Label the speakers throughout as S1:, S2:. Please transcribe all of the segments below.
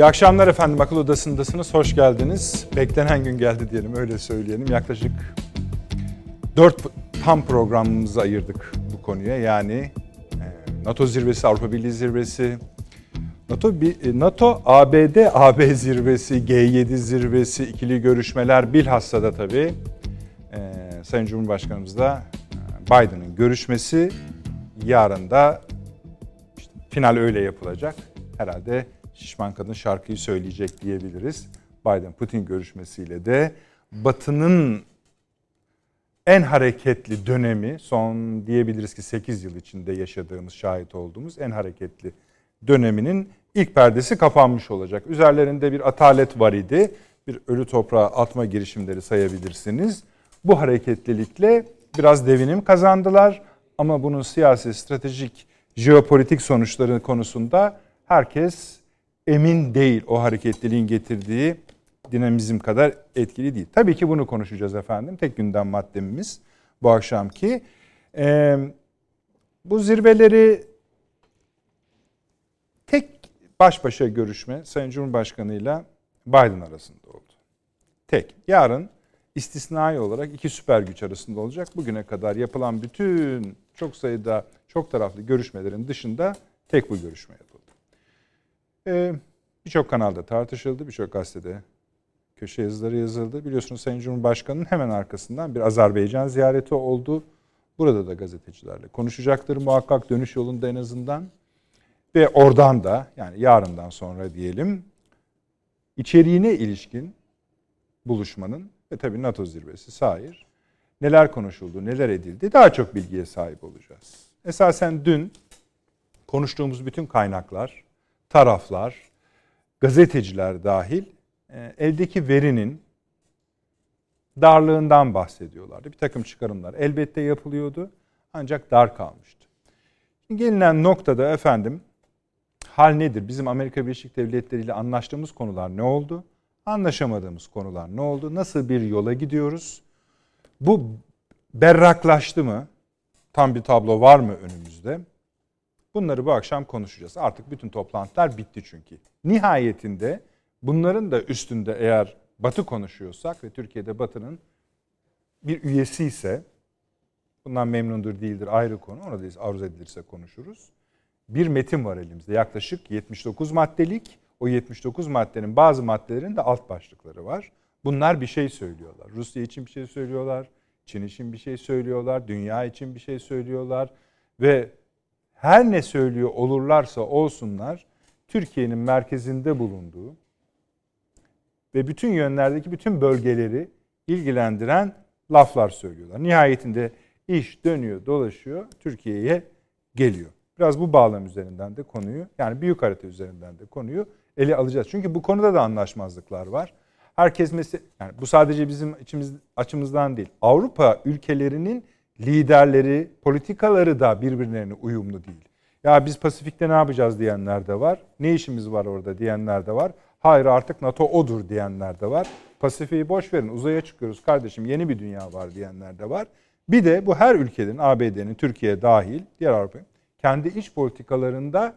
S1: İyi akşamlar efendim. Akıl Odası'ndasınız. Hoş geldiniz. Beklenen gün geldi diyelim. Öyle söyleyelim. Yaklaşık 4 tam programımızı ayırdık bu konuya. Yani e, NATO zirvesi, Avrupa Birliği zirvesi, NATO, e, NATO ABD AB zirvesi, G7 zirvesi, ikili görüşmeler bilhassa da tabii e, Sayın Cumhurbaşkanımızla Biden'ın görüşmesi yarın da işte final öyle yapılacak. Herhalde Şişman Kadın şarkıyı söyleyecek diyebiliriz. Biden-Putin görüşmesiyle de Batı'nın en hareketli dönemi son diyebiliriz ki 8 yıl içinde yaşadığımız, şahit olduğumuz en hareketli döneminin ilk perdesi kapanmış olacak. Üzerlerinde bir atalet var idi. Bir ölü toprağa atma girişimleri sayabilirsiniz. Bu hareketlilikle biraz devinim kazandılar ama bunun siyasi, stratejik, jeopolitik sonuçları konusunda herkes emin değil o hareketliliğin getirdiği dinamizm kadar etkili değil. Tabii ki bunu konuşacağız efendim. Tek gündem maddemiz bu akşamki. Ee, bu zirveleri tek baş başa görüşme Sayın Cumhurbaşkanı ile Biden arasında oldu. Tek. Yarın istisnai olarak iki süper güç arasında olacak. Bugüne kadar yapılan bütün çok sayıda çok taraflı görüşmelerin dışında tek bu görüşme yapıldı. Ee, birçok kanalda tartışıldı, birçok gazetede köşe yazıları yazıldı. Biliyorsunuz Sayın Cumhurbaşkanı'nın hemen arkasından bir Azerbaycan ziyareti oldu. Burada da gazetecilerle konuşacaktır muhakkak dönüş yolunda en azından. Ve oradan da yani yarından sonra diyelim içeriğine ilişkin buluşmanın ve tabii NATO zirvesi sair neler konuşuldu, neler edildi daha çok bilgiye sahip olacağız. Esasen dün konuştuğumuz bütün kaynaklar, taraflar, gazeteciler dahil e, eldeki verinin darlığından bahsediyorlardı. Bir takım çıkarımlar elbette yapılıyordu ancak dar kalmıştı. Gelinen noktada efendim hal nedir? Bizim Amerika Birleşik Devletleri ile anlaştığımız konular ne oldu? Anlaşamadığımız konular ne oldu? Nasıl bir yola gidiyoruz? Bu berraklaştı mı? Tam bir tablo var mı önümüzde? Bunları bu akşam konuşacağız. Artık bütün toplantılar bitti çünkü. Nihayetinde bunların da üstünde eğer Batı konuşuyorsak ve Türkiye'de Batı'nın bir üyesi ise bundan memnundur değildir ayrı konu. Ona da arzu edilirse konuşuruz. Bir metin var elimizde yaklaşık 79 maddelik. O 79 maddenin bazı maddelerin de alt başlıkları var. Bunlar bir şey söylüyorlar. Rusya için bir şey söylüyorlar. Çin için bir şey söylüyorlar. Dünya için bir şey söylüyorlar. Ve her ne söylüyor olurlarsa olsunlar Türkiye'nin merkezinde bulunduğu ve bütün yönlerdeki bütün bölgeleri ilgilendiren laflar söylüyorlar. Nihayetinde iş dönüyor, dolaşıyor, Türkiye'ye geliyor. Biraz bu bağlam üzerinden de konuyu, yani büyük harita üzerinden de konuyu ele alacağız. Çünkü bu konuda da anlaşmazlıklar var. Herkes mesela, yani bu sadece bizim içimiz, açımızdan değil. Avrupa ülkelerinin liderleri, politikaları da birbirlerine uyumlu değil. Ya biz Pasifik'te ne yapacağız diyenler de var. Ne işimiz var orada diyenler de var. Hayır artık NATO odur diyenler de var. Pasifik'i boş verin uzaya çıkıyoruz kardeşim yeni bir dünya var diyenler de var. Bir de bu her ülkenin ABD'nin Türkiye dahil diğer Avrupa kendi iç politikalarında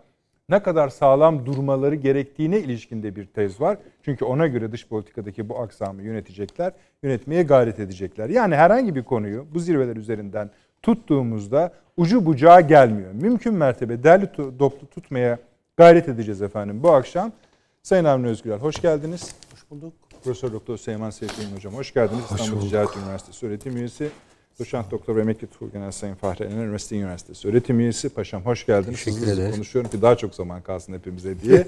S1: ne kadar sağlam durmaları gerektiğine ilişkinde bir tez var. Çünkü ona göre dış politikadaki bu aksamı yönetecekler, yönetmeye gayret edecekler. Yani herhangi bir konuyu bu zirveler üzerinden tuttuğumuzda ucu bucağı gelmiyor. Mümkün mertebe derli toplu tutmaya gayret edeceğiz efendim bu akşam. Sayın Avni Özgürel hoş geldiniz.
S2: Hoş bulduk.
S1: Profesör Doktor Seyman Seyfi'nin hocam hoş geldiniz. Hoş İstanbul bulduk. Ticaret Üniversitesi öğretim üyesi. Doçent Doktor Emekli Tuğgenel Sayın Fahri Ener Üniversitesi Üniversitesi öğretim üyesi. Paşam hoş geldiniz.
S2: Teşekkür ederim.
S1: konuşuyorum ki daha çok zaman kalsın hepimize diye.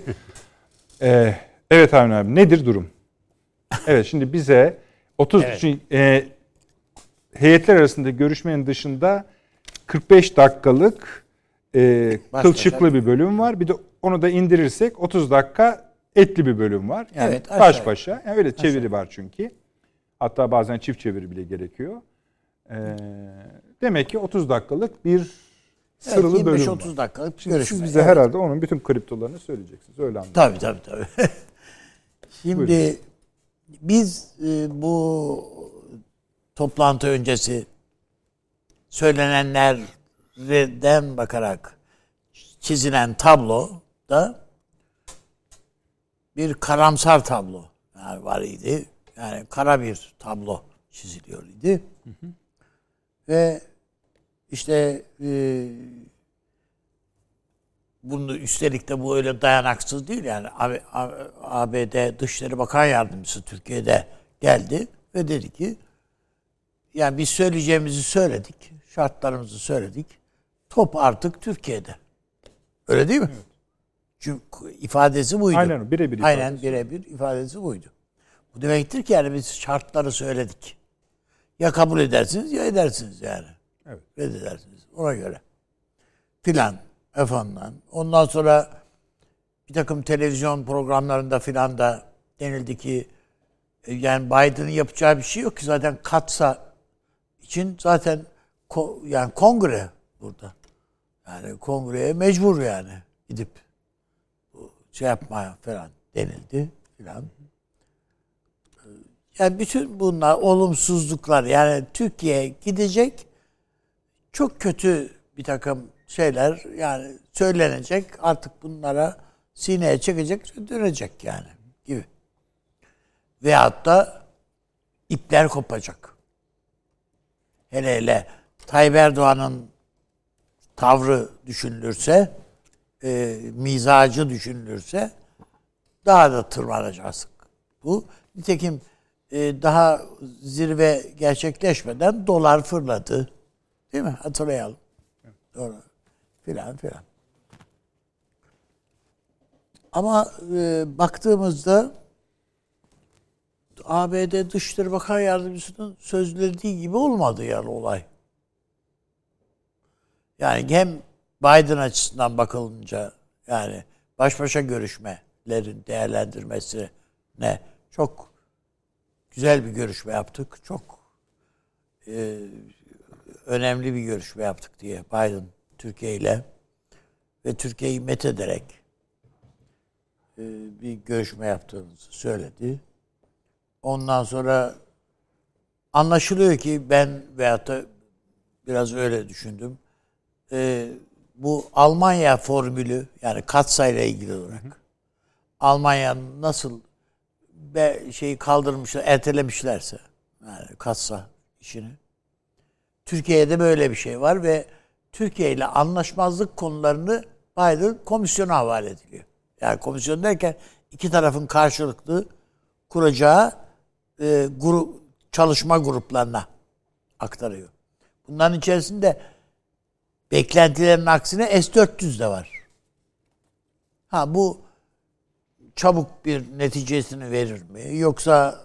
S1: ee, evet Avni abi nedir durum? Evet şimdi bize 30 evet. e, heyetler arasında görüşmenin dışında 45 dakikalık e, kılçıklı bir bölüm var. Bir de onu da indirirsek 30 dakika etli bir bölüm var. Yani evet, baş başa. Yani öyle çeviri aşağı. var çünkü. Hatta bazen çift çeviri bile gerekiyor. Ee, demek ki 30 dakikalık bir sıralı evet, bölüm
S2: 25-30 dakikalık
S1: görüşme. Siz bize evet. herhalde onun bütün kriptolarını söyleyeceksiniz. Öyle anladım.
S2: Tabii tabii tabii. Şimdi Buyurun. biz e, bu toplantı öncesi söylenenlerden bakarak çizilen tablo da bir karamsar tablo yani var idi. Yani kara bir tablo çiziliyor idi. Ve işte e, bunu üstelik de bu öyle dayanaksız değil yani ABD Dışişleri Bakan Yardımcısı Türkiye'de geldi ve dedi ki yani biz söyleyeceğimizi söyledik, şartlarımızı söyledik. Top artık Türkiye'de. Öyle değil mi? Evet. Çünkü ifadesi buydu.
S1: Aynen birebir
S2: ifadesi. Aynen birebir ifadesi buydu. Bu demektir ki yani biz şartları söyledik. Ya kabul edersiniz ya edersiniz yani. Evet. Reddedersiniz. Ona göre. Filan efendim. Ondan sonra bir takım televizyon programlarında filan da denildi ki e, yani Biden'ın yapacağı bir şey yok ki zaten katsa için zaten ko, yani kongre burada. Yani kongreye mecbur yani gidip şey yapmaya falan denildi filan. Yani bütün bunlar olumsuzluklar yani Türkiye gidecek çok kötü bir takım şeyler yani söylenecek artık bunlara sineye çekecek dönecek yani gibi. Veyahut da ipler kopacak. Hele hele Tayyip Erdoğan'ın tavrı düşünülürse, e, mizacı düşünülürse daha da tırmanacağız. Bu nitekim daha zirve gerçekleşmeden dolar fırladı. Değil mi? Hatırlayalım. Doğru. Filan filan. Ama e, baktığımızda ABD Dışişleri Bakan Yardımcısının sözlediği gibi olmadı yani olay. Yani hem Biden açısından bakılınca yani baş başa görüşmelerin değerlendirmesi ne çok güzel bir görüşme yaptık. Çok e, önemli bir görüşme yaptık diye Biden Türkiye ile ve Türkiye'yi met ederek e, bir görüşme yaptığımızı söyledi. Ondan sonra anlaşılıyor ki ben veyahut da biraz öyle düşündüm. E, bu Almanya formülü yani katsayla ilgili olarak hı hı. Almanya'nın nasıl be, şeyi kaldırmışlar, ertelemişlerse yani katsa işini. Türkiye'de böyle bir şey var ve Türkiye ile anlaşmazlık konularını Biden komisyona havale ediliyor. Yani komisyon derken iki tarafın karşılıklı kuracağı e, grup, çalışma gruplarına aktarıyor. Bunların içerisinde beklentilerin aksine S-400 de var. Ha bu çabuk bir neticesini verir mi? Yoksa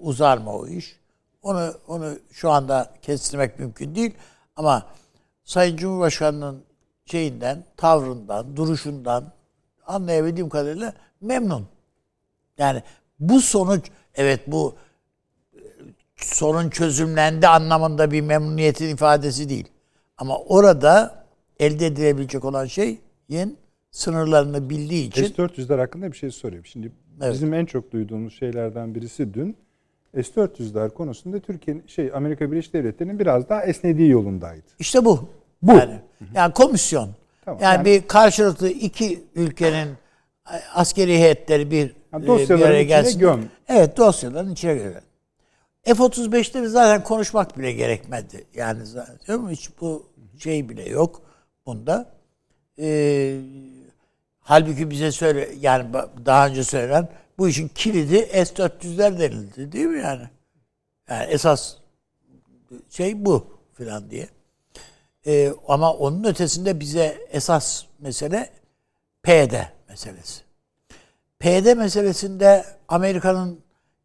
S2: uzar mı o iş? Onu onu şu anda kestirmek mümkün değil. Ama Sayın Cumhurbaşkanı'nın şeyinden, tavrından, duruşundan anlayabildiğim kadarıyla memnun. Yani bu sonuç evet bu e, sorun çözümlendi anlamında bir memnuniyetin ifadesi değil. Ama orada elde edilebilecek olan şeyin sınırlarını bildiği için...
S1: S-400'ler hakkında bir şey sorayım. Şimdi evet. bizim en çok duyduğumuz şeylerden birisi dün S-400'ler konusunda Türkiye'nin şey Amerika Birleşik Devletleri'nin biraz daha esnediği yolundaydı.
S2: İşte bu. Bu. Yani, yani komisyon. Tamam, yani, yani bir karşılıklı iki ülkenin askeri heyetleri bir, yani
S1: dosyaların bir araya gelsin. göm.
S2: Evet dosyaların içine göre. F-35'leri zaten konuşmak bile gerekmedi. Yani zaten hiç bu şey bile yok bunda. Ee, halbuki bize söyle yani daha önce söylenen bu işin kilidi S-400'ler denildi değil mi yani? Yani esas şey bu filan diye. Ee, ama onun ötesinde bize esas mesele PD meselesi. PD meselesinde Amerika'nın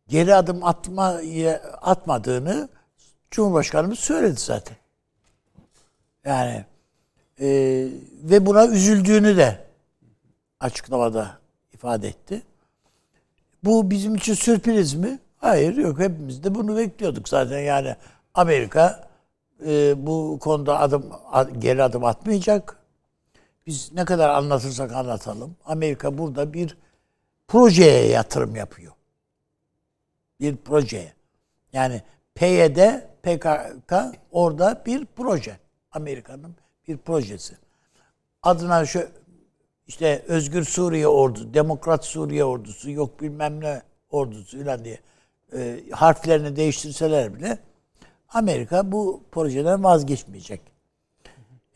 S2: geri adım atma atmadığını Cumhurbaşkanımız söyledi zaten. Yani e, ve buna üzüldüğünü de açıklamada ifade etti. Bu bizim için sürpriz mi? Hayır yok. Hepimiz de bunu bekliyorduk zaten. Yani Amerika e, bu konuda adım geri adım atmayacak. Biz ne kadar anlatırsak anlatalım. Amerika burada bir projeye yatırım yapıyor. Bir projeye. Yani PYD, PKK orada bir proje. Amerika'nın bir projesi. Adına şu işte Özgür Suriye ordusu, Demokrat Suriye ordusu, yok bilmem ne ordusu falan diye e, harflerini değiştirseler bile Amerika bu projeden vazgeçmeyecek.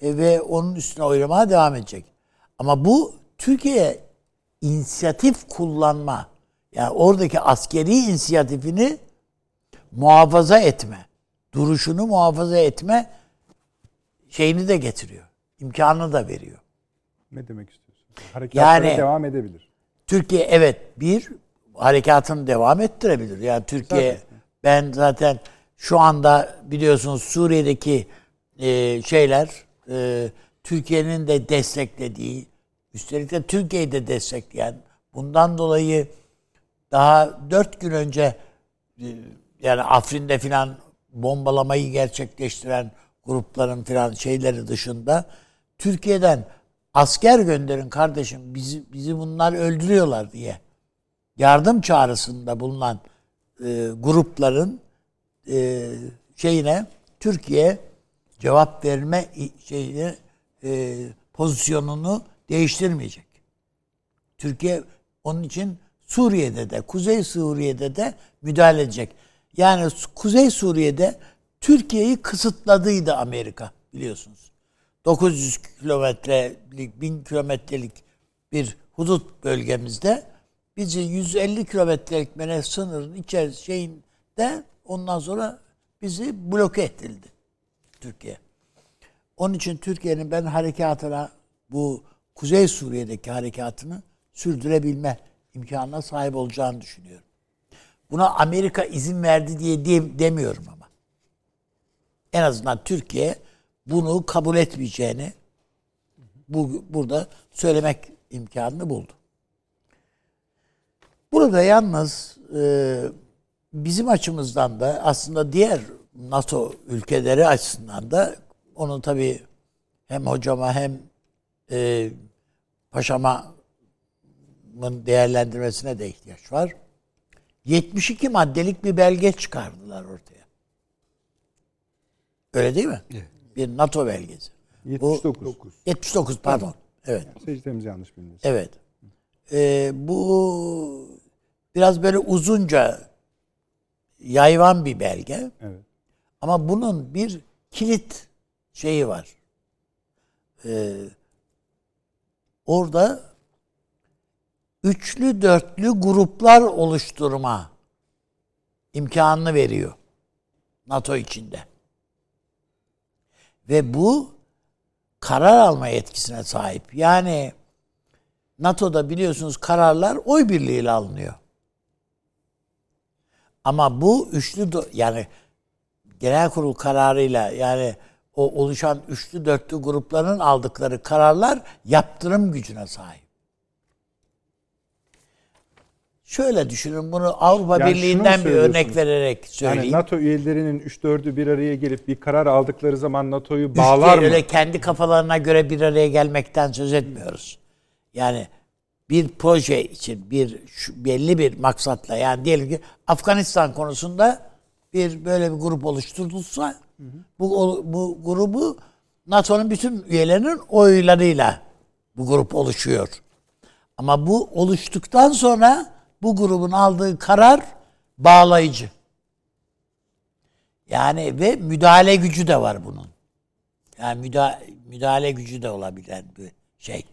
S2: E, ve onun üstüne oynamaya devam edecek. Ama bu Türkiye inisiyatif kullanma, yani oradaki askeri inisiyatifini muhafaza etme, duruşunu muhafaza etme şeyini de getiriyor. İmkanını da veriyor.
S1: Ne demek istiyorsun? Harekatlara
S2: Yani-
S1: devam edebilir.
S2: Türkiye evet bir harekatını devam ettirebilir. Yani Türkiye
S1: Zaten.
S2: ben zaten şu anda biliyorsunuz Suriye'deki e, şeyler e, Türkiye'nin de desteklediği üstelik de Türkiye'yi de destekleyen bundan dolayı daha dört gün önce e, yani Afrin'de filan bombalamayı gerçekleştiren grupların filan şeyleri dışında Türkiye'den asker gönderin kardeşim bizi bizi bunlar öldürüyorlar diye yardım çağrısında bulunan e, grupların e, şeyine Türkiye cevap verme şeyini e, pozisyonunu değiştirmeyecek. Türkiye onun için Suriye'de de, Kuzey Suriye'de de müdahale edecek. Yani Kuzey Suriye'de Türkiye'yi kısıtladıydı Amerika biliyorsunuz. 900 kilometrelik, 1000 kilometrelik bir hudut bölgemizde bizi 150 kilometrelik mene sınırın içeri şeyinde ondan sonra bizi bloke edildi Türkiye. Onun için Türkiye'nin ben harekatına bu Kuzey Suriye'deki harekatını sürdürebilme imkanına sahip olacağını düşünüyorum. Buna Amerika izin verdi diye de- demiyorum ama. En azından Türkiye bunu kabul etmeyeceğini bu burada söylemek imkanını buldu. Burada yalnız e, bizim açımızdan da aslında diğer NATO ülkeleri açısından da onun tabii hem hocama hem e, paşamın değerlendirmesine de ihtiyaç var. 72 maddelik bir belge çıkardılar ortaya. Öyle değil mi? Bir NATO belgesi.
S1: 79.
S2: 79 pardon. Evet.
S1: Seyircilerimiz yanlış bilmiyor.
S2: Evet. Ee, bu biraz böyle uzunca yayvan bir belge.
S1: Evet.
S2: Ama bunun bir kilit şeyi var. Ee, orada üçlü dörtlü gruplar oluşturma imkanını veriyor. NATO içinde. Ve bu karar alma yetkisine sahip. Yani NATO'da biliyorsunuz kararlar oy birliğiyle alınıyor. Ama bu üçlü yani genel kurul kararıyla yani o oluşan üçlü dörtlü grupların aldıkları kararlar yaptırım gücüne sahip. Şöyle düşünün bunu Avrupa
S1: Yani
S2: Birliği'nden bir örnek vererek
S1: Yani
S2: söyleyeyim.
S1: NATO üyelerinin 3-4'ü bir araya gelip bir karar aldıkları zaman NATO'yu bağlar mı?
S2: Öyle kendi kafalarına göre bir araya gelmekten söz etmiyoruz. Yani bir proje için bir belli bir maksatla yani diyelim ki Afganistan konusunda bir böyle bir grup oluşturulsa bu o- bu grubu NATO'nun bütün üyelerinin oylarıyla bu grup oluşuyor. Ama bu oluştuktan sonra bu grubun aldığı karar bağlayıcı. Yani ve müdahale gücü de var bunun. Yani müdahale, müdahale gücü de olabilen bir şey.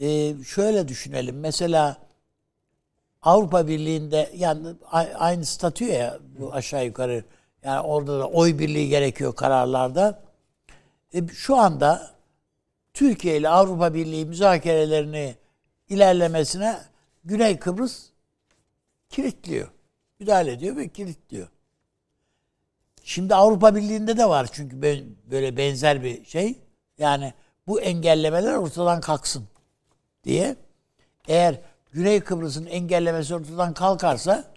S2: Ee, şöyle düşünelim. Mesela Avrupa Birliği'nde yani aynı statü ya bu aşağı yukarı yani orada da oy birliği gerekiyor kararlarda. E, şu anda Türkiye ile Avrupa Birliği müzakerelerini ilerlemesine Güney Kıbrıs kilitliyor. Müdahale ediyor ve kilitliyor. Şimdi Avrupa Birliği'nde de var çünkü böyle benzer bir şey. Yani bu engellemeler ortadan kalksın diye. Eğer Güney Kıbrıs'ın engellemesi ortadan kalkarsa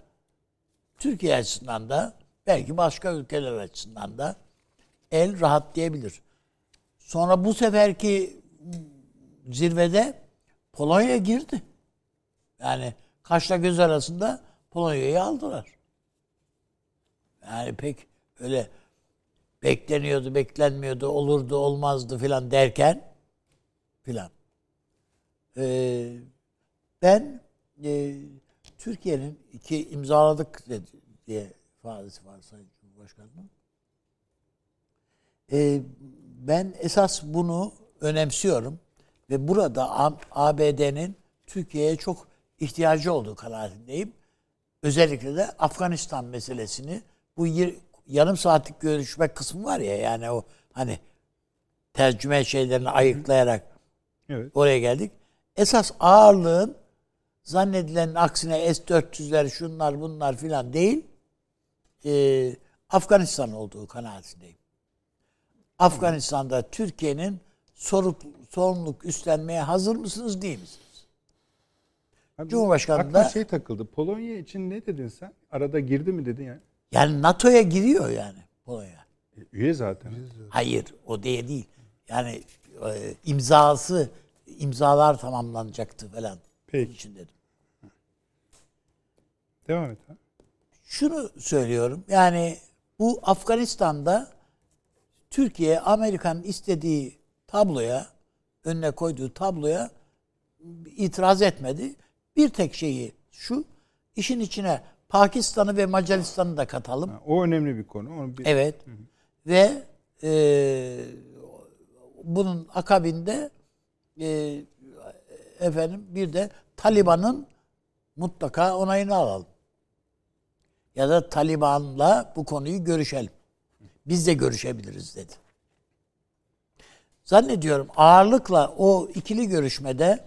S2: Türkiye açısından da belki başka ülkeler açısından da el rahatlayabilir. Sonra bu seferki zirvede Polonya girdi. Yani kaşla göz arasında Polonya'yı aldılar. Yani pek öyle bekleniyordu, beklenmiyordu, olurdu, olmazdı filan derken filan. Ee, ben e, Türkiye'nin iki imzaladık dedi, diye ifadesi var Sayın Cumhurbaşkanı'nın. Ee, ben esas bunu önemsiyorum ve burada ABD'nin Türkiye'ye çok ihtiyacı olduğu kanaatindeyim. Özellikle de Afganistan meselesini bu yarım saatlik görüşme kısmı var ya yani o hani tercüme şeylerini ayıklayarak evet. oraya geldik. Esas ağırlığın zannedilenin aksine S-400'ler şunlar bunlar filan değil e, Afganistan olduğu kanaatindeyim. Afganistan'da Türkiye'nin sorumluluk üstlenmeye hazır mısınız değil misiniz?
S1: Abi, Cumhurbaşkanı da şey takıldı. Polonya için ne dedin sen? Arada girdi mi dedin yani?
S2: Yani NATO'ya giriyor yani Polonya.
S1: E, üye zaten.
S2: Hayır, o diye değil. Yani e, imzası imzalar tamamlanacaktı falan. Peki. Onun için dedim.
S1: Devam et. Ha?
S2: Şunu söylüyorum. Yani bu Afganistan'da Türkiye Amerika'nın istediği tabloya önüne koyduğu tabloya itiraz etmedi. Bir tek şeyi şu işin içine Pakistan'ı ve Macaristan'ı da katalım. Ha,
S1: o önemli bir konu. Onu bir...
S2: Evet. Hı hı. Ve e, bunun akabinde e, efendim bir de Taliban'ın mutlaka onayını alalım. Ya da Taliban'la bu konuyu görüşelim. Biz de görüşebiliriz dedi. Zannediyorum ağırlıkla o ikili görüşmede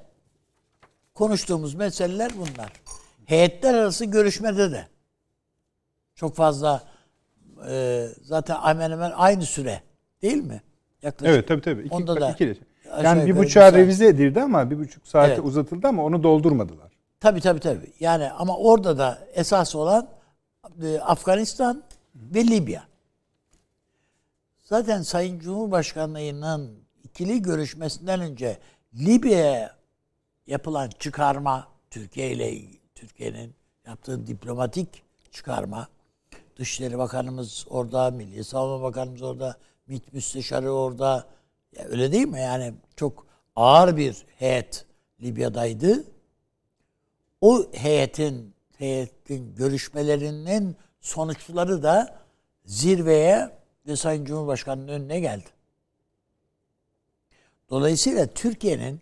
S2: konuştuğumuz meseleler bunlar. Heyetler arası görüşmede de çok fazla e, zaten hemen hemen aynı süre değil mi?
S1: Yaklaşık. Evet tabii tabii. İki, Onda da iki, yani bir buçuğa revize edildi ama bir buçuk saate evet. uzatıldı ama onu doldurmadılar.
S2: Tabii tabii tabii. Yani ama orada da esas olan e, Afganistan ve Libya. Zaten Sayın Cumhurbaşkanlığı'nın ikili görüşmesinden önce Libya'ya yapılan çıkarma Türkiye ile Türkiye'nin yaptığı diplomatik çıkarma Dışişleri Bakanımız orada, Milli Savunma Bakanımız orada, MİT Müsteşarı orada. Ya öyle değil mi? Yani çok ağır bir heyet Libya'daydı. O heyetin heyetin görüşmelerinin sonuçları da zirveye ve Sayın Cumhurbaşkanı'nın önüne geldi. Dolayısıyla Türkiye'nin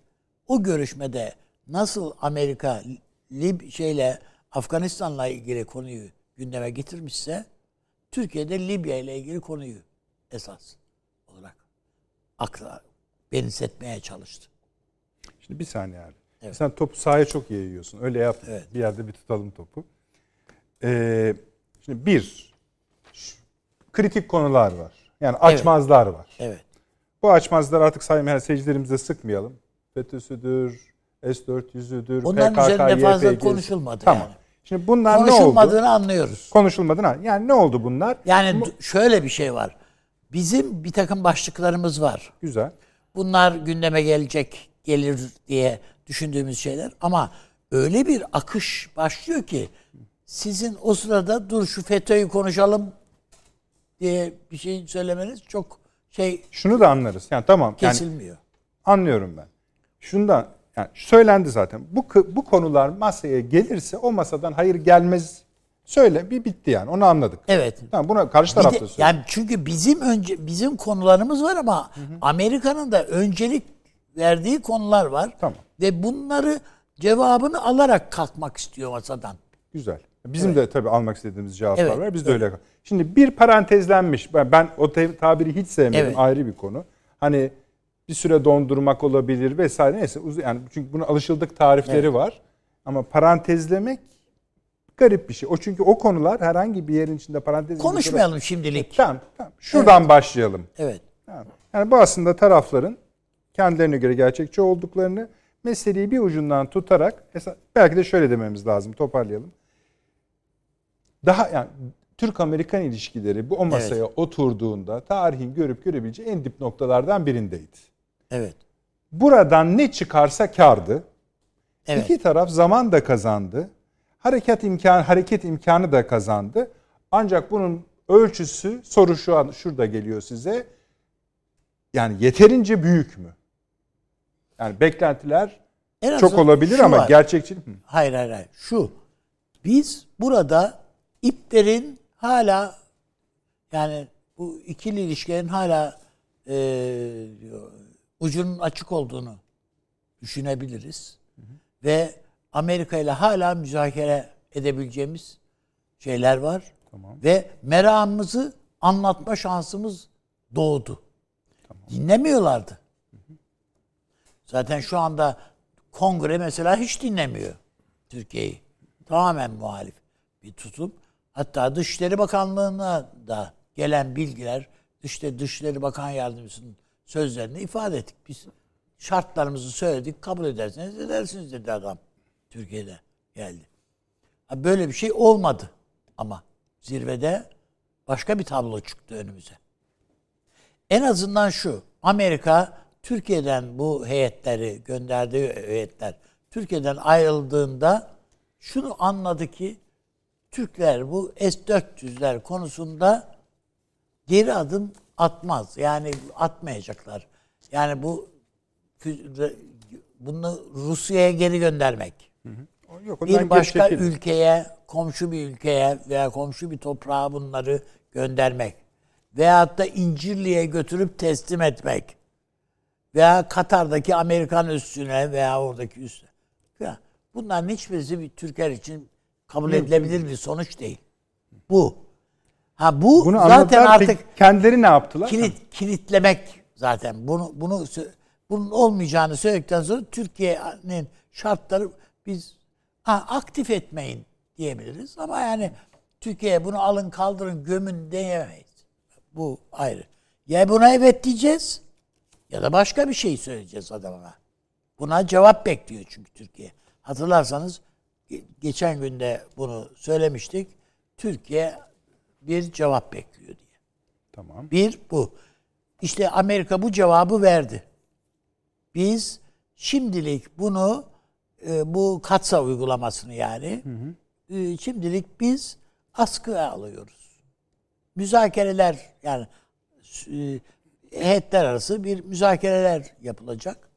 S2: o görüşmede nasıl Amerika Lib şeyle Afganistan'la ilgili konuyu gündeme getirmişse Türkiye'de Libya ile ilgili konuyu esas olarak akla benzetmeye çalıştı.
S1: Şimdi bir saniye abi. Evet. Sen topu sahaya çok yayıyorsun. Öyle yap. Evet. Bir yerde bir tutalım topu. Ee, şimdi bir, kritik konular var. Yani açmazlar
S2: evet.
S1: var.
S2: Evet.
S1: Bu açmazlar artık saymayan seyircilerimize sıkmayalım. FETÖ'südür, S-400'üdür,
S2: Onların PKK, üzerinde fazla konuşulmadı
S1: tamam.
S2: yani.
S1: Şimdi bunlar ne oldu?
S2: Konuşulmadığını anlıyoruz.
S1: Konuşulmadığını Yani ne oldu bunlar?
S2: Yani Bu, şöyle bir şey var. Bizim bir takım başlıklarımız var.
S1: Güzel.
S2: Bunlar gündeme gelecek, gelir diye düşündüğümüz şeyler. Ama öyle bir akış başlıyor ki sizin o sırada dur şu FETÖ'yü konuşalım diye bir şey söylemeniz çok şey...
S1: Şunu da anlarız. Yani tamam.
S2: Kesilmiyor. Yani,
S1: anlıyorum ben. Şundan yani söylendi zaten. Bu bu konular masaya gelirse o masadan hayır gelmez. Söyle bir bitti yani. Onu anladık.
S2: Evet.
S1: Tamam buna karşı taraf da söylüyor.
S2: Yani çünkü bizim önce bizim konularımız var ama Amerika'nın da öncelik verdiği konular var.
S1: Tamam.
S2: Ve bunları cevabını alarak kalkmak istiyor masadan.
S1: Güzel. Bizim evet. de tabii almak istediğimiz cevaplar evet. var. Biz de evet. öyle. Şimdi bir parantezlenmiş. Ben, ben o tabiri hiç sevmiyorum. Evet. Ayrı bir konu. Hani bir süre dondurmak olabilir vesaire. Neyse yani çünkü bunun alışıldık tarifleri evet. var. Ama parantezlemek garip bir şey. O çünkü o konular herhangi bir yerin içinde parantez
S2: Konuşmayalım kadar... şimdilik.
S1: Tamam, tamam. Şuradan evet. başlayalım.
S2: Evet.
S1: Tamam. Yani bu aslında tarafların kendilerine göre gerçekçi olduklarını meseleyi bir ucundan tutarak belki de şöyle dememiz lazım. Toparlayalım. Daha yani Türk-Amerikan ilişkileri bu o masaya evet. oturduğunda tarihin görüp görebileceği en dip noktalardan birindeydi.
S2: Evet.
S1: Buradan ne çıkarsa kardı. Evet. İki taraf zaman da kazandı. Hareket imkanı hareket imkanı da kazandı. Ancak bunun ölçüsü soru şu an şurada geliyor size. Yani yeterince büyük mü? Yani beklentiler
S2: En
S1: Çok olabilir ama
S2: var.
S1: gerçekçi Hı.
S2: Hayır hayır hayır. Şu. Biz burada iplerin hala yani bu ikili ilişkilerin hala e, ucunun açık olduğunu düşünebiliriz. Ve Amerika ile hala müzakere edebileceğimiz şeyler var.
S1: Tamam.
S2: Ve meramımızı anlatma şansımız doğdu. Dinlemiyorlardı. Zaten şu anda kongre mesela hiç dinlemiyor Türkiye'yi. Tamamen muhalif bir tutum. Hatta Dışişleri Bakanlığı'na da gelen bilgiler, işte Dışişleri Bakan Yardımcısının sözlerini ifade ettik. Biz şartlarımızı söyledik, kabul ederseniz edersiniz dedi adam. Türkiye'de geldi. Böyle bir şey olmadı ama zirvede başka bir tablo çıktı önümüze. En azından şu. Amerika Türkiye'den bu heyetleri gönderdiği heyetler Türkiye'den ayrıldığında şunu anladı ki Türkler bu S-400'ler konusunda geri adım atmaz. Yani atmayacaklar. Yani bu bunu Rusya'ya geri göndermek
S1: Yok,
S2: bir başka
S1: çekil.
S2: ülkeye, komşu bir ülkeye veya komşu bir toprağa bunları göndermek veyahut da İncirli'ye götürüp teslim etmek veya Katar'daki Amerikan üssüne veya oradaki üssüne. Ya, bunların hiçbirisi bir Türkler için kabul edilebilir bir sonuç değil. Bu. Ha bu
S1: Bunu
S2: zaten artık
S1: Peki kendileri ne yaptılar?
S2: kilit kilitlemek zaten. Bunu bunu bunun olmayacağını söyledikten sonra Türkiye'nin şartları biz ha, aktif etmeyin diyebiliriz ama yani Türkiye'ye bunu alın kaldırın gömün diyemeyiz. Bu ayrı. Ya buna evet diyeceğiz ya da başka bir şey söyleyeceğiz adamına. Buna cevap bekliyor çünkü Türkiye. Hatırlarsanız ge- geçen günde bunu söylemiştik. Türkiye bir cevap bekliyor diye.
S1: Tamam.
S2: Bir bu. İşte Amerika bu cevabı verdi. Biz şimdilik bunu e, bu katsa uygulamasını yani e, şimdilik biz askıya alıyoruz. Müzakereler yani e, heyetler arası bir müzakereler yapılacak.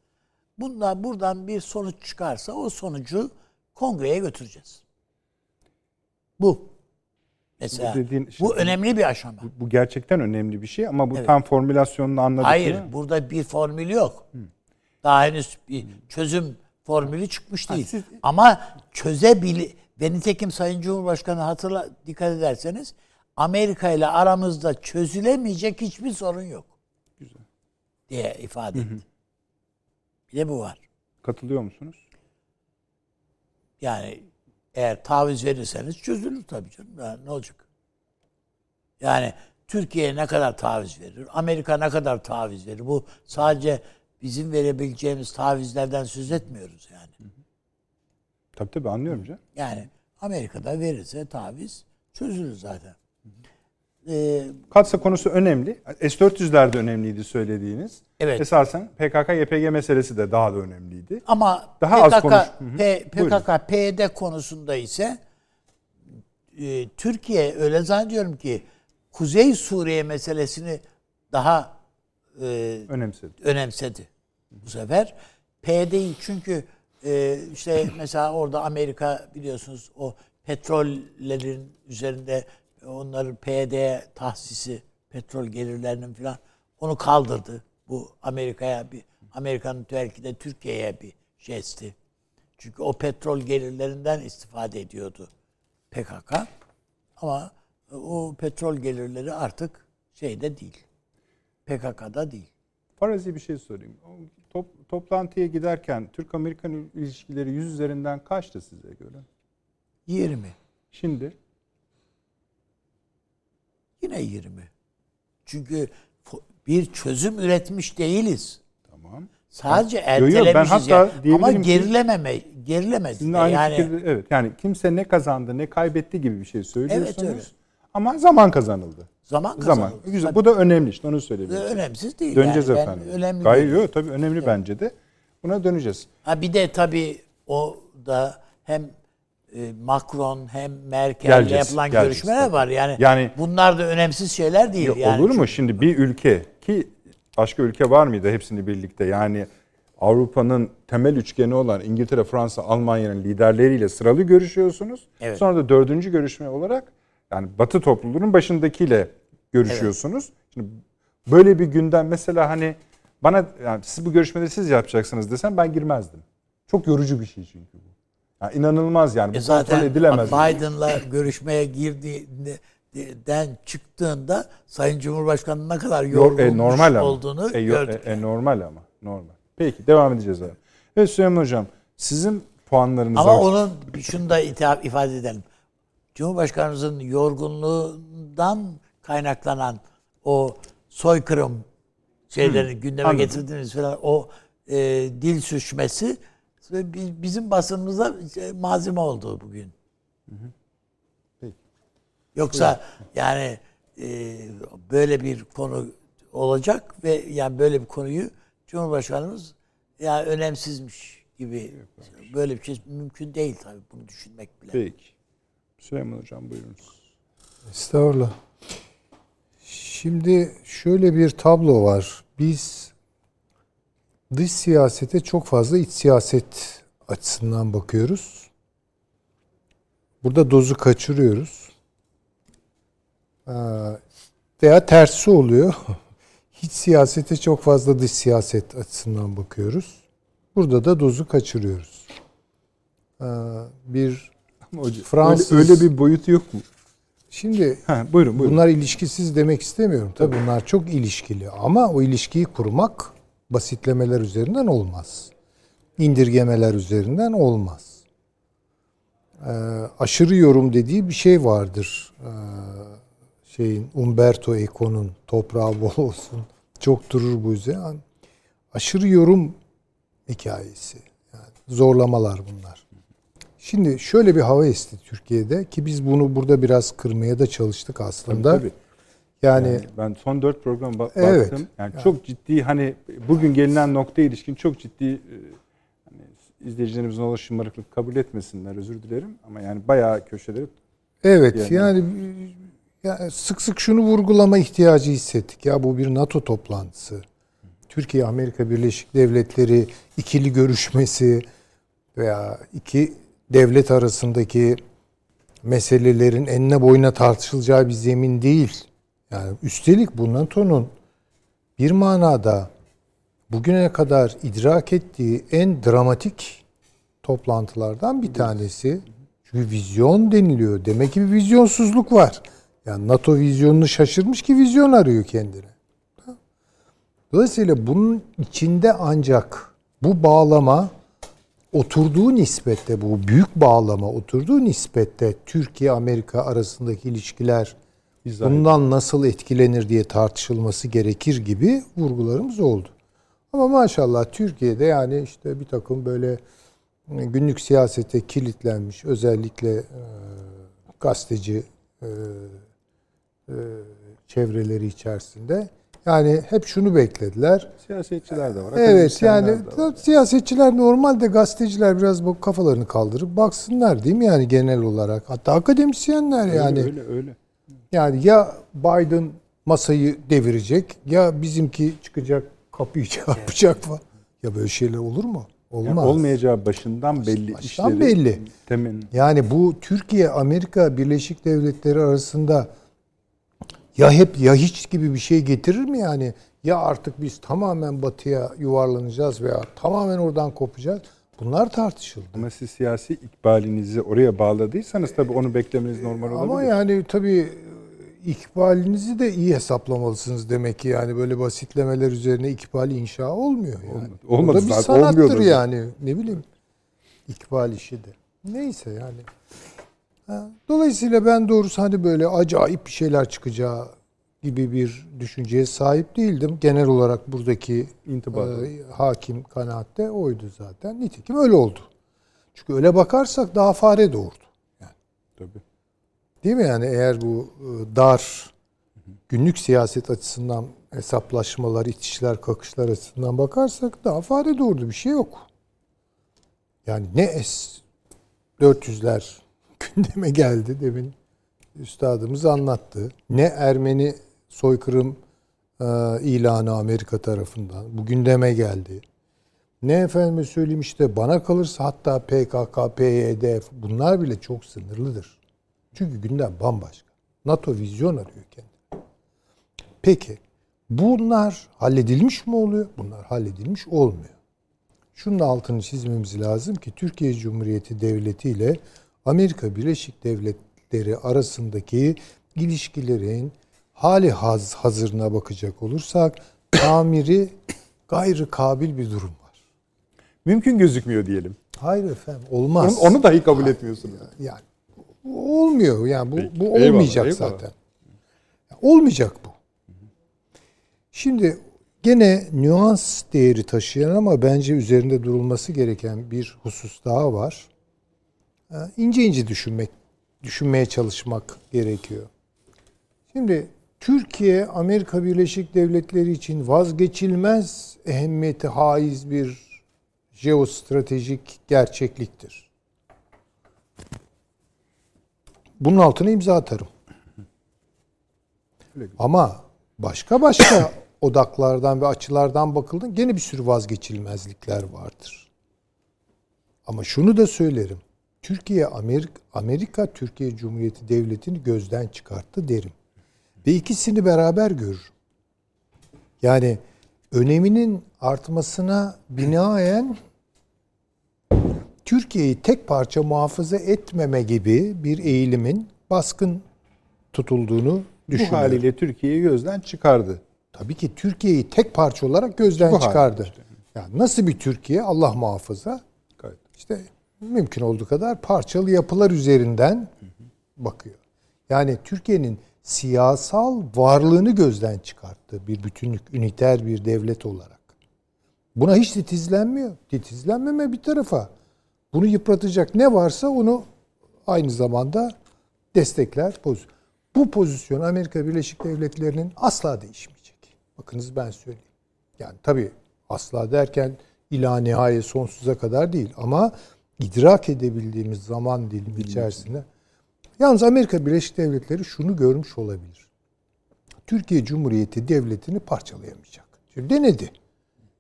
S2: Bundan buradan bir sonuç çıkarsa o sonucu kongreye götüreceğiz. Bu. Mesela
S1: Bu dediğin-
S2: bu önemli bir aşama.
S1: Bu gerçekten önemli bir şey ama bu
S2: Evet.
S1: tam formülasyonunu anladık
S2: Hayır,
S1: mı?
S2: burada bir formül yok. Daha henüz bir çözüm formülü çıkmış değil.
S1: siz-
S2: Ama çözebil ve nitekim Sayın Cumhurbaşkanı hatırla dikkat ederseniz Amerika ile aramızda çözülemeyecek hiçbir sorun yok.
S1: Güzel.
S2: diye ifade etti. Bir de bu var.
S1: Katılıyor musunuz?
S2: Yani eğer taviz verirseniz çözülür tabii canım. Yani ne olacak? Yani Türkiye ne kadar taviz verir? Amerika ne kadar taviz verir? Bu sadece bizim verebileceğimiz tavizlerden söz etmiyoruz yani.
S1: Tabii tabii anlıyorum canım.
S2: Yani Amerika'da verirse taviz çözülür zaten. Ee,
S1: Katsa konusu önemli. S-400'ler de önemliydi söylediğiniz.
S2: Evet.
S1: Esasen PKK-YPG meselesi de daha da önemliydi.
S2: Ama
S1: Daha az
S2: PKK,
S1: konuş- Hı hı.
S2: P-. PKK, PYD konusunda ise e, Türkiye öyle zannediyorum ki Kuzey Suriye meselesini daha e,
S1: Önemsedi.
S2: önemsedi bu sefer. PYD'yi çünkü e, işte mesela orada Amerika biliyorsunuz o petrollerin üzerinde onların PYD'ye tahsisi petrol gelirlerinin falan onu kaldırdı. Bu Amerika'ya bir Amerika'nın belki de Türkiye'ye bir jesti. Çünkü o petrol gelirlerinden istifade ediyordu PKK. Ama o petrol gelirleri artık şeyde değil. PKK'da değil.
S1: Farazi bir şey sorayım. Top- toplantıya giderken Türk-Amerikan ilişkileri 100 üzerinden kaçtı size göre?
S2: 20.
S1: Şimdi
S2: Yine 20. Çünkü bir çözüm üretmiş değiliz.
S1: tamam.
S2: Sadece
S1: Yo, yo, ben
S2: ertelemişiz
S1: hatta diyebilirim
S2: Ama gerilememe, gerilemedi. Yani
S1: fikirde evet. Yani kimse ne kazandı ne kaybetti gibi bir şey söylüyorsunuz.
S2: öyle.
S1: Ama zaman kazanıldı.
S2: zaman
S1: Zaman.
S2: kazanıldı.
S1: Güzel.
S2: Tabii.
S1: Bu da önemli işte onu söyleyebilirim.
S2: önemsiz değil.
S1: Döneceğiz
S2: yani. Ben
S1: efendim.
S2: Önemli
S1: Gayet
S2: değil.
S1: yok tabii önemli bence de. Buna döneceğiz.
S2: Ha bir de tabii o da hem Macron hem Merkel'le yapılan
S1: geleceğiz
S2: görüşmeler
S1: tabii.
S2: var. Yani,
S1: Yani-
S2: bunlar da önemsiz şeyler değil.
S1: Ya
S2: yani.
S1: olur mu şimdi bir ülke ki başka ülke var mıydı hepsini birlikte yani Avrupa'nın temel üçgeni olan İngiltere, Fransa, Almanya'nın liderleriyle sıralı görüşüyorsunuz.
S2: Evet.
S1: Sonra da dördüncü görüşme olarak yani Batı topluluğunun başındakiyle görüşüyorsunuz. Şimdi böyle bir gündem mesela hani bana yani siz bu görüşmeleri siz yapacaksınız desem ben girmezdim. Çok yorucu bir şey çünkü bu. Yani inanılmaz yani. Bu
S2: E
S1: kontrol
S2: zaten
S1: edilemez.
S2: Biden'la görüşmeye girdiğinden çıktığında Sayın Cumhurbaşkanı ne kadar
S1: Yok,
S2: yorulmuş
S1: e, normal ama.
S2: olduğunu
S1: e, yo-
S2: gördük.
S1: e, e, normal ama. Normal. Peki devam edeceğiz abi. Evet Süleyman Hocam sizin puanlarınız
S2: Ama
S1: var.
S2: onun şunu da ifade edelim. Cumhurbaşkanımızın yorgunluğundan kaynaklanan o soykırım şeylerini gündeme
S1: anladım.
S2: getirdiğiniz falan o e, dil sürçmesi bizim basınımıza e, malzeme oldu bugün.
S1: Peki.
S2: Yoksa yani e, böyle bir konu olacak ve yani böyle bir konuyu Cumhurbaşkanımız yani önemsizmiş gibi böyle bir şey mümkün değil tabii bunu düşünmek bile.
S1: Peki. Süleyman Hocam buyurunuz.
S3: Estağfurullah. Şimdi şöyle bir tablo var. Biz dış siyasete çok fazla iç siyaset açısından bakıyoruz. Burada dozu kaçırıyoruz. Ee, Veya tersi oluyor. Hiç siyasete çok fazla dış siyaset açısından bakıyoruz. Burada da dozu kaçırıyoruz. Ee, Bir
S1: hocam,
S3: Fransız-
S1: öyle, öyle bir boyutu yok mu?
S3: şimdi
S1: Ha, buyurun buyurun.
S3: Bunlar ilişkisiz demek istemiyorum. Tabii bunlar çok ilişkili ama o ilişkiyi kurmak basitlemeler üzerinden olmaz. İndirgemeler üzerinden olmaz. Ee, aşırı yorum dediği bir şey vardır. Ee, şeyin Umberto Eco'nun toprağı bol olsun. Çok durur bu yüzden. Aşırı yorum hikayesi. Yani zorlamalar bunlar. Şimdi şöyle bir hava esti Türkiye'de ki biz bunu burada biraz kırmaya da çalıştık aslında.
S1: Tabii.
S3: Yani,
S1: Yani ben son dört program ba-
S3: Evet.
S1: baktım. Yani çok ciddi hani bugün gelinen noktaya ilişkin çok ciddi e, hani izleyicilerimizin olur şımarıklık kabul etmesinler özür dilerim ama yani bayağı köşeleri
S3: evet
S1: Yani-
S3: yani, ya sık sık şunu vurgulama ihtiyacı hissettik. Ya bu bir NATO toplantısı. Türkiye Amerika Birleşik Devletleri ikili görüşmesi veya iki devlet arasındaki meselelerin enine boyuna tartışılacağı bir zemin değil. Yani üstelik bu NATO'nun bir manada bugüne kadar idrak ettiği en dramatik toplantılardan bir tanesi. Çünkü vizyon deniliyor. Demek ki bir vizyonsuzluk var. Yani NATO vizyonunu şaşırmış ki vizyon arıyor kendine. Dolayısıyla bunun içinde ancak bu bağlama oturduğu nispette bu büyük bağlama oturduğu nispette Türkiye Amerika arasındaki ilişkiler
S1: izah
S3: bundan nasıl etkilenir diye tartışılması gerekir gibi vurgularımız oldu. Ama maşallah Türkiye'de yani işte bir takım böyle e, günlük siyasete kilitlenmiş özellikle e, gazeteci e, e, çevreleri içerisinde yani hep şunu beklediler.
S1: siyasetçiler de var.
S3: Evet yani
S1: de var.
S3: siyasetçiler normalde gazeteciler biraz bu kafalarını kaldırıp baksınlar değil mi yani genel olarak. Hatta akademisyenler yani.
S1: öyle öyle.
S3: Yani ya Biden masayı devirecek ya bizimki çıkacak kapıyı çarpacak falan. Ya böyle şeyler olur mu?
S1: Yani
S3: Olmaz.
S1: olmayacağı başından belli
S3: Baştan
S1: işleri.
S3: belli.
S1: Temin.
S3: Yani bu Türkiye Amerika Birleşik Devletleri arasında ya hep ya hiç gibi bir şey getirir mi yani? Ya artık biz tamamen batıya yuvarlanacağız veya tamamen oradan kopacağız. Bunlar tartışıldı.
S1: Ama siz siyasi ikbalinizi oraya bağladıysanız tabii onu beklemeniz normal olabilir.
S3: Ama yani tabii ikbalinizi de iyi hesaplamalısınız demek ki yani böyle basitlemeler üzerine ikbal inşa olmuyor yani.
S1: Olmadı.
S3: O da bir
S1: zaten,
S3: sanattır yani. Ne bileyim. İkbal işi de. Neyse yani. Ha, Dolayısıyla ben doğrusu hani böyle acayip bir şeyler çıkacağı gibi bir düşünceye sahip değildim. Genel olarak buradaki
S1: İntibada.
S3: e, hakim kanaatte oydu zaten. Nitekim öyle oldu. Çünkü öyle bakarsak daha fare doğurdu.
S1: Tabii.
S3: Değil mi yani eğer bu e, dar günlük siyaset açısından hesaplaşmalar, itişler, kakışlar açısından bakarsak daha fare doğurdu bir şey yok. Yani ne S-400'ler gündeme geldi demin üstadımız anlattı. Ne Ermeni soykırım e, ilanı Amerika tarafından bu gündeme geldi. ne efendime söyleyeyim işte bana kalırsa hatta PKK, PYD bunlar bile çok sınırlıdır. Çünkü gündem bambaşka. NATO vizyon arıyor kendini. Peki bunlar halledilmiş mi oluyor? Bunlar halledilmiş olmuyor. Şunun altını çizmemiz lazım ki Türkiye Cumhuriyeti Devleti ile Amerika Birleşik Devletleri arasındaki ilişkilerin hali haz hazırına bakacak olursak tamiri gayrı kabil bir durum var.
S1: Mümkün gözükmüyor diyelim.
S3: Hayır efendim olmaz.
S1: Onu, onu dahi kabul etmiyorsunuz.
S3: Yani olmuyor yani bu bu olmayacak
S1: Eyvallah, eyvallah.
S3: zaten. Olmayacak bu. Şimdi gene nüans değeri taşıyan ama bence üzerinde durulması gereken bir husus daha var. Ee, İnce ince düşünmek, düşünmeye çalışmak gerekiyor. Şimdi Türkiye Amerika Birleşik Devletleri için vazgeçilmez ehemmiyeti haiz bir jeostratejik gerçekliktir. Bunun altına imza atarım. Ama başka başka odaklardan ve açılardan bakıldığında gene bir sürü vazgeçilmezlikler vardır. Ama şunu da söylerim. Türkiye Amerika, Amerika Türkiye Cumhuriyeti Devleti'ni gözden çıkarttı derim. Ve ikisini beraber görürüm. Yani öneminin artmasına binaen Türkiye'yi tek parça muhafaza etmeme gibi bir eğilimin baskın tutulduğunu
S1: Bu
S3: düşünüyorum.
S1: haliyle Türkiye'yi gözden çıkardı.
S3: Tabii ki Türkiye'yi tek parça olarak gözden
S1: Bu
S3: çıkardı.
S1: işte.
S3: Yani nasıl bir Türkiye Allah muhafaza
S1: Gayet.
S3: işte mümkün olduğu kadar parçalı yapılar üzerinden bakıyor. Yani Türkiye'nin siyasal varlığını gözden çıkarttı bir bütünlük, üniter bir devlet olarak. Buna hiç titizlenmiyor. Titizlenmeme bir tarafa. Bunu yıpratacak ne varsa onu aynı zamanda destekler. Bu pozisyon Amerika Birleşik Devletleri'nin asla değişmeyecek. Bakınız ben söyleyeyim. Yani tabii asla derken ila nihayet sonsuza kadar değil ama idrak edebildiğimiz zaman dilimi içerisinde yalnız Amerika Birleşik Devletleri şunu görmüş olabilir. Türkiye Cumhuriyeti devletini parçalayamayacak. Şimdi denedi.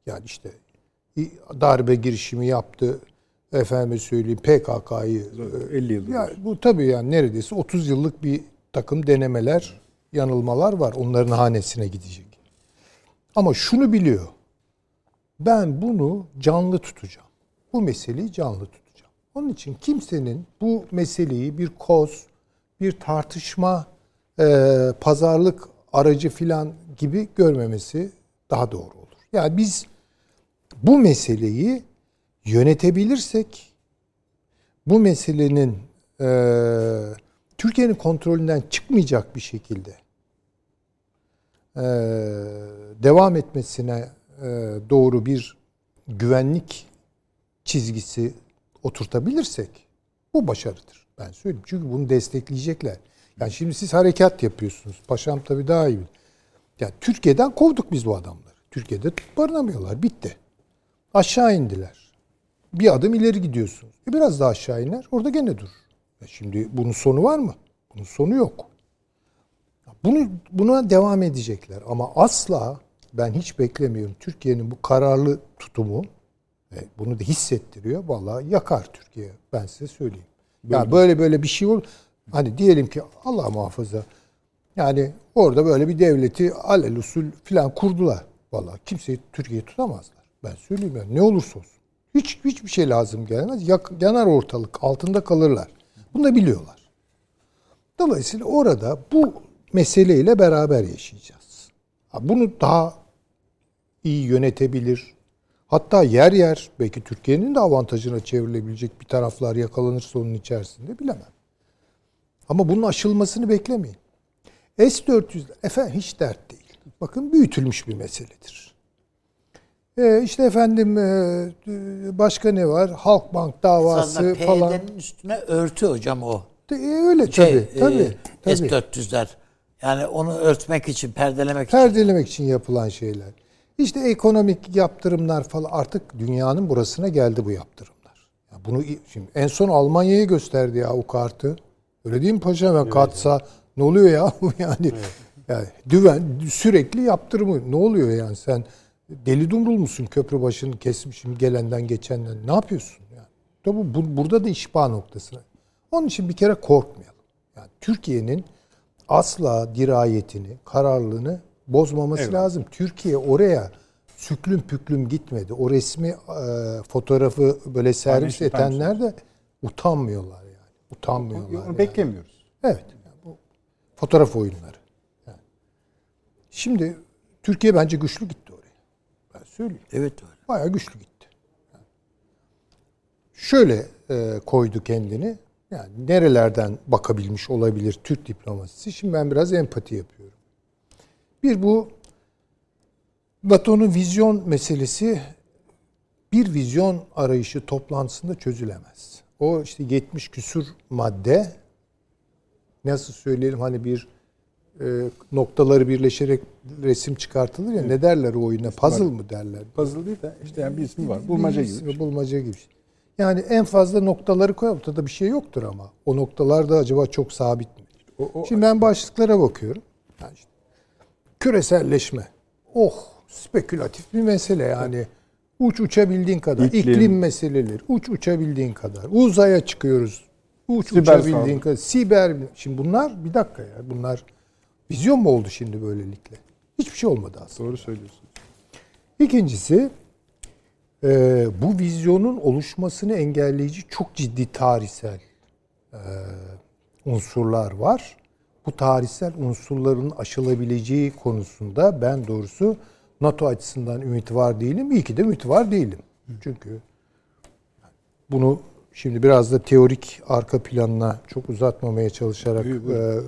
S3: Yani işte darbe girişimi yaptı. Efendime söyleyeyim PKK'yı
S1: 50 yıldır.
S3: ya bu tabii yani neredeyse 30 yıllık bir takım denemeler, yanılmalar var. Onların hanesine gidecek. Ama şunu biliyor. Ben bunu canlı tutacağım. Bu meseleyi canlı tutacağım. Onun için kimsenin bu meseleyi bir koz, bir tartışma, e, pazarlık aracı filan gibi görmemesi daha doğru olur. Yani biz bu meseleyi yönetebilirsek bu meselenin e, Türkiye'nin kontrolünden çıkmayacak bir şekilde e, devam etmesine e, doğru bir güvenlik çizgisi oturtabilirsek bu başarıdır. Ben söyleyeyim. Çünkü bunu destekleyecekler. Yani şimdi siz harekat yapıyorsunuz. Paşam tabii daha iyi. bilir. Ya Türkiye'den kovduk biz bu adamları. Türkiye'de barınamıyorlar. Bitti. Aşağı indiler. Bir adım ileri gidiyorsunuz. E biraz daha aşağı iner. Orada gene dur. Ya şimdi bunun sonu var mı? Bunun sonu yok. Bunu buna devam edecekler ama asla ben hiç beklemiyorum. Türkiye'nin bu kararlı tutumu ve bunu da hissettiriyor. Vallahi yakar Türkiye. Ben size söyleyeyim. Ya böyle böyle bir şey olur. Hani diyelim ki Allah muhafaza yani orada böyle bir devleti alel usul filan kurdular. Vallahi kimseyi Türkiye'yi tutamazlar. Ben söyleyeyim yani ne olursa olsun. Hiç hiçbir şey lazım gelmez. Yanar ortalık. Altında kalırlar. Bunu da biliyorlar. Dolayısıyla orada bu meseleyle beraber yaşayacağız. Bunu daha iyi yönetebilir. Hatta yer yer belki Türkiye'nin de avantajına çevrilebilecek bir taraflar yakalanırsa onun içerisinde bilemem. Ama bunun aşılmasını beklemeyin. S-400 efendim hiç dert değil. Bakın büyütülmüş bir meseledir. Ee, işte efendim e, başka ne var? Halkbank davası
S2: Aslında
S3: falan.
S2: PYD'nin üstüne örtü hocam o.
S3: E, öyle
S2: Şey,
S3: tabii. tabii,
S2: e,
S3: tabii.
S2: S-400'ler. Yani onu örtmek için, perdelemek için.
S3: Perdelemek için yapılan şeyler. İşte ekonomik yaptırımlar falan artık dünyanın burasına geldi bu yaptırımlar. Ya bunu şimdi en son Almanya'ya gösterdi ya o kartı. Öyle değil mi paşam? Ya katsa ne oluyor ya? yani yani düven sürekli yaptırımı. Ne oluyor yani sen Deli dumrul musun köprü başını kesmişim gelenden geçenden. Ne yapıyorsun? Yani? Tabii bu, burada da işba noktasına. Onun için bir kere korkmayalım. Yani Türkiye'nin asla dirayetini, kararlılığını bozmaması
S1: Evet.
S3: lazım. Türkiye oraya süklüm püklüm gitmedi. O resmi e, fotoğrafı böyle servis
S1: Times
S3: edenler de utanmıyorlar yani. Utanmıyorlar.
S1: Onu
S3: yani.
S1: beklemiyoruz.
S3: Evet. Yani bu fotoğraf oyunları. Yani. Şimdi Türkiye bence güçlü gitti söyleyeyim.
S2: Evet öyle.
S3: Bayağı güçlü gitti. Yani şöyle e, koydu kendini. Yani nerelerden bakabilmiş olabilir Türk diplomasisi? Şimdi ben biraz empati yapıyorum. Bir bu NATO'nun vizyon meselesi bir vizyon arayışı toplantısında çözülemez. O işte 70 küsur madde nasıl söyleyelim hani bir noktaları birleşerek resim çıkartılır ya ne derler o oyuna puzzle mı derler?
S1: Puzzle değil de işte yani bir ismi var. Bulmaca gibi.
S3: ismi, Bulmaca gibi. Yani en fazla noktaları koy ortada bir şey yoktur ama. O noktalar da acaba çok sabit mi?
S1: O, o,
S3: Şimdi ben başlıklara bakıyorum. Yani işte, küreselleşme. Oh spekülatif bir mesele yani. Uç uçabildiğin kadar.
S1: İklim.
S3: İklim, meseleleri. Uç uçabildiğin kadar. Uzaya çıkıyoruz. Uç
S1: Siber
S3: uçabildiğin
S1: saldırı.
S3: kadar. Siber. Şimdi bunlar bir dakika ya. Bunlar vizyon mu oldu şimdi böylelikle? Hiçbir şey olmadı aslında.
S1: doğru söylüyorsun.
S3: İkincisi e, bu vizyonun oluşmasını engelleyici çok ciddi tarihsel e, unsurlar var. Bu tarihsel unsurların aşılabileceği konusunda ben doğrusu NATO açısından ümit var değilim. İyi ki de ümit var değilim. Çünkü bunu şimdi biraz da teorik arka planına çok uzatmamaya çalışarak
S1: Buyur, buyur.
S3: e,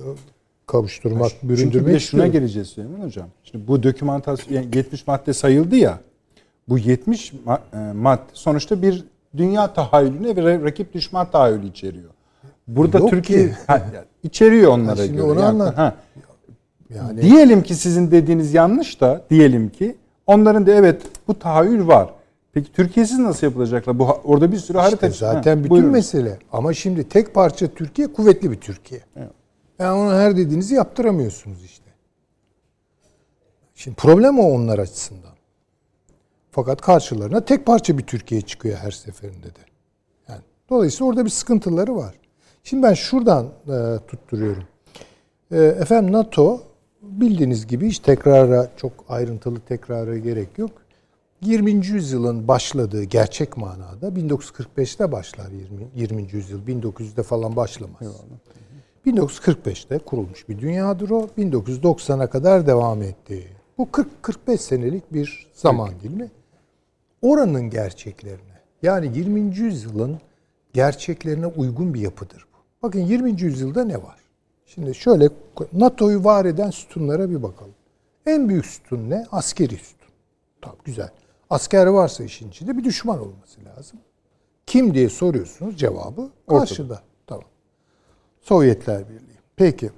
S3: kavuşturmak,
S1: Çünkü bir
S3: büründürmek
S1: de şuna
S3: istiyorum.
S1: geleceğiz Süleyman Hocam. Şimdi bu dokümantasyon yani 70 madde sayıldı ya. Bu 70 ma- e, madde sonuçta bir dünya tahayyülüne ve ra- rakip düşman tahayyülü içeriyor. Burada
S3: Yok
S1: Türkiye
S3: ki.
S1: Ha, yani içeriyor onlara
S3: Ha, şimdi
S1: göre.
S3: onu
S1: Yani-
S3: anlat.
S1: ha.
S3: Yani
S1: Diyelim ki sizin dediğiniz yanlış da diyelim ki onların da evet bu tahayyül var. Peki Türkiye'siz nasıl yapılacaklar? Bu orada bir sürü harita
S3: İşte zaten
S1: Ha,
S3: bütün
S1: buyurun.
S3: mesele. Ama şimdi tek parça Türkiye kuvvetli bir Türkiye.
S1: Evet.
S3: Yani onu her dediğinizi yaptıramıyorsunuz işte. Şimdi problem o onlar açısından. Fakat karşılarına tek parça bir Türkiye çıkıyor her seferinde de. Yani dolayısıyla orada bir sıkıntıları var. Şimdi ben şuradan e, tutturuyorum. E, efendim NATO bildiğiniz gibi hiç tekrara çok ayrıntılı tekrara gerek yok. 20. yüzyılın başladığı gerçek manada 1945'te başlar 20. 20. yüzyıl. 1900'de falan başlamaz. 1945'te kurulmuş bir dünyadır o. 1990'a kadar devam etti. Bu 40-45 senelik bir zaman dilimi. Oranın gerçeklerine yani 20. yüzyılın gerçeklerine uygun bir yapıdır bu. Bakın 20. yüzyılda ne var? Şimdi şöyle NATO'yu var eden sütunlara bir bakalım. En büyük sütun ne? Askeri sütun. Tamam güzel. Asker varsa işin içinde bir düşman olması lazım. Kim diye soruyorsunuz cevabı karşıda. Tamam. Sovyetler Birliği. Peki.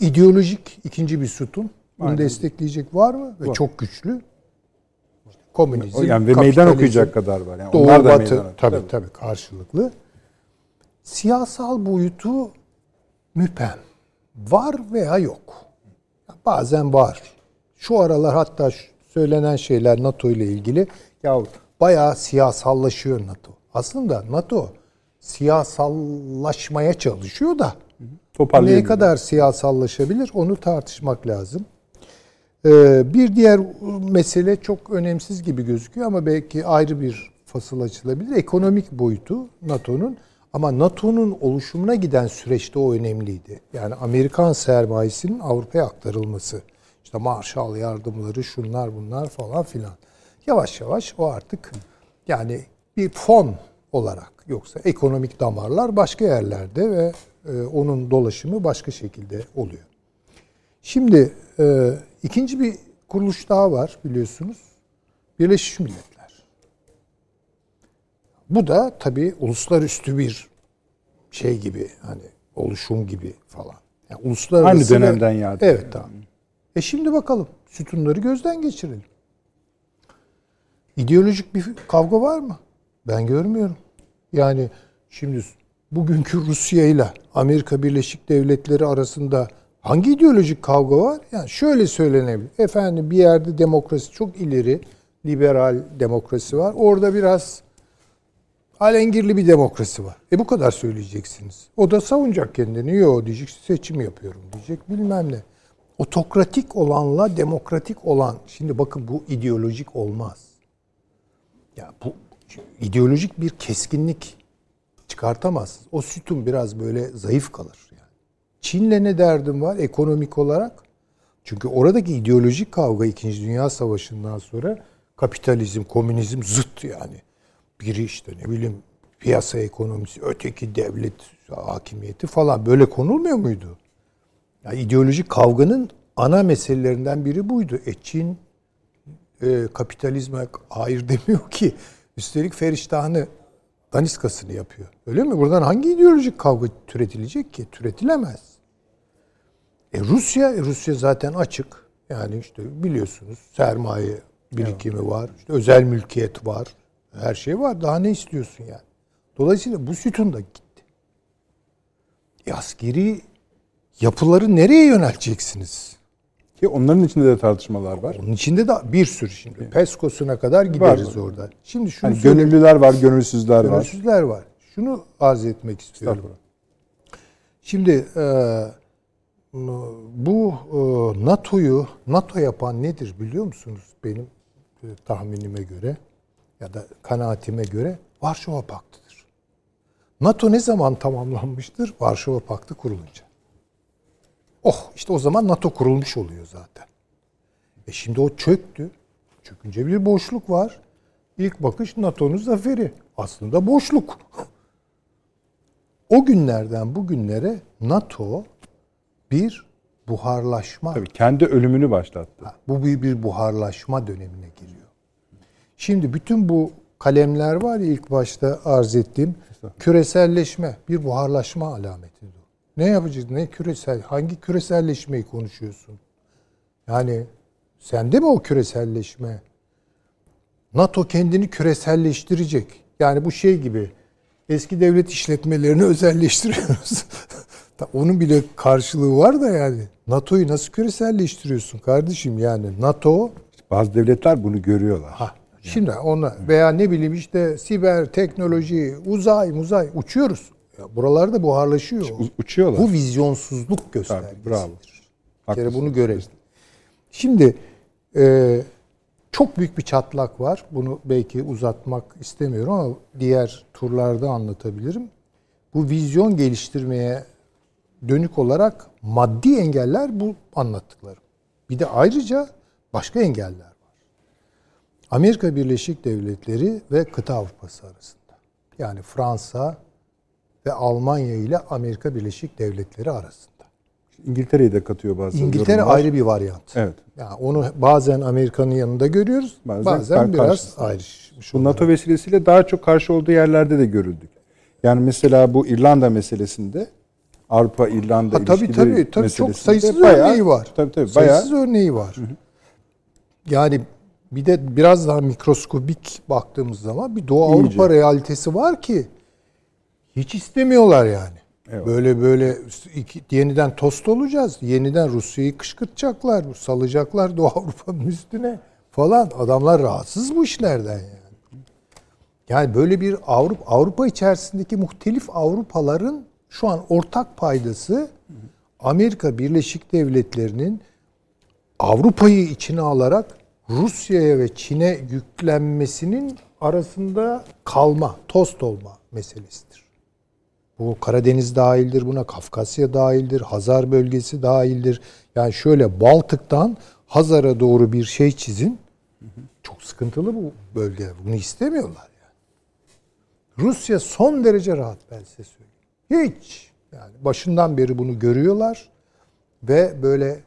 S3: İdeolojik ikinci bir sütun. Bunu
S1: Aynen.
S3: destekleyecek var mı? Ve
S1: Var.
S3: çok güçlü. Komünizm,
S1: yani ve meydan okuyacak kadar var. Yani
S3: Doğu
S1: onlar da
S3: Batı
S1: meydan
S3: tabii,
S1: okuyor.
S3: tabii karşılıklı. Siyasal boyutu müpem. Var veya yok. Bazen var. Şu aralar hatta söylenen şeyler NATO ile ilgili ya bayağı siyasallaşıyor NATO. Aslında NATO siyasallaşmaya çalışıyor da ne kadar siyasallaşabilir onu tartışmak lazım. Ee, bir diğer mesele çok önemsiz gibi gözüküyor ama belki ayrı bir fasıl açılabilir. Ekonomik boyutu NATO'nun ama NATO'nun oluşumuna giden süreçte o önemliydi. Yani Amerikan sermayesinin Avrupa'ya aktarılması. İşte Marshall yardımları şunlar bunlar falan filan. Yavaş yavaş o artık yani bir fon olarak yoksa ekonomik damarlar başka yerlerde ve e, onun dolaşımı başka şekilde oluyor. Şimdi e, ikinci bir kuruluş daha var biliyorsunuz. Birleşmiş Milletler. Bu da tabii uluslararası bir şey gibi hani oluşum gibi falan. Yani uluslararası
S1: Aynı
S3: ve-
S1: dönemden yani.
S3: Evet tamam. E şimdi bakalım sütunları gözden geçirelim. İdeolojik bir kavga var mı? Ben görmüyorum. Yani şimdi bugünkü Rusya ile Amerika Birleşik Devletleri arasında Hangi ideolojik kavga var? Yani şöyle söylenebilir. Efendim bir yerde demokrasi çok ileri, liberal demokrasi var. Orada biraz alengirli bir demokrasi var. E bu kadar söyleyeceksiniz. O da savunacak kendini. Yo diyecek seçim yapıyorum diyecek bilmem ne. Otokratik olanla demokratik olan. Şimdi bakın bu ideolojik olmaz. Ya bu ideolojik bir keskinlik çıkartamazsınız. O sütun biraz böyle zayıf kalır. Yani. Çin'le ne derdim var ekonomik olarak? Çünkü oradaki ideolojik kavga 2. Dünya Savaşı'ndan sonra kapitalizm, komünizm zıt yani. Biri işte ne bileyim piyasa ekonomisi, öteki devlet hakimiyeti falan böyle konulmuyor muydu? Yani ideolojik kavganın ana meselelerinden biri buydu. E Çin e, kapitalizme hayır demiyor ki. Üstelik Feriştah'ını daniskasını yapıyor. Öyle mi? Buradan hangi ideolojik kavga türetilecek ki? Türetilemez. E Rusya, e Rusya zaten açık. Yani işte biliyorsunuz sermaye birikimi evet. var. İşte özel mülkiyet var. Her şey var. Daha ne istiyorsun yani? Dolayısıyla bu sütun da gitti. E askeri yapıları nereye yönelteceksiniz?
S1: Ki onların içinde de tartışmalar var.
S3: Onun içinde de bir sürü şimdi. Evet. Peskos'una kadar gideriz var. orada. Şimdi şunu
S1: yani gönüllüler var, gönülsüzler,
S3: var. Gönülsüzler var. Şunu arz etmek istiyorum. Şimdi e, bu e, NATO'yu NATO yapan nedir biliyor musunuz benim e, tahminime göre ya da kanaatime göre Varşova Paktı'dır. NATO ne zaman tamamlanmıştır? Varşova Paktı kurulunca. Oh işte o zaman NATO kurulmuş oluyor zaten. E şimdi o çöktü. Çökünce bir boşluk var. İlk bakış NATO'nun zaferi. Aslında boşluk. O günlerden bugünlere NATO bir buharlaşma.
S1: Tabii kendi ölümünü başlattı.
S3: bu bir, bir buharlaşma dönemine giriyor. Şimdi bütün bu kalemler var ya ilk başta arz ettiğim küreselleşme bir buharlaşma alametidir. Ne yapacağız? Ne küresel? Hangi küreselleşmeyi konuşuyorsun? Yani sende mi o küreselleşme? NATO kendini küreselleştirecek. Yani bu şey gibi eski devlet işletmelerini özelleştiriyoruz. Onun bile karşılığı var da yani. NATO'yu nasıl küreselleştiriyorsun kardeşim yani? NATO
S1: bazı devletler bunu görüyorlar.
S3: Ha, şimdi ona veya ne bileyim işte siber teknoloji, uzay, uzay uçuyoruz. Ya buralarda buharlaşıyor. U-
S1: uçuyorlar.
S3: Bu vizyonsuzluk göstergesidir. Tabii, bravo. Bir kere bunu görelim. Şimdi e, çok büyük bir çatlak var. Bunu belki uzatmak istemiyorum ama diğer turlarda anlatabilirim. Bu vizyon geliştirmeye dönük olarak maddi engeller bu anlattıklarım. Bir de ayrıca başka engeller var. Amerika Birleşik Devletleri ve kıta Avrupası arasında. Yani Fransa, ve Almanya ile Amerika Birleşik Devletleri arasında.
S1: İngiltere'yi de katıyor bazen.
S3: İngiltere yorumlar. ayrı bir varyant.
S1: Evet.
S3: Yani onu bazen Amerika'nın yanında görüyoruz. Bazen, bazen biraz karşısında. ayrışmış.
S1: Bu NATO vesilesiyle daha çok karşı olduğu yerlerde de görüldük. Yani mesela bu İrlanda meselesinde Avrupa İrlanda ha,
S3: tabii, tabii, tabii, çok sayısız bayağı, örneği var. Tabii tabii bayağı, sayısız örneği var. Hı hı. Yani bir de biraz daha mikroskobik baktığımız zaman bir Doğu İyice. Avrupa realitesi var ki hiç istemiyorlar yani. Evet. Böyle böyle iki, yeniden tost olacağız. Yeniden Rusya'yı kışkırtacaklar. Salacaklar Doğu Avrupa'nın üstüne falan. Adamlar rahatsız bu işlerden yani. Yani böyle bir Avrupa Avrupa içerisindeki muhtelif Avrupaların şu an ortak paydası Amerika Birleşik Devletleri'nin Avrupa'yı içine alarak Rusya'ya ve Çin'e yüklenmesinin arasında kalma, tost olma meselesidir. Bu Karadeniz dahildir buna, Kafkasya dahildir, Hazar bölgesi dahildir. Yani şöyle Baltık'tan Hazar'a doğru bir şey çizin. Çok sıkıntılı bu bölge. Bunu istemiyorlar yani. Rusya son derece rahat ben size söyleyeyim. Hiç. Yani başından beri bunu görüyorlar ve böyle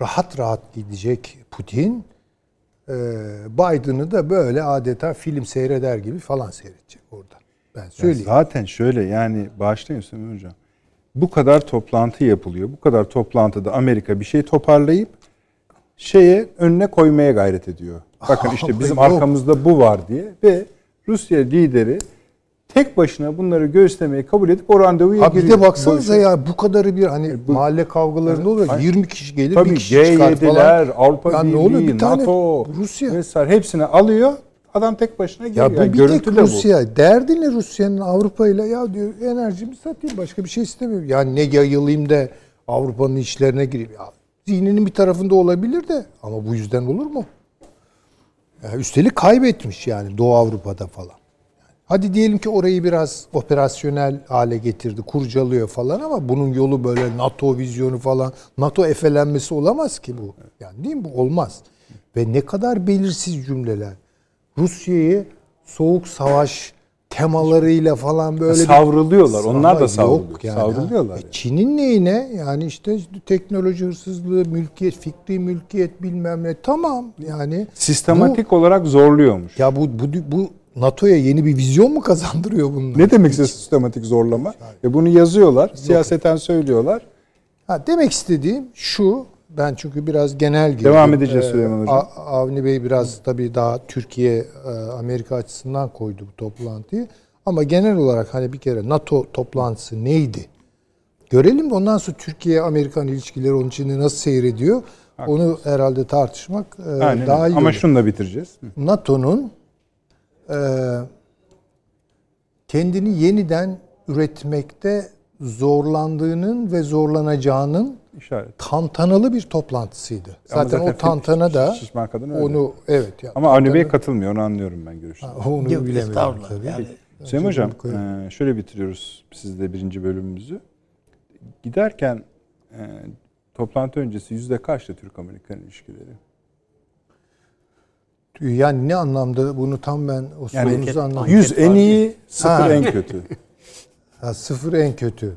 S3: rahat rahat gidecek Putin Biden'ı da böyle adeta film seyreder gibi falan seyredecek orada. Ben söyleyeyim.
S1: Ya zaten şöyle yani bağışlayın Süleyman Hocam. Bu kadar toplantı yapılıyor. Bu kadar toplantıda Amerika bir şey toparlayıp şeye önüne koymaya gayret ediyor. Bakın işte bizim arkamızda bu var diye ve Rusya lideri tek başına bunları göğüslemeyi kabul edip o randevuya
S3: Abi
S1: giriyor.
S3: bir de baksanıza
S1: Bu-
S3: ya bu kadarı bir hani
S1: bu-
S3: mahalle kavgalarında oluyor.
S1: Ay-
S3: 20 kişi gelir
S1: Tabii
S3: bir kişi çıkar falan.
S1: G7'ler, Avrupa
S3: Ya ne
S1: Birliği,
S3: oluyor? Bir tane
S1: NATO,
S3: Rusya.
S1: vesaire hepsini alıyor. Adam tek başına giriyor.
S3: Ya bu
S1: Yani
S3: bir tek
S1: de bu.
S3: Rusya. Derdi ne Rusya'nın Avrupa ile ya diyor enerjimi satayım başka bir şey istemiyorum. Yani ne yayılayım da Avrupa'nın işlerine gireyim. Ya, zihninin bir tarafında olabilir de ama bu yüzden olur mu? Ya, üstelik kaybetmiş yani Doğu Avrupa'da falan. Hadi diyelim ki orayı biraz operasyonel hale getirdi, kurcalıyor falan ama bunun yolu böyle NATO vizyonu falan, NATO efelenmesi olamaz ki bu. Yani değil mi? Bu olmaz. Ve ne kadar belirsiz cümleler. Rusya'yı soğuk savaş temalarıyla falan böyle bir-
S1: Savruluyorlar. Onlar da savruluyor.
S3: yok yani.
S1: Savruluyorlar.
S3: E,
S1: yani.
S3: Çin'in neyine? Yani işte teknoloji hırsızlığı, mülkiyet, fikri mülkiyet bilmem ne. Tamam yani.
S1: Sistematik olarak zorluyormuş.
S3: Bu, ya bu, bu, bu NATO'ya yeni bir vizyon mu kazandırıyor bunlar?
S1: Ne demekse sistematik zorlama? E bunu yazıyorlar, siyaseten söylüyorlar.
S3: Ha, demek istediğim şu, ben çünkü biraz genel girdim.
S1: Devam edeceğiz Süleyman Hocam.
S3: Avni Bey biraz tabii daha Türkiye, e, Amerika açısından koydu bu toplantıyı. Ama genel olarak hani bir kere NATO toplantısı neydi? Görelim de ondan sonra Türkiye-Amerikan ilişkileri onun içinde nasıl seyrediyor? Onu herhalde tartışmak e,
S1: Aynen.
S3: daha iyi
S1: Ama
S3: olur.
S1: şunu da bitireceğiz.
S3: NATO'nun e, kendini yeniden üretmekte zorlandığının ve zorlanacağının
S1: İşaret.
S3: tantanalı bir toplantısıydı.
S1: Ama
S3: Zaten,
S1: zaten
S3: o tantana da
S1: şişman kadın öyle.
S3: onu evet ya.
S1: Ama Avni Bey katılmıyor, onu anlıyorum ben görüşünü.
S3: onu
S2: Yok,
S3: bilemiyorum tabii.
S2: Yani
S1: Süleyman Hocam, e, şöyle bitiriyoruz sizle birinci bölümümüzü. Giderken e, toplantı öncesi yüzde kaçtı Türk-Amerikan ilişkileri?
S3: Yani ne anlamda bunu tam ben o
S1: Yani
S3: sorunuzu anlamadım.
S1: 100 en iyi, sıfır en kötü.
S3: Ha, sıfır en kötü.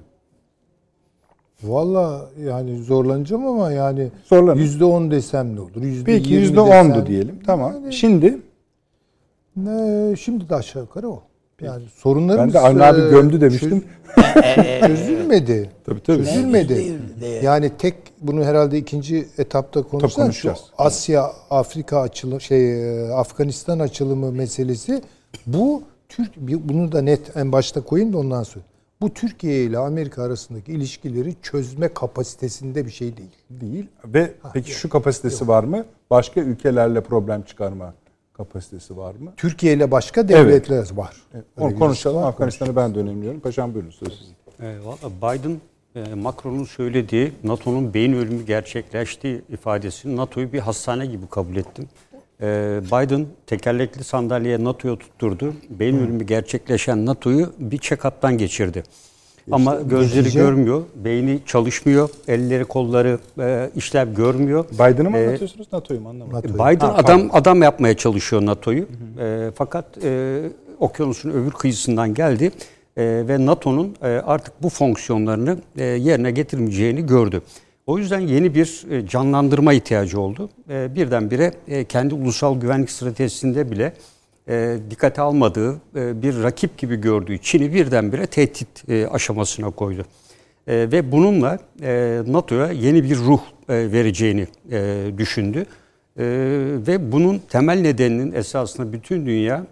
S3: Valla yani zorlanacağım ama yani
S1: Zorlanın.
S3: yüzde on desem ne olur? Yüzde
S1: Peki yüzde ondu diyelim. Tamam.
S3: Yani-
S1: Şimdi
S3: Ne, şimdi de aşağı yukarı o. Yani sorunlarımız
S1: ben de Avni abi
S3: e,
S1: gömdü demiştim.
S3: çöz- çözülmedi.
S1: Tabii tabii.
S3: Çözülmedi. Yani tek bunu herhalde ikinci etapta konuşacağız. Şu. Asya Afrika açılımı şey e, Afganistan açılımı meselesi bu Türk bunu da net en başta koyayım da ondan sonra. Bu Türkiye ile Amerika arasındaki ilişkileri çözme kapasitesinde bir şey değil.
S1: Değil. Ve peki şu kapasitesi var mı? Başka ülkelerle problem çıkarma kapasitesi var mı?
S3: Türkiye ile başka devletler var. Öyle
S1: Onu konuşalım. Afganistan'ı ben de önemliyorum. Paşam buyurun söz sizin.
S4: E, Valla Biden e, Macron'un söylediği NATO'nun beyin ölümü gerçekleştiği ifadesini NATO'yu bir hastane gibi kabul ettim. E, Biden tekerlekli sandalyeye NATO'ya tutturdu. Beyin ölümü gerçekleşen NATO'yu bir check-up'tan geçirdi. Ama gözleri
S3: netice-
S4: görmüyor, beyni çalışmıyor, elleri kolları e, işlev görmüyor.
S1: Biden'ı mı
S4: Ee,
S1: anlatıyorsunuz NATO'yu mu anlamadım.
S3: NATO'yu.
S4: Biden
S1: Ha,
S4: adam adam yapmaya çalışıyor NATO'yu. E, fakat e, okyanusun öbür kıyısından geldi E, ve NATO'nun e, artık bu fonksiyonlarını e, yerine getirmeyeceğini gördü. O yüzden yeni bir e, canlandırma ihtiyacı oldu. E, birdenbire e, kendi ulusal güvenlik stratejisinde bile dikkate almadığı bir rakip gibi gördüğü Çin'i birdenbire tehdit aşamasına koydu. Ve bununla NATO'ya yeni bir ruh vereceğini düşündü. Ve bunun temel nedeninin esasında bütün dünya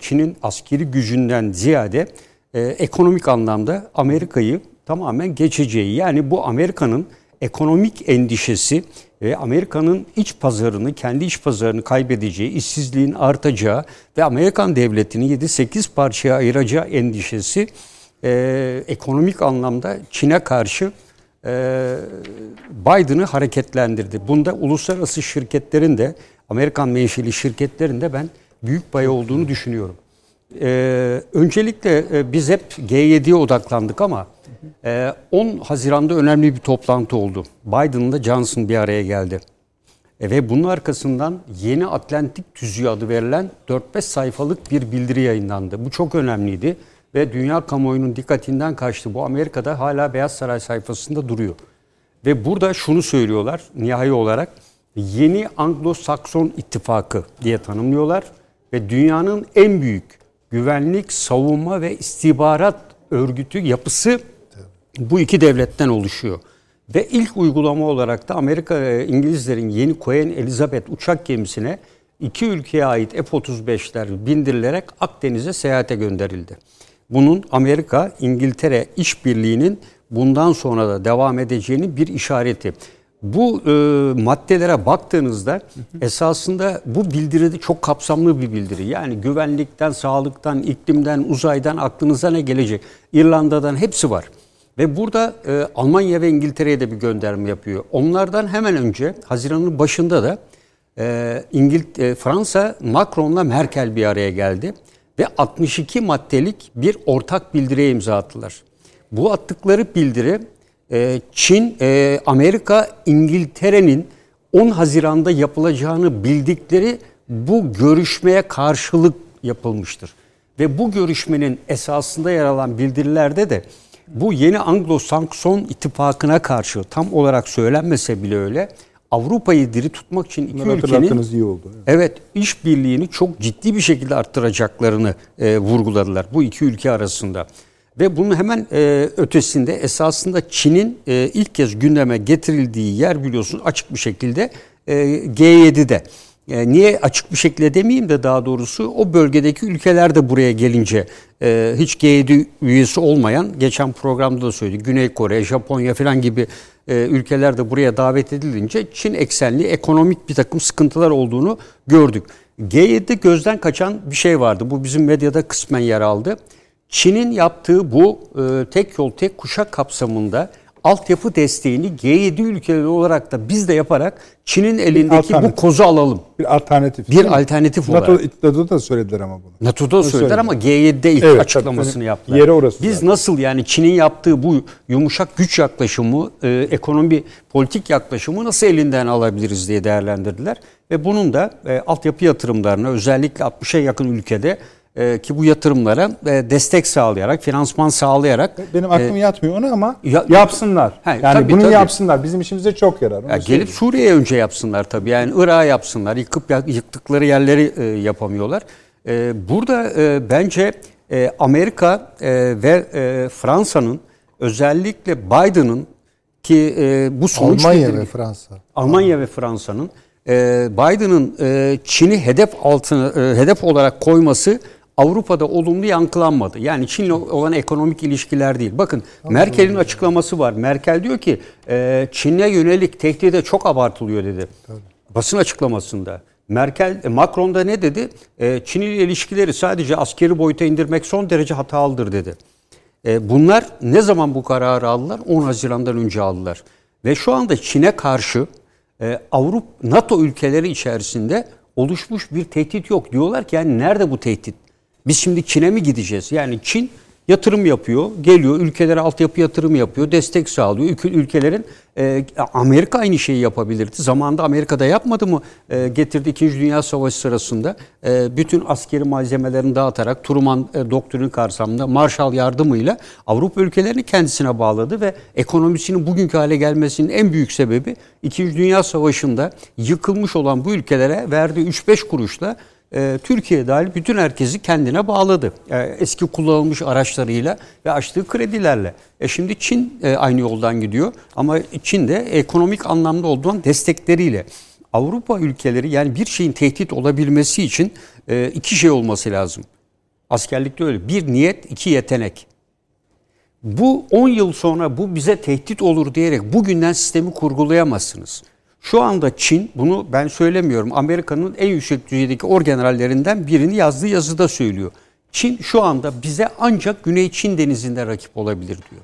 S4: Çin'in askeri gücünden ziyade ekonomik anlamda Amerika'yı tamamen geçeceği. Yani bu Amerika'nın ekonomik endişesi ve Amerika'nın iç pazarını, kendi iç pazarını kaybedeceği, işsizliğin artacağı ve Amerikan devletini 7-8 parçaya ayıracağı endişesi e, ekonomik anlamda Çin'e karşı e, Biden'ı hareketlendirdi. Bunda uluslararası şirketlerin de Amerikan menşeli şirketlerin de ben büyük payı olduğunu düşünüyorum. Ee, öncelikle e, biz hep G7'ye odaklandık ama e, 10 Haziran'da önemli bir toplantı oldu. Biden'la Johnson bir araya geldi. E, ve bunun arkasından Yeni Atlantik Tüzüğü adı verilen 4-5 sayfalık bir bildiri yayınlandı. Bu çok önemliydi ve dünya kamuoyunun dikkatinden kaçtı. Bu Amerika'da hala Beyaz Saray sayfasında duruyor. Ve burada şunu söylüyorlar nihai olarak yeni Anglo-Sakson ittifakı diye tanımlıyorlar ve dünyanın en büyük güvenlik, savunma ve istihbarat örgütü yapısı bu iki devletten oluşuyor. Ve ilk uygulama olarak da Amerika İngilizlerin yeni Queen Elizabeth uçak gemisine iki ülkeye ait F-35'ler bindirilerek Akdeniz'e seyahate gönderildi. bunun Amerika İngiltere işbirliğinin bundan sonra da devam edeceğinin bir işareti. Bu e, maddelere baktığınızda esasında bu bildiride çok kapsamlı bir bildiri. Yani güvenlikten, sağlıktan, iklimden, uzaydan aklınıza ne gelecek? İrlanda'dan hepsi var. Ve burada e, Almanya ve İngiltere'ye de bir gönderme yapıyor. Onlardan hemen önce Haziran'ın başında da e, İngilt e, Fransa Macron'la Merkel bir araya geldi ve 62 maddelik bir ortak bildiriye imza attılar. Bu attıkları bildiri e, Çin, e, Amerika, İngiltere'nin 10 Haziran'da yapılacağını bildikleri bu görüşmeye karşılık yapılmıştır. Ve bu görüşmenin esasında yer alan bildirilerde de bu yeni Anglo-Sakson ittifakına karşı tam olarak söylenmese bile öyle Avrupa'yı diri tutmak için iki
S1: Bunları
S4: ülkenin
S1: iyi oldu.
S4: Evet, evet işbirliğini çok ciddi bir şekilde arttıracaklarını e, vurguladılar bu iki ülke arasında. Ve bunun hemen e, ötesinde esasında Çin'in e, ilk kez gündeme getirildiği yer biliyorsunuz açık bir şekilde e, G7'de. E, niye açık bir şekilde demeyeyim de daha doğrusu o bölgedeki ülkeler de buraya gelince e, hiç G7 üyesi olmayan geçen programda da söyledik Güney Kore, Japonya falan gibi e, ülkeler de buraya davet edilince Çin eksenli ekonomik bir takım sıkıntılar olduğunu gördük. G7'de gözden kaçan bir şey vardı. Bu bizim medyada kısmen yer aldı. Çin'in yaptığı bu e, tek yol tek kuşak kapsamında altyapı desteğini G7 ülkeleri olarak da biz de yaparak Çin'in elindeki bu kozu alalım.
S1: Bir alternatif.
S4: Bir alternatif
S1: NATO,
S4: olarak.
S1: NATO'da da söylediler ama bunu.
S4: NATO'da söylediler ama G7'de ilk
S1: Evet,
S4: açıklamasını
S1: tabii.
S4: yaptılar.
S1: Yeri orası
S4: Biz
S1: zaten.
S4: nasıl yani Çin'in yaptığı bu yumuşak güç yaklaşımı, e, ekonomi politik yaklaşımı nasıl elinden alabiliriz diye değerlendirdiler. Ve bunun da e, altyapı yatırımlarına özellikle 60'a yakın ülkede e, ki bu yatırımlara e, destek sağlayarak, finansman sağlayarak
S1: Benim aklım yatmıyor ona ama
S4: ya-
S1: yapsınlar.
S4: Ha,
S1: yani
S4: tabii,
S1: bunu
S4: tabii.
S1: yapsınlar. Bizim işimize çok yarar.
S4: Ya gelip Suriye'ye önce yapsınlar tabii. Yani Irak'a yapsınlar. Yıkıp yıktıkları yerleri e, yapamıyorlar. E, burada e, bence e, Amerika e, ve e, Fransa'nın özellikle Biden'ın ki e, bu sonuç
S3: Almanya
S4: nedir?
S3: ve Fransa.
S4: Almanya ve Fransa'nın e, Biden'ın e, Çin'i hedef altına e, hedef olarak koyması Avrupa'da olumlu yankılanmadı. Yani Çin'le olan ekonomik ilişkiler değil. Bakın Merkel'in açıklaması var. Merkel diyor ki e, Çin'e yönelik tehdide çok abartılıyor dedi. Basın açıklamasında. Merkel, e, Macron da ne dedi? E, Çin ile ilişkileri sadece askeri boyuta indirmek son derece hatalıdır dedi. E, bunlar ne zaman bu kararı aldılar? 10 Haziran'dan önce aldılar. Ve şu anda Çin'e karşı e, Avrupa NATO ülkeleri içerisinde oluşmuş bir tehdit yok. Diyorlar ki yani nerede bu tehdit? Biz şimdi Çin'e mi gideceğiz? Yani Çin yatırım yapıyor, geliyor ülkelere altyapı yatırım yapıyor, destek sağlıyor. Ülke, ülkelerin e, Amerika aynı şeyi yapabilirdi. Zamanında Amerika'da yapmadı mı? E, getirdi 2. Dünya Savaşı sırasında e, bütün askeri malzemelerini dağıtarak Truman e, doktrini karşısında Marshall yardımıyla Avrupa ülkelerini kendisine bağladı ve ekonomisinin bugünkü hale gelmesinin en büyük sebebi 2. Dünya Savaşı'nda yıkılmış olan bu ülkelere verdiği 3-5 kuruşla e, Türkiye dahil bütün herkesi kendine bağladı. E, eski kullanılmış araçlarıyla ve açtığı kredilerle. E şimdi Çin e, aynı yoldan gidiyor ama Çin de ekonomik anlamda olduğun destekleriyle. Avrupa ülkeleri yani bir şeyin tehdit olabilmesi için e, iki şey olması lazım. Askerlikte öyle. Bir niyet, iki yetenek. Bu 10 yıl sonra bu bize tehdit olur diyerek bugünden sistemi kurgulayamazsınız. Şu anda Çin, bunu ben söylemiyorum, Amerika'nın en yüksek düzeydeki orgenerallerinden birini yazdığı yazıda söylüyor. Çin şu anda bize ancak Güney Çin denizinde rakip olabilir diyor.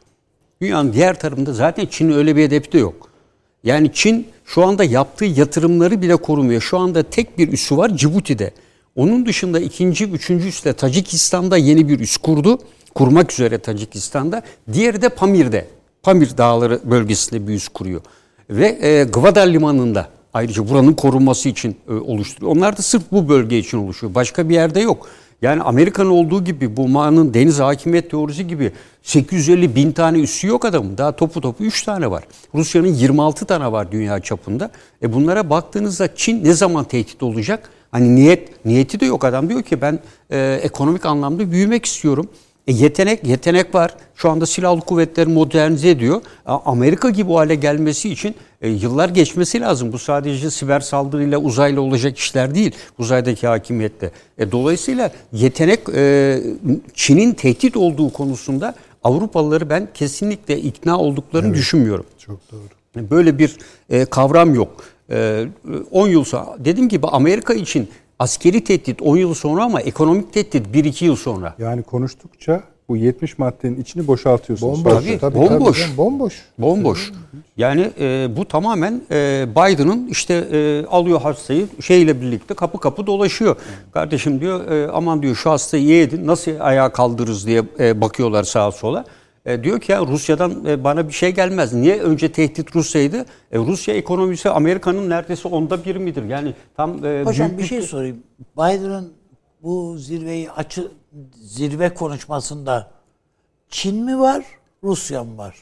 S4: Dünyanın diğer tarafında zaten Çin'in öyle bir hedefi de yok. Yani Çin şu anda yaptığı yatırımları bile korumuyor. Şu anda tek bir üssü var Cibuti'de. Onun dışında ikinci, üçüncü üsle Tacikistan'da yeni bir üs kurdu. Kurmak üzere Tacikistan'da. Diğeri de Pamir'de. Pamir Dağları bölgesinde bir üs kuruyor. Ve e, Gwadar Limanı'nda ayrıca buranın korunması için e, oluşturuyor. Onlar da sırf bu bölge için oluşuyor. Başka bir yerde yok. Yani Amerika'nın olduğu gibi bu Ma'nın deniz hakimiyet teorisi gibi 850 bin tane üssü yok adamın. Daha topu topu 3 tane var. Rusya'nın 26 tane var dünya çapında. E bunlara baktığınızda Çin ne zaman tehdit olacak? Hani niyet niyeti de yok adam diyor ki ben e, ekonomik anlamda büyümek istiyorum. E yetenek yetenek var. Şu anda silahlı kuvvetleri modernize ediyor. Amerika gibi o hale gelmesi için e, yıllar geçmesi lazım. Bu sadece siber saldırıyla uzayla olacak işler değil. Uzaydaki hakimiyette. E, dolayısıyla yetenek e, Çin'in tehdit olduğu konusunda Avrupalıları ben kesinlikle ikna olduklarını düşünmüyorum.
S3: Çok doğru.
S4: Böyle bir e, kavram yok. E, 10 yıl sonra dediğim gibi Amerika için askeri tehdit 10 yıl sonra ama ekonomik tehdit 1-2 yıl sonra.
S1: Yani konuştukça bu 70 maddenin içini boşaltıyorsunuz.
S3: Bomboş.
S4: Tabii,
S3: Tabii,
S4: bomboş.
S3: tabii, bomboş.
S4: Bomboş. Yani e, bu tamamen e, Biden'ın işte e, alıyor hastayı şeyle birlikte kapı kapı dolaşıyor. Kardeşim diyor e, aman diyor şu hastayı iyi edin nasıl ayağa kaldırırız diye e, bakıyorlar sağa sola. E, diyor ki ya Rusya'dan e, bana bir şey gelmez. Niye önce tehdit Rusya'ydı? E, Rusya ekonomisi Amerika'nın neredeyse onda bir midir? Yani tam e,
S2: Hocam
S4: büyük
S2: bir şey sorayım. Biden'ın bu zirveyi açı zirve konuşmasında Çin mi var, Rusya mı var?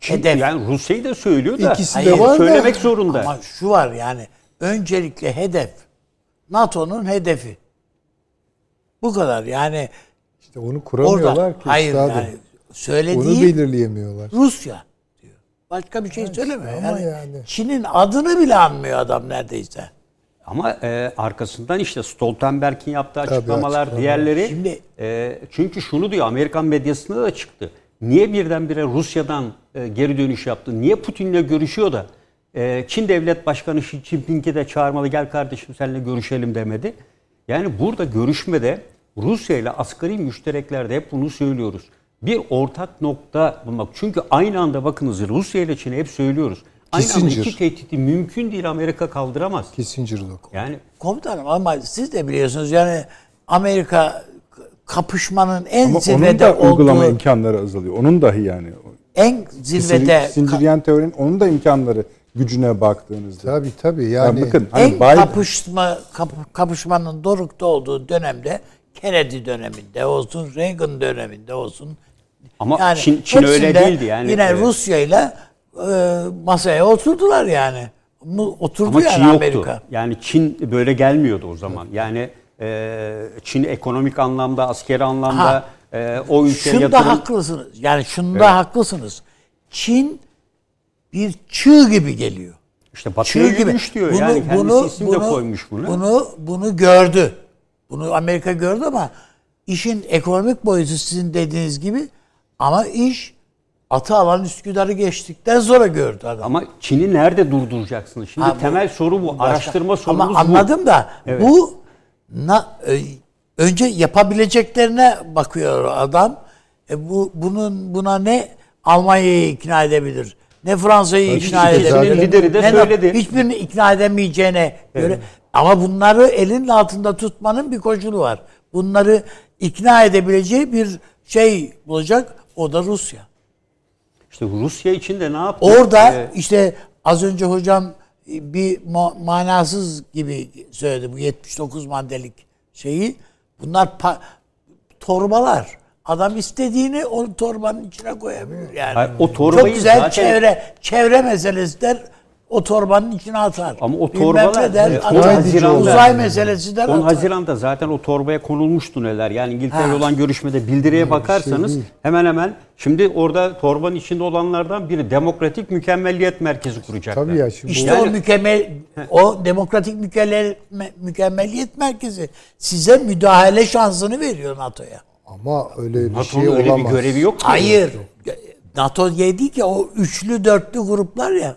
S4: Çin-
S2: hedef.
S4: yani Rusya'yı da söylüyor da
S3: İkisi
S2: de
S4: Hayır,
S3: var da-
S4: söylemek zorunda.
S2: Ama şu var yani öncelikle hedef NATO'nun hedefi. Bu kadar yani
S3: İşte onu kuramıyorlar
S2: orada
S3: ki.
S2: hayır
S3: üstadım.
S2: yani
S3: Onu
S2: söylediği
S3: belirleyemiyorlar.
S2: Rusya diyor. Başka bir şey söylemiyor.
S3: ama
S2: Yani,
S3: yani.
S2: Çin'in adını bile anmıyor adam neredeyse.
S4: Ama e, arkasından işte Stoltenberg'in yaptığı açıklamalar,
S3: açıklamalar.
S4: diğerleri.
S2: Şimdi-
S4: e, çünkü şunu diyor Amerikan medyasında da çıktı. Niye birdenbire Rusya'dan e, geri dönüş yaptı? Niye Putin'le görüşüyor da e, Çin Devlet Başkanı Xi Jinping'i de çağırmalı gel kardeşim seninle görüşelim demedi. Yani burada görüşmede Rusya ile asgari müştereklerde hep bunu söylüyoruz. Bir ortak nokta bulmak. Çünkü aynı anda bakınız Rusya ile Çin'e hep söylüyoruz. Aynı anda
S3: Kissinger.
S4: iki tehdidi mümkün değil Amerika kaldıramaz.
S3: Kissinger'da.
S4: Yani
S2: Komutanım ama siz de biliyorsunuz yani Amerika kapışmanın en
S1: Ama onun
S2: zirvede
S1: da uygulama
S2: olduğu
S1: imkanları azalıyor. Onun dahi yani.
S2: en zirvede
S1: Sindiryen teorinin onun da imkanları gücüne baktığınızda.
S3: Tabii tabii
S1: Yani,
S3: yani.
S1: bakın hani
S2: en
S1: Biden,
S2: kapışma kap- kapışmanın dorukta olduğu dönemde Kennedy döneminde olsun, Reagan döneminde olsun.
S4: Ama Çin- Çin öyle değildi yani.
S2: Yine
S4: Evet.
S2: Rusya ile masaya oturdular yani. Oturdu
S4: Ama
S2: yani
S4: Çin yoktu.
S2: Amerika.
S4: Yani Çin böyle gelmiyordu o zaman. Yani e, Çin ekonomik anlamda, askeri anlamda
S2: Ha.
S4: e, o ülkeye
S2: Şunda
S4: yatırım...
S2: haklısınız. Yani şunda haklısınız. Çin bir çığ gibi geliyor.
S4: İşte batıya
S2: Çığ gibi.
S4: diyor. yani kendisi isim de koymuş bunu.
S2: Bunu bunu gördü. Bunu Amerika gördü ama işin ekonomik boyutu sizin dediğiniz gibi ama iş atı alan Üsküdar'ı geçtikten sonra gördü adam.
S4: Ama Çin'i nerede durduracaksınız? Şimdi
S2: Ha, bu-
S4: temel soru bu.
S2: Başka-
S4: Araştırma sorumuz
S2: Ama
S4: bu.
S2: anladım da
S4: Evet.
S2: bu na, e, önce yapabileceklerine bakıyor adam. E bu bunun buna ne Almanya'yı ikna edebilir? Ne Fransa'yı ikna edebilir?
S4: lideri de
S2: ne-
S4: söyledi.
S2: Hiçbirini ikna edemeyeceğine göre. Ama bunları elinin altında tutmanın bir koşulu var. Bunları ikna edebileceği bir şey bulacak. O da Rusya.
S4: İşte Rusya için de ne yaptı?
S2: Orada
S4: Ee,
S2: işte az önce hocam bir ma- manasız gibi söyledi bu 79 maddelik şeyi. Bunlar pa- torbalar. Adam istediğini o torbanın içine koyabilir yani.
S4: Hayır, o torbayı
S2: Çok güzel
S4: zaten-
S2: çevre çevre meselesi der o torbanın içine atar.
S4: Ama o torbalar
S2: der, atar.
S4: 10 Haziran'da
S2: uzay meselesi der
S4: 10
S2: atar.
S4: Haziran'da zaten o torbaya konulmuştu neler. Yani İngiltere
S2: Ha.
S4: olan görüşmede bildiriye bakarsanız
S3: değil.
S4: hemen hemen şimdi orada torbanın içinde olanlardan biri demokratik mükemmelliyet merkezi kuracaklar.
S3: Tabii ya şimdi
S2: İşte
S3: bu,
S4: Yani-
S2: o mükemmel o demokratik mükemmel, mükemmeliyet merkezi size müdahale şansını veriyor NATO'ya.
S3: ama öyle bir
S4: NATO'nun
S3: şey
S4: öyle
S3: olamaz.
S4: bir görevi yok ki.
S2: Hayır. NATO değil ki o üçlü dörtlü gruplar ya.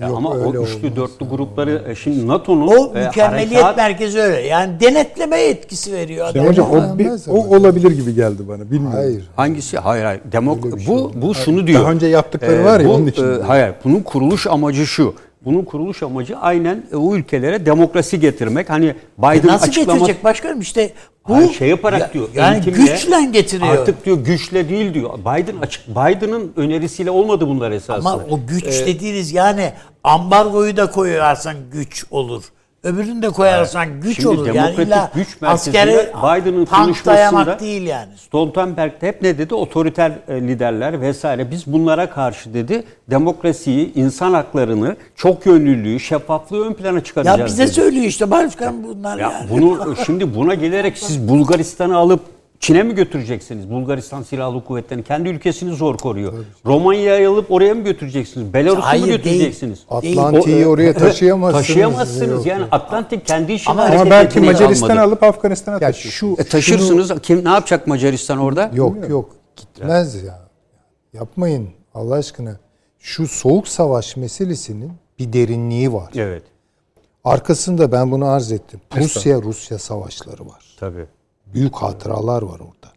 S4: Ya
S3: Yok,
S4: ama o üçlü
S3: olmaz.
S4: dörtlü grupları e, şimdi NATO'nun
S2: O
S4: e,
S2: mükemmeliyet
S4: harekat-
S2: merkezi öyle. Yani denetleme etkisi veriyor.
S1: İşte
S2: adam.
S1: hocam o, bir- o
S3: ama.
S1: olabilir gibi geldi bana. Bilmiyorum.
S3: Hayır.
S4: Hangisi? Hayır hayır. Demok
S3: bir şey
S4: bu bu şunu diyor.
S1: Daha önce yaptıkları
S4: Ee,
S1: var ya
S4: bu,
S1: onun için.
S4: e, hayır. Bunun kuruluş amacı şu. Bunun kuruluş amacı aynen e, o ülkelere demokrasi getirmek. Hani Biden
S2: Nasıl
S4: açıklaması
S2: getirecek başkanım işte bu
S4: Hayır, şey yaparak
S2: ya-
S4: diyor.
S2: Yani
S4: eğitimle,
S2: güçle getiriyor.
S4: Artık diyor güçle değil diyor. Biden açık Biden'ın önerisiyle olmadı bunlar esasında.
S2: Ama o güç
S4: Ee,
S2: dediğiniz yani ambargoyu da koyarsan güç olur. Öbürünü de koyarsan güç
S4: Şimdi
S2: olur. Yani
S4: demokratik
S2: illa
S4: güç
S2: askeri
S4: Biden'ın konuşmasında
S2: değil yani.
S4: Stoltenberg de hep ne dedi? Otoriter e, liderler vesaire biz bunlara karşı dedi demokrasiyi, insan haklarını, çok yönlülüğü, şeffaflığı ön plana çıkaracağız
S2: Ya bize
S4: dedi.
S2: söylüyor işte başkan bunlar
S4: Ya
S2: yani.
S4: bunu şimdi buna gelerek siz Bulgaristan'ı alıp Çin'e mi götüreceksiniz? Bulgaristan Silahlı Kuvvetleri'ni kendi ülkesini zor koruyor. Romanya'ya alıp oraya mı götüreceksiniz? Belarus'u mu
S2: Hayır,
S4: götüreceksiniz?
S3: Atlantik'i
S4: O-
S3: oraya taşıyamazsınız.
S4: Taşıyamazsınız.
S3: Yok,
S4: Yani. Atlantik kendi işini
S2: Ama-
S4: hareket
S1: Ama belki
S4: etmeye
S1: Macaristan'ı
S4: almadı.
S1: alıp Afganistan'a
S3: Ya
S1: taşıyor.
S3: şu
S4: E, taşırsınız. Kim ne yapacak Macaristan orada?
S3: Yok yok gitmez ya. Yapmayın Allah aşkına. Şu soğuk savaş meselesinin bir derinliği var.
S4: Evet.
S3: Arkasında ben bunu arz ettim. Rusya Rusya savaşları var.
S4: Tabii.
S3: Büyük hatıralar var orada.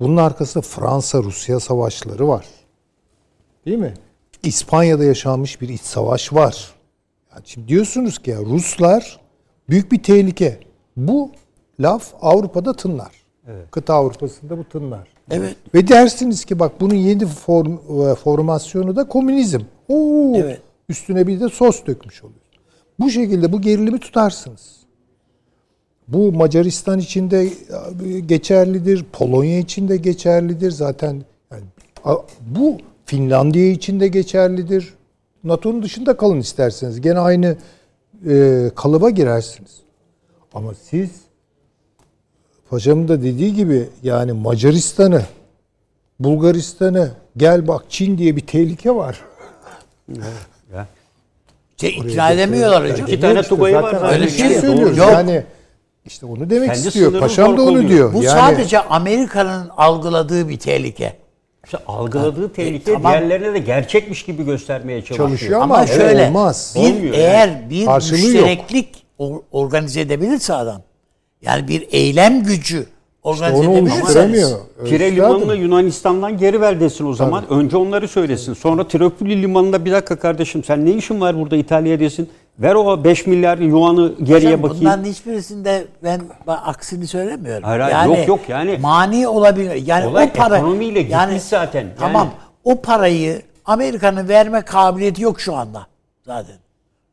S3: Bunun arkasında Fransa Rusya savaşları var. Değil mi? İspanya'da yaşanmış bir iç savaş var. Yani şimdi diyorsunuz ki ya Ruslar büyük bir tehlike. Bu laf Avrupa'da tınlar. Kıta Avrupa'sında bu tınlar.
S2: Evet.
S3: Ve dersiniz ki bak bunun yeni form, e, formasyonu da komünizm. Oo,
S2: Evet.
S3: Üstüne bir de sos dökmüş oluyor. Bu şekilde bu gerilimi tutarsınız. Bu Macaristan için de e, geçerlidir, Polonya için de geçerlidir. Zaten yani, bu Finlandiya için de geçerlidir. NATO'nun dışında kalın isterseniz. Gene aynı e, kalıba girersiniz. Ama siz Paşamın da dediği gibi yani Macaristan'ı, Bulgaristan'ı gel bak Çin diye bir tehlike var.
S4: Ya.
S2: Şey, ikna edemiyorlar hocam.
S4: İki tane Tugay'ı var.
S3: Öyle
S2: Öyle
S3: şey
S2: şey
S3: söylüyoruz.
S2: yok.
S3: Yani işte onu demek
S4: Kendi
S3: istiyor. Paşam da onu
S4: koruyor.
S3: diyor.
S2: Bu
S3: yani,
S2: sadece Amerika'nın algıladığı bir tehlike.
S4: İşte algıladığı tehlike
S2: tamam.
S4: diğerlerine de gerçekmiş gibi göstermeye çalışıyor.
S3: Çalışıyor ama,
S2: Ama şöyle
S3: olmaz.
S2: bir
S4: Olmuyor
S2: eğer bir
S3: Karşılığı yok.
S2: müştereklik or- organize edebilirse adam yani bir eylem gücü organize
S3: onu
S2: edebilirse
S3: oluşturamıyor.
S4: Pire
S3: Üstadım.
S4: limanını Yunanistan'dan geri ver desin o zaman. Önce onları söylesin. Sonra Tripoli limanında bir dakika kardeşim sen ne işin var burada İtalya desin. Ver o 5 milyar yuanı geriye
S2: Hocam
S4: bakayım.
S2: Bunların hiçbirisinde ben, ben aksini söylemiyorum.
S4: Hayır, hayır, yok, yok, yani-
S2: mani olabilir. Yani
S4: Olay
S2: o para
S4: ekonomiyle gitmiş zaten. Yani-
S2: Tamam. O parayı Amerika'nın verme kabiliyeti yok şu anda zaten.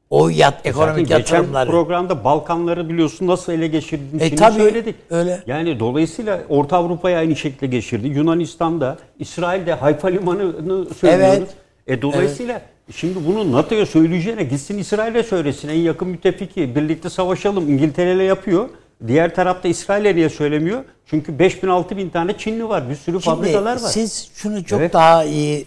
S2: O yat
S4: Zaten
S2: ekonomik
S4: geçen
S2: yatırımları.
S4: programda Balkanları biliyorsun nasıl ele geçirdiğini
S2: E, tabii,
S4: söyledik.
S2: öyle.
S4: Yani dolayısıyla Orta Avrupa'yı aynı şekilde geçirdi. Yunanistan'da, İsrail'de Hayfa Limanı'nı söylüyoruz.
S2: Evet.
S4: E dolayısıyla şimdi bunu NATO'ya söyleyeceğine gitsin İsrail'e söylesin. En yakın müttefiki birlikte savaşalım İngiltere'yle yapıyor. Diğer tarafta İsrail'e niye söylemiyor? Çünkü 5000 6000 tane Çinli var. Bir sürü fabrikalar var.
S2: Siz şunu çok
S4: Evet.
S2: daha iyi e,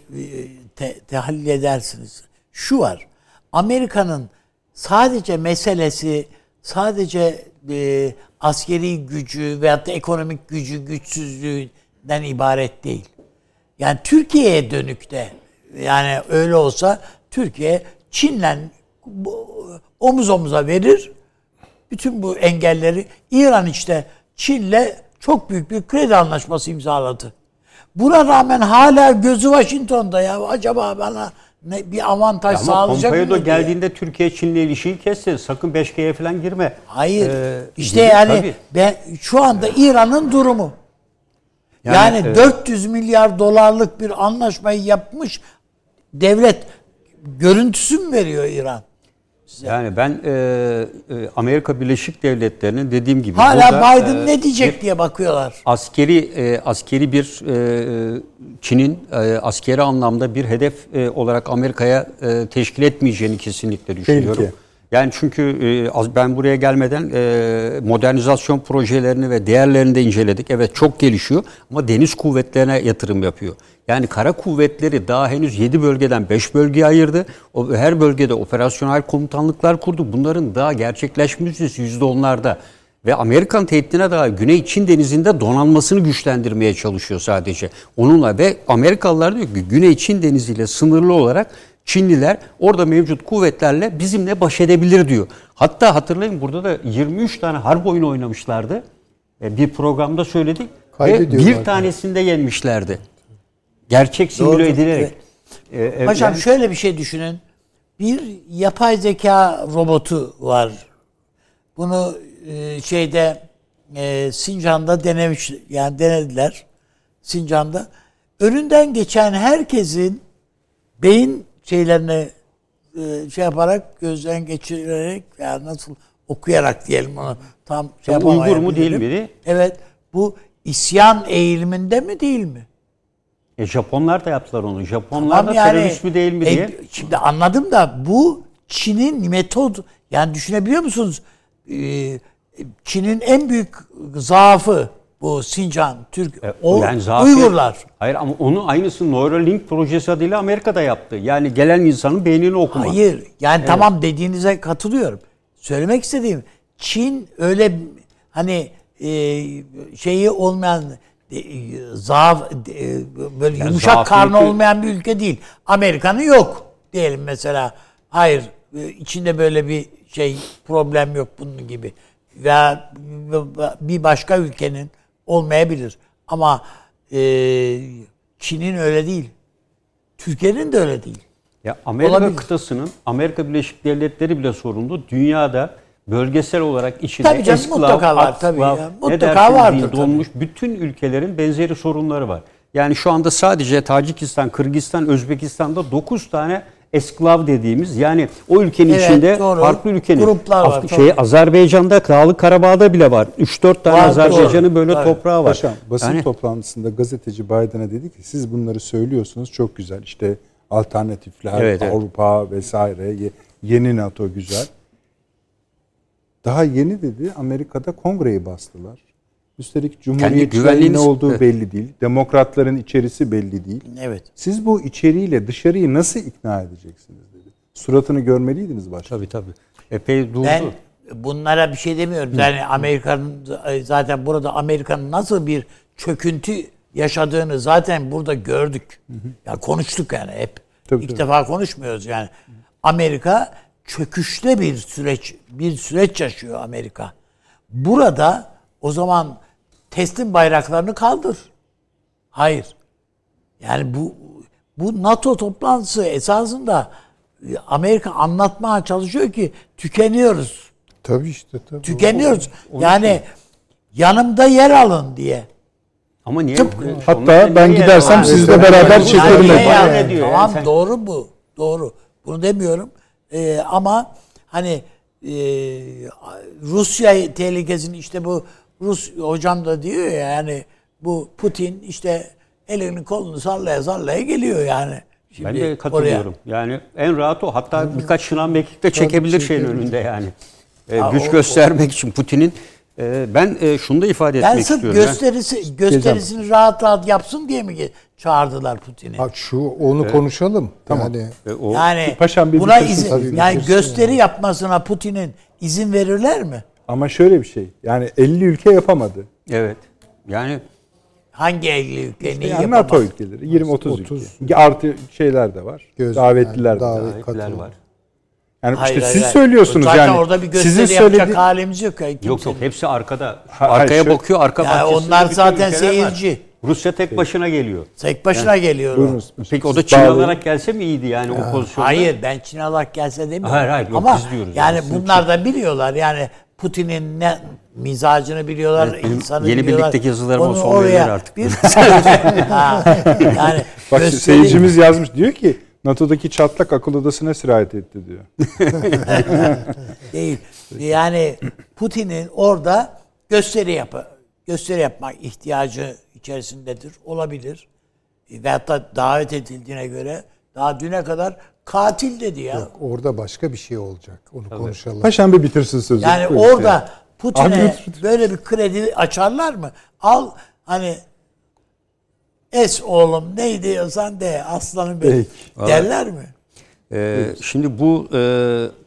S2: te, tahlil edersiniz. Şu var. Amerika'nın sadece meselesi sadece e, askeri gücü veyahut da ekonomik gücü güçsüzlüğünden ibaret değil. Yani Türkiye'ye dönük de yani öyle olsa Türkiye Çin'le omuz omuza verir. Bütün bu engelleri İran işte Çin'le çok büyük bir kredi anlaşması imzaladı. Buna rağmen hala gözü Washington'da ya. Acaba bana ne bir avantaj
S4: Ama
S2: sağlayacak mı?
S4: Pompeo da
S2: diye.
S4: geldiğinde Türkiye Çin'le ilişkiyi kesti. Sakın 5G'ye falan girme.
S2: Hayır.
S4: Ee,
S2: işte
S4: gibi,
S2: yani
S4: tabii.
S2: ben şu anda İran'ın durumu. Yani,
S4: Yani, e,
S2: 400 milyar dolarlık bir anlaşmayı yapmış devlet görüntüsü mü veriyor İran?
S4: Yani ben e, e, Amerika Birleşik Devletleri'nin dediğim gibi
S2: Hala
S4: burada,
S2: Biden
S4: e,
S2: ne diyecek diye bakıyorlar.
S4: askeri e, askeri bir e, Çin'in e, askeri anlamda bir hedef e, olarak Amerika'ya e, teşkil etmeyeceğini kesinlikle düşünüyorum.
S1: Tehlike.
S4: Yani çünkü e, ben buraya gelmeden e, modernizasyon projelerini ve değerlerini de inceledik. Evet çok gelişiyor ama deniz kuvvetlerine yatırım yapıyor. Yani kara kuvvetleri daha henüz 7 bölgeden 5 bölgeye ayırdı. O, her bölgede operasyonel komutanlıklar kurdu. Bunların daha gerçekleşmesi %10'larda. Ve Amerikan tehditine daha Güney Çin denizinde donanmasını güçlendirmeye çalışıyor sadece. Onunla ve Amerikalılar diyor ki Güney Çin deniziyle sınırlı olarak Çinliler orada mevcut kuvvetlerle bizimle baş edebilir diyor. Hatta hatırlayın burada da 23 tane harp oyunu oynamışlardı. E, Bir programda söyledik. Ve bir tanesinde yenmişlerdi. Gerçek simüle
S2: Doğru,
S4: edilerek. E, e,
S2: Hocam
S4: yani-
S2: şöyle bir şey düşünün. Bir yapay zeka robotu var. Bunu e, şeyde e, Sincan'da denemiş yani denediler. Sincan'da. Önünden geçen herkesin beyin şeylerini e, şey yaparak gözden geçirerek ya nasıl okuyarak diyelim onu tam şey
S4: Uygur mu değil mi?
S2: Evet. Bu isyan eğiliminde mi değil mi?
S4: E, Japonlar da yaptılar onu. Japonlar
S2: Tamam
S4: da terörist mi değil mi
S2: e,
S4: diye.
S2: Şimdi anladım da bu Çin'in metod yani düşünebiliyor musunuz? Ee, Çin'in en büyük zaafı bu Sincan, Türk,
S4: E,
S2: o
S4: yani zaten-
S2: Uygurlar.
S4: Hayır ama onu aynısı Neuralink projesi adıyla Amerika'da yaptı. Yani gelen insanın beynini okuma.
S2: Hayır. Yani tamam dediğinize katılıyorum. Söylemek istediğim Çin öyle hani e, şeyi olmayan e, zaaf e, böyle yumuşak karnı olmayan bir ülke değil. Amerika'nın yok diyelim mesela. Hayır e, içinde böyle bir şey problem yok bunun gibi. Veya bir başka ülkenin olmayabilir. Ama e, Çin'in öyle değil. Türkiye'nin de öyle değil.
S4: Ya Amerika
S2: Olabilir.
S4: kıtasının Amerika Birleşik Devletleri bile sorumlu. Dünyada bölgesel olarak içinde
S2: Tabii canım,
S4: esklav,
S2: mutlaka var, tabii ya. Mutlaka vardır tabii.
S4: donmuş bütün ülkelerin benzeri sorunları var. Yani şu anda sadece Tacikistan, Kırgızistan, Özbekistan'da 9 tane esklav dediğimiz yani o ülkenin
S2: Evet,
S4: içinde
S2: doğru.
S4: farklı ülkenin
S2: Gruplar var,
S4: Af- şey Azerbaycan'da Dağlık Karabağ'da bile var. 3-4 tane
S2: Var,
S4: Azerbaycan'ın
S2: doğru.
S4: böyle
S2: Tabii.
S4: toprağı var.
S1: Paşam basın
S4: Yani-
S1: toplantısında gazeteci Biden'a dedi ki siz bunları söylüyorsunuz çok güzel işte alternatifler
S4: Evet, evet.
S1: Avrupa vesaire ye- yeni NATO güzel. Daha yeni dedi Amerika'da kongreyi bastılar. Üstelik cumhuriyetçilerin ne olduğu
S4: Evet.
S1: belli değil. Demokratların içerisi belli değil.
S2: Evet.
S1: Siz bu içeriğiyle dışarıyı nasıl ikna edeceksiniz dedi. Suratını görmeliydiniz başta.
S4: Tabii tabii. Epey durdu.
S2: Ben bunlara bir şey demiyorum. Yani Amerika'nın zaten burada Amerika'nın nasıl bir çöküntü yaşadığını zaten burada gördük. Ya konuştuk yani hep.
S1: Tabii,
S2: İlk
S1: tabii.
S2: defa konuşmuyoruz yani. Amerika çöküşte bir süreç bir süreç yaşıyor Amerika. Burada o zaman teslim bayraklarını kaldır. Hayır. Yani bu bu NATO toplantısı esasında Amerika anlatmaya çalışıyor ki tükeniyoruz.
S3: Tabii işte tabii.
S2: Tükeniyoruz. Yani yanımda yer alın diye.
S4: Ama niye?
S1: Hatta
S4: Onun
S1: ben
S4: niye
S1: gidersem sizle beraber
S4: Yani
S1: çekerim
S2: Yani,
S4: diyor?
S2: tamam
S4: Yani sen-
S2: doğru bu. Doğru. Bunu demiyorum. Ee, ama hani e, Rusya tehlikesini işte bu Rus hocam da diyor ya yani bu Putin işte elini kolunu sallaya sallaya geliyor yani. Şimdi
S4: Ben de katılıyorum. Yani en rahat o. Hatta birkaç şınav mekik de çekebilir şeyin önünde yani. Ee,
S2: Ha,
S4: güç
S2: o-
S4: göstermek için Putin'in. Ee, ben e, şunu da ifade
S2: Yani
S4: etmek istiyorum.
S2: gösterisi, gösterisini rahat rahat yapsın diye mi çağırdılar Putin'i?
S3: Bak şu onu konuşalım. Yani
S4: E, o,
S2: Yani
S1: Paşam bir
S2: buna izin, yani
S3: bitirsin
S2: gösteri yapmasına Putin'in izin verirler mi?
S1: Ama şöyle bir şey. Yani 50 ülke yapamadı.
S4: evet. Yani
S2: Hangi 50 ülke neyi
S1: Yani
S2: yapamaz?
S1: NATO ülkeleri 20-30
S3: 30.
S1: ülke. Artı şeyler de var.
S3: Göz-
S1: davetliler
S3: yani
S1: de var.
S3: davet-
S4: davetliler var.
S1: Yani
S2: Hayır,
S1: işte
S2: hayır,
S1: siz
S2: hayır.
S1: söylüyorsunuz
S2: Zaten
S1: yani.
S2: orada bir gösteri
S1: sizin
S2: yapacak
S1: söyledi-
S2: halimiz yok. ya,
S4: Yok
S2: kimsenin.
S4: yok hepsi arkada.
S1: Ha- hayır,
S4: arkaya
S1: şöyle-
S4: bakıyor arka
S2: Ya
S4: bahçesinde
S2: onlar zaten
S4: ülkeler var.
S2: seyirci.
S4: Rusya tek başına geliyor.
S2: Tek başına geliyor. o.
S1: Buyurunuz.
S4: Peki o da Çin olarak gelse mi iyiydi yani o pozisyonda?
S2: Hayır ben Çin alarak gelse demiyorum.
S4: Hayır, hayır, yok,
S2: Ama
S4: biz diyoruz
S2: yani
S4: yani,
S2: bunlar da biliyorlar. Yani Putin'in ne mizacını biliyorlar,
S4: Evet,
S2: insanı
S4: yeni
S2: biliyorlar.
S4: birlikteki yazılarıma
S2: Onu
S4: son
S2: oraya
S4: artık.
S2: Bir, Ha, yani
S1: Bak seyircimiz yazmış diyor ki NATO'daki çatlak akıl odasına sirayet etti diyor.
S2: değil. Yani Putin'in orada gösteri yapı gösteri yapmak ihtiyacı içerisindedir. Olabilir. Ve hatta davet edildiğine göre daha düne kadar katil dedi ya.
S3: yok, orada başka bir şey olacak. Onu konuşalım.
S1: Paşam bir bitirsin sözü.
S2: Yani orada Putin'e
S1: Abi lütfen.
S2: böyle bir kredi açarlar mı? Al hani es oğlum ne diyorsan de aslanım benim derler mi?
S4: Ee, şimdi bu e,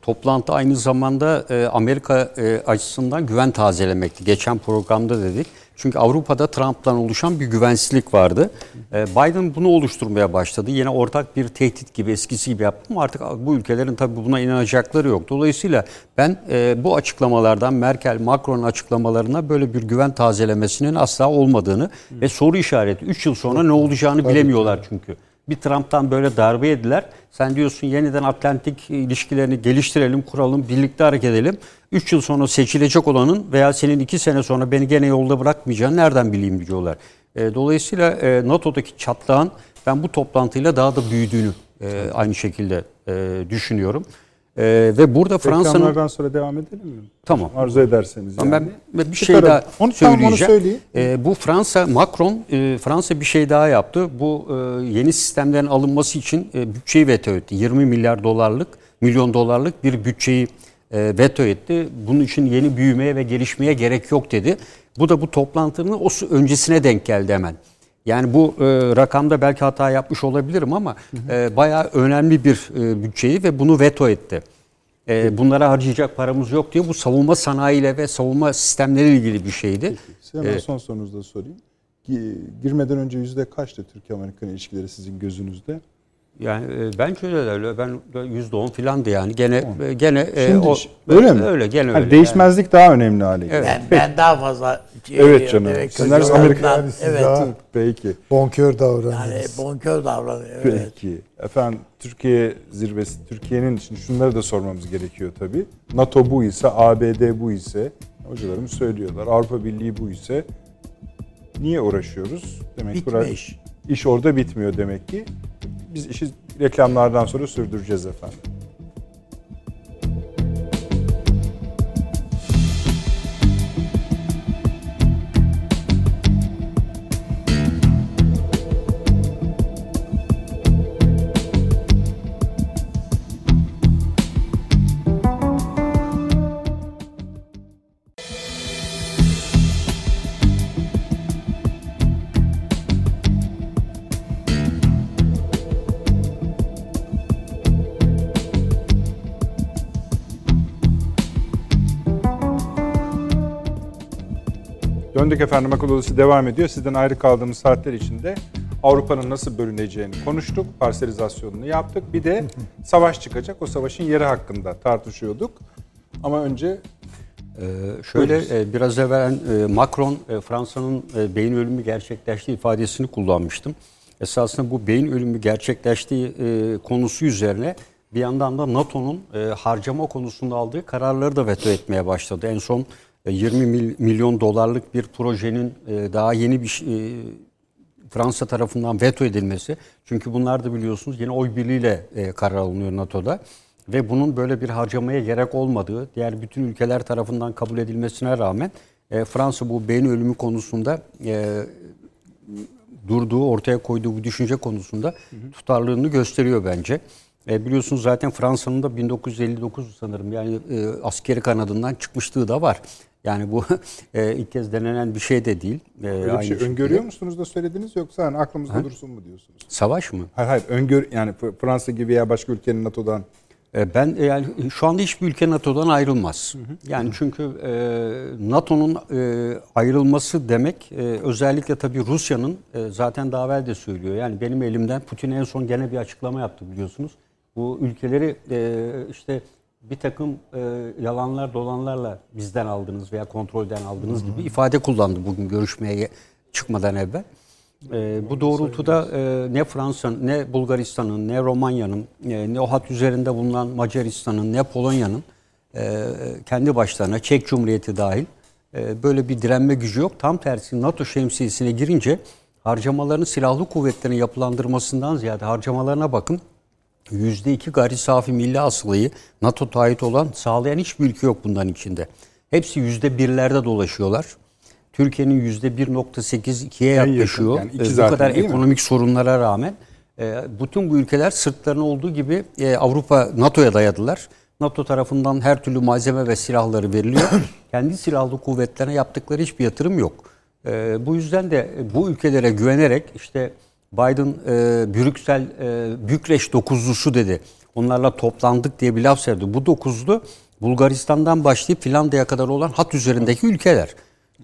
S4: toplantı aynı zamanda e, Amerika e, açısından güven tazelemekti. Geçen programda dedik. Çünkü Avrupa'da Trump'tan oluşan bir güvensizlik vardı. E, Biden bunu oluşturmaya başladı. Yine ortak bir tehdit gibi eskisi gibi yaptı ama artık bu ülkelerin tabii buna inanacakları yok. Dolayısıyla ben e, bu açıklamalardan Merkel, Macron'un açıklamalarına böyle bir güven tazelemesinin asla olmadığını ve soru işareti 3 yıl sonra ne olacağını bilemiyorlar çünkü. Bir Trump'tan böyle darbe yediler. Sen diyorsun yeniden Atlantik ilişkilerini geliştirelim, kuralım, birlikte hareket edelim. 3 yıl sonra seçilecek olanın veya senin 2 sene sonra beni gene yolda bırakmayacağını nereden bileyim diyorlar. E, dolayısıyla e, NATO'daki çatlağın ben bu toplantıyla daha da büyüdüğünü e, aynı şekilde e, düşünüyorum. E, ve burada Fransa'nın...
S1: Reklamlardan sonra devam edelim mi?
S4: Tamam.
S1: Arzu ederseniz yani.
S4: Ben bir şey daha
S1: Onu, tamam, onu
S4: söyleyeceğim.
S1: söyleyin.
S4: Ee, bu Fransa, Macron, e, Fransa bir şey daha yaptı. Bu e, yeni sistemlerin alınması için e, bütçeyi veto etti. 20 milyar dolarlık, milyon dolarlık bir bütçeyi e, veto etti. Bunun için yeni büyümeye ve gelişmeye gerek yok dedi. Bu da bu toplantının o öncesine denk geldi hemen. Yani bu e, rakamda belki hata yapmış olabilirim ama e, bayağı önemli bir e, bütçeyi ve bunu veto etti. E, bunlara harcayacak paramız yok diyor. Bu savunma sanayiyle ve savunma sistemleriyle ilgili bir şeydi.
S1: Size hemen son sorunuzu da sorayım. Gi- Girmeden önce yüzde kaçtı Türkiye-Amerikan ilişkileri sizin gözünüzde?
S4: Yani e, bence öyle öyle. Ben yüzde on filandı yani. Gene e, gene e,
S1: Şimdi
S4: o,
S1: ş- öyle mi?
S4: Öyle gene öyle.
S1: değişmezlik daha önemli hale geldi.
S4: Evet.
S2: Ben, ben daha fazla
S1: Evet canım. Sizler
S2: çocuklarımdan-
S1: Amerika-
S3: Yani siz
S2: evet.
S3: daha
S1: Peki.
S3: bonkör davranıyorsunuz.
S2: Yani bonkör davranıyor. Evet.
S1: Peki. Efendim Türkiye zirvesi, Türkiye'nin şimdi şunları da sormamız gerekiyor tabii. NATO bu ise, ABD bu ise, hocalarımız söylüyorlar. Avrupa Birliği bu ise niye uğraşıyoruz? Demek bura-
S2: iş.
S1: orada bitmiyor demek ki. Biz işi reklamlardan sonra sürdüreceğiz efendim. Döndük efendim akıl odası devam ediyor. Sizden ayrı kaldığımız saatler içinde Avrupa'nın nasıl bölüneceğini konuştuk. Parselizasyonunu yaptık. Bir de savaş çıkacak. O savaşın yeri hakkında tartışıyorduk. Ama önce
S4: Ee, şöyle e, biraz evvel e, Macron e, Fransa'nın e, beyin ölümü gerçekleştiği ifadesini kullanmıştım. Esasında bu beyin ölümü gerçekleştiği e, konusu üzerine bir yandan da NATO'nun e, harcama konusunda aldığı kararları da veto etmeye başladı. En son 20 mil- milyon dolarlık bir projenin e, daha yeni bir e, Fransa tarafından veto edilmesi. Çünkü bunlar da biliyorsunuz yine oy birliğiyle e, karar alınıyor NATO'da. Ve bunun böyle bir harcamaya gerek olmadığı, diğer bütün ülkeler tarafından kabul edilmesine rağmen e, Fransa bu beyin ölümü konusunda e, durduğu, ortaya koyduğu bu düşünce konusunda tutarlılığını gösteriyor bence. E, biliyorsunuz zaten Fransa'nın da 1959 sanırım yani e, askeri kanadından çıkmışlığı da var. Yani bu e, ilk kez denenen bir şey de değil. E,
S1: öyle bir
S4: aynı
S1: şey
S4: şekilde.
S1: öngörüyor musunuz da söylediniz yoksa hani aklımızda dursun mu diyorsunuz?
S4: Savaş mı?
S1: Hayır hayır öngör yani Fransa gibi veya başka ülkenin NATO'dan
S4: E, Ben e, yani şu anda hiçbir ülke NATO'dan ayrılmaz. Yani çünkü e, NATO'nun e, ayrılması demek e, özellikle tabii Rusya'nın e, zaten daha evvel de söylüyor. Yani benim elimden Putin en son gene bir açıklama yaptı biliyorsunuz. Bu ülkeleri e, işte bir takım e, yalanlar dolanlarla bizden aldınız veya kontrolden aldınız gibi ifade kullandı bugün görüşmeye çıkmadan evvel. E, bu doğrultuda e, ne Fransa, ne Bulgaristan'ın, ne Romanya'nın, e, ne o hat üzerinde bulunan Macaristan'ın, ne Polonya'nın e, kendi başlarına, Çek Cumhuriyeti dahil e, böyle bir direnme gücü yok. Tam tersi NATO şemsiyesine girince harcamalarını silahlı kuvvetlerin yapılandırmasından ziyade harcamalarına bakın. %2 gayri safi milli hasılayı NATO taahhüt olan sağlayan hiçbir ülke yok bundan içinde. Hepsi %1'lerde dolaşıyorlar. Türkiye'nin %1.8 2'ye
S1: yakın,
S4: yaklaşıyor.
S1: yani iki
S4: bu
S1: zaten
S4: kadar
S1: değil mi?
S4: ekonomik sorunlara rağmen e, bütün bu ülkeler sırtlarına olduğu gibi e, Avrupa NATO'ya dayadılar. NATO tarafından her türlü malzeme ve silahları veriliyor. Kendi silahlı kuvvetlerine yaptıkları hiçbir yatırım yok. E, bu yüzden de bu ülkelere güvenerek işte Biden e, Brüksel e, Bükreş dokuzlusu dedi. Onlarla toplandık diye bir laf söyledi. Bu dokuzlu Bulgaristan'dan başlayıp Finlandiya'ya kadar olan hat üzerindeki ülkeler.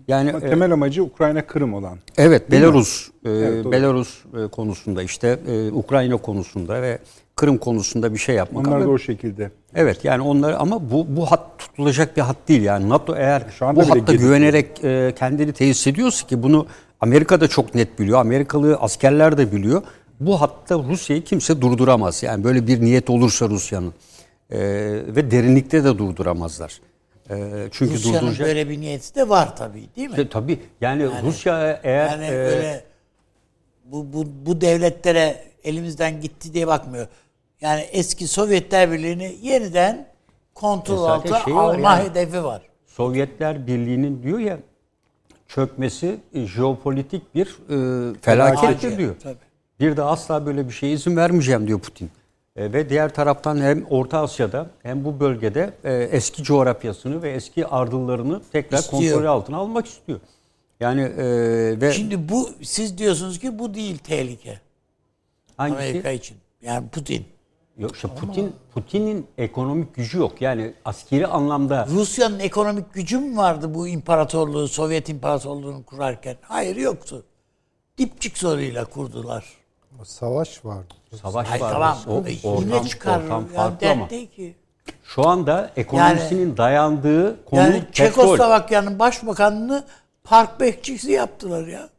S4: Yani
S1: Ama
S4: e,
S1: temel amacı Ukrayna Kırım olan.
S4: Evet? Belarus e,
S1: Evet, doğru.
S4: Belarus e, konusunda işte e, Ukrayna konusunda ve Kırım konusunda bir şey yapmak.
S1: Onlar
S4: ama-
S1: da o şekilde.
S4: Evet yani onlar ama bu bu hat tutulacak bir hat değil yani NATO eğer
S1: Şu anda
S4: bu hatta güvenerek e, kendini tesis ediyorsa ki bunu Amerika da çok net biliyor. Amerikalı askerler de biliyor. Bu hatta Rusya'yı kimse durduramaz. Yani böyle bir niyet olursa Rusya'nın E, ve derinlikte de durduramazlar. E, çünkü
S2: Rusya'nın
S4: durduracak
S2: böyle bir niyeti de var tabii değil mi?
S4: İşte tabii yani, Rusya eğer
S2: Yani
S4: e,
S2: öyle bu, bu, bu devletlere elimizden gitti diye bakmıyor. Yani eski Sovyetler Birliği'ni yeniden kontrol
S4: E
S2: altına
S4: var
S2: alma
S4: yani.
S2: hedefi var.
S4: Sovyetler Birliği'nin diyor ya çökmesi e, jeopolitik bir e, felakettir
S2: Acı,
S4: diyor.
S2: tabii.
S4: Bir de asla böyle bir şeye izin vermeyeceğim diyor Putin. E, ve diğer taraftan hem Orta Asya'da hem bu bölgede e, eski coğrafyasını ve eski ardıllarını tekrar
S2: İstiyor.
S4: kontrol altına almak istiyor. Yani e, ve
S2: Şimdi bu siz diyorsunuz ki bu değil tehlike
S4: hangisi?
S2: Amerika için. Yani Putin.
S4: Yok işte Putin Putin'in ekonomik gücü yok. Yani askeri anlamda
S2: Rusya'nın ekonomik gücü mü vardı bu imparatorluğu, Sovyet imparatorluğunu kurarken? Hayır yoktu. Dipçik zoruyla kurdular.
S3: Savaş vardı.
S4: savaş
S2: Hayır
S4: var.
S2: tamam.
S4: O, ortam, ortam
S2: Yani
S4: farklı ama.
S2: dert değil ki.
S4: Şu anda ekonomisinin dayandığı konu
S2: Yani
S4: petrol.
S2: Çekoslovakya'nın başbakanını park bekçisi yaptılar ya.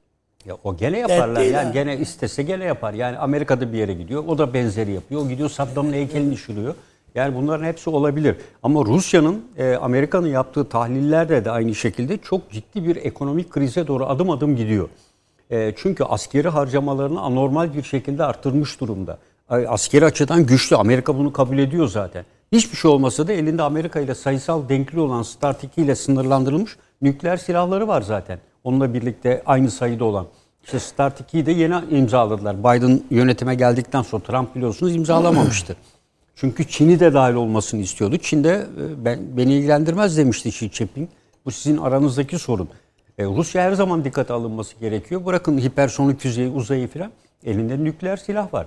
S4: Ya o gene yaparlar
S2: değil
S4: yani gene istese gene yapar. Yani Amerika'da bir yere gidiyor. O da benzeri yapıyor. O gidiyor Saddam'ın heykelini düşürüyor. Yani bunların hepsi olabilir. Ama Rusya'nın, e, Amerika'nın yaptığı tahlillerde de aynı şekilde çok ciddi bir ekonomik krize doğru adım adım gidiyor. E, çünkü askeri harcamalarını anormal bir şekilde arttırmış durumda. Askeri açıdan güçlü. Amerika bunu kabul ediyor zaten. Hiçbir şey olmasa da elinde Amerika ile sayısal denkli olan Start 2 ile sınırlandırılmış nükleer silahları var zaten. Onunla birlikte aynı sayıda olan. İşte Start 2'yi de yeni imzaladılar. Biden yönetime geldikten sonra Trump biliyorsunuz imzalamamıştı. Çünkü Çin'i de dahil olmasını istiyordu. Çin de e, ben, beni ilgilendirmez demişti Xi Jinping. Bu sizin aranızdaki sorun. E, Rusya her zaman dikkate alınması gerekiyor. Bırakın hipersonik füzeyi, uzayı falan. Elinde nükleer silah var.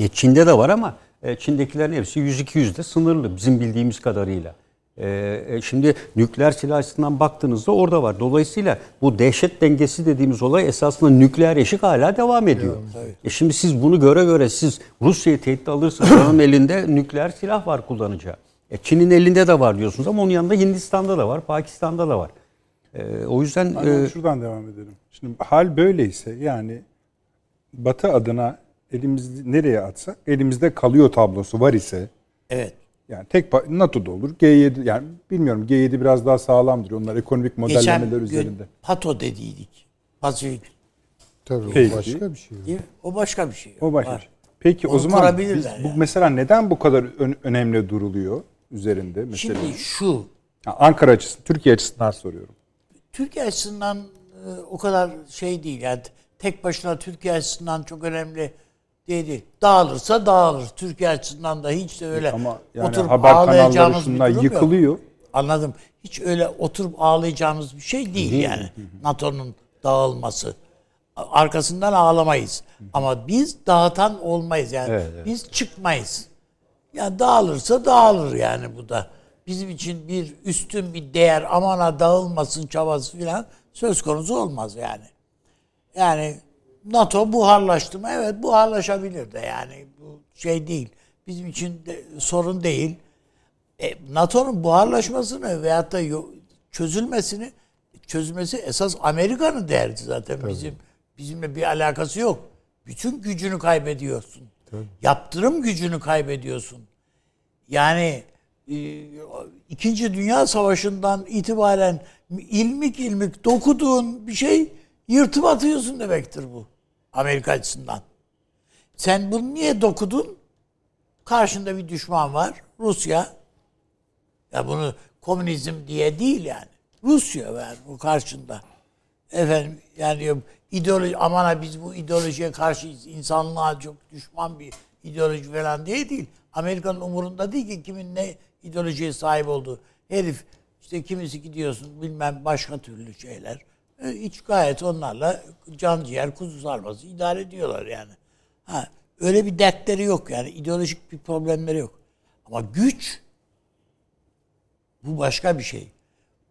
S4: E, Çin'de de var ama e, Çin'dekilerin hepsi 100-200'de sınırlı bizim bildiğimiz kadarıyla. E, e, şimdi nükleer silah açısından baktığınızda orada var. Dolayısıyla bu dehşet dengesi dediğimiz olay esasında nükleer eşik hala devam ediyor. E şimdi siz bunu göre göre siz Rusya'yı tehdit alırsanız onun elinde nükleer silah var kullanacağı. E, Çin'in elinde de var diyorsunuz ama onun yanında Hindistan'da da var, Pakistan'da da var. E, o yüzden
S1: Aynen
S4: e,
S1: şuradan devam edelim. Şimdi hal böyleyse yani Batı adına elimiz nereye atsak elimizde kalıyor tablosu var ise
S2: Evet.
S1: Yani tek NATO'da olur. G7 yani bilmiyorum G7 biraz daha sağlamdır. Onlar ekonomik modellemeler
S2: Geçen
S1: üzerinde.
S2: gün pato dediydik. Pasifik.
S3: Tabii
S1: Peki.
S3: o başka bir şey.
S2: Değil mi? O başka bir şey.
S1: O başka.
S2: Var.
S1: şey. Peki o
S2: Onu
S1: zaman
S2: kurabilirler
S1: biz, bu
S2: yani.
S1: mesela neden bu kadar ön- önemli duruluyor üzerinde mesela?
S2: Şimdi şu
S1: Ha, Ankara açısından, Türkiye açısından soruyorum.
S2: Türkiye açısından e, o kadar şey değil. Yani tek başına Türkiye açısından çok önemli değil. Dağılırsa dağılır. Türkiye açısından da hiç de öyle
S1: Ama yani
S2: oturup
S1: haber
S2: ağlayacağımız bir durum yok.
S1: yıkılıyor.
S2: Anladım. Hiç öyle oturup ağlayacağımız bir şey değil, yani. NATO'nun dağılması. Arkasından ağlamayız. Ama biz dağıtan olmayız yani.
S4: Evet, evet.
S2: Biz çıkmayız. Ya dağılırsa dağılır yani bu da. Bizim için bir üstün bir değer amana dağılmasın çabası falan söz konusu olmaz yani. Yani NATO buharlaştı mı? Evet buharlaşabilir de yani. Bu şey değil. Bizim için de sorun değil. E, NATO'nun buharlaşmasını veyahut da çözülmesini çözülmesi esas Amerika'nın derdi zaten bizim bizimle bir alakası yok. Bütün gücünü kaybediyorsun. Yaptırım gücünü kaybediyorsun. Yani e, İkinci Dünya Savaşı'ndan itibaren ilmik ilmik dokuduğun bir şey yırtıp atıyorsun demektir bu. Amerika açısından. Sen bunu niye dokudun? Karşında bir düşman var. Rusya. Ya bunu komünizm diye değil yani. Rusya var bu karşında. Efendim yani ideoloji aman ha biz bu ideolojiye karşıyız. İnsanlığa çok düşman bir ideoloji falan diye değil. Amerika'nın umurunda değil ki kimin ne ideolojiye sahip olduğu. Herif işte kimisi gidiyorsun bilmem başka türlü şeyler. E, Hiç gayet onlarla can ciğer kuzu sarması idare ediyorlar yani. Ha, öyle bir dertleri yok yani ideolojik bir problemleri yok. Ama güç bu başka bir şey.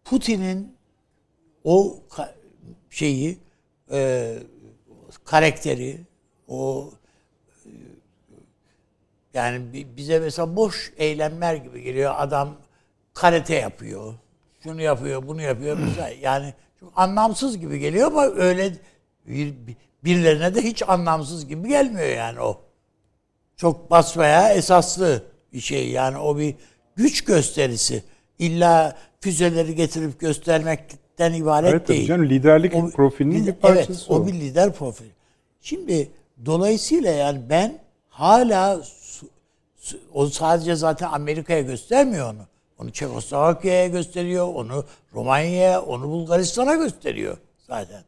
S2: Putin'in o şeyi e, karakteri o e, yani bi- bize mesela boş eylemler gibi geliyor. Adam karate yapıyor. Şunu yapıyor, bunu yapıyor. Mesela yani çok anlamsız gibi geliyor ama öyle bir, birilerine de hiç anlamsız gibi gelmiyor yani o. Çok basmaya esaslı bir şey yani o bir güç gösterisi. İlla füzeleri getirip göstermekten ibaret
S1: Evet
S2: değil.
S1: canım liderlik
S2: O-
S1: profilinin bir
S2: lider-
S1: parçası
S2: evet,
S1: o.
S2: o bir lider profili. Şimdi dolayısıyla yani ben hala o sadece zaten Amerika'ya göstermiyor onu. Onu Çekoslovakya'ya gösteriyor, onu Romanya'ya, onu Bulgaristan'a gösteriyor zaten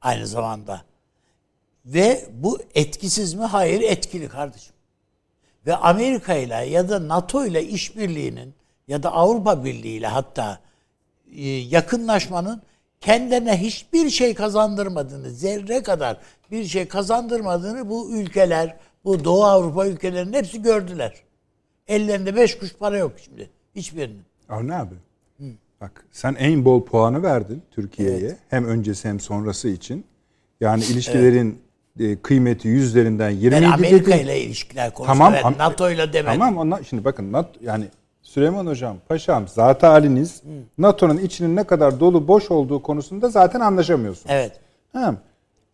S2: aynı zamanda. Ve bu etkisiz mi? Hayır etkili kardeşim. Ve Amerika ile ya da NATO ile işbirliğinin ya da Avrupa Birliği ile hatta e, yakınlaşmanın kendilerine hiçbir şey kazandırmadığını, zerre kadar bir şey kazandırmadığını bu ülkeler, bu Doğu Avrupa ülkelerinin hepsi gördüler. Ellerinde beş kuş para yok şimdi. Hiçbirinin.
S1: Avni abi. Bak sen en bol puanı verdin Türkiye'ye. Hem öncesi hem sonrası için. Yani ilişkilerin e, kıymeti yüzlerinden 20
S2: Ben Amerika
S1: dedin.
S2: ile ilişkiler konusunda
S1: Tamam.
S2: ben NATO ile demedim.
S1: Tamam onlar şimdi bakın NATO, yani Süleyman Hocam, Paşam, zat haliniz NATO'nun içinin ne kadar dolu boş olduğu konusunda zaten anlaşamıyorsunuz.
S2: Evet.
S1: Tamam.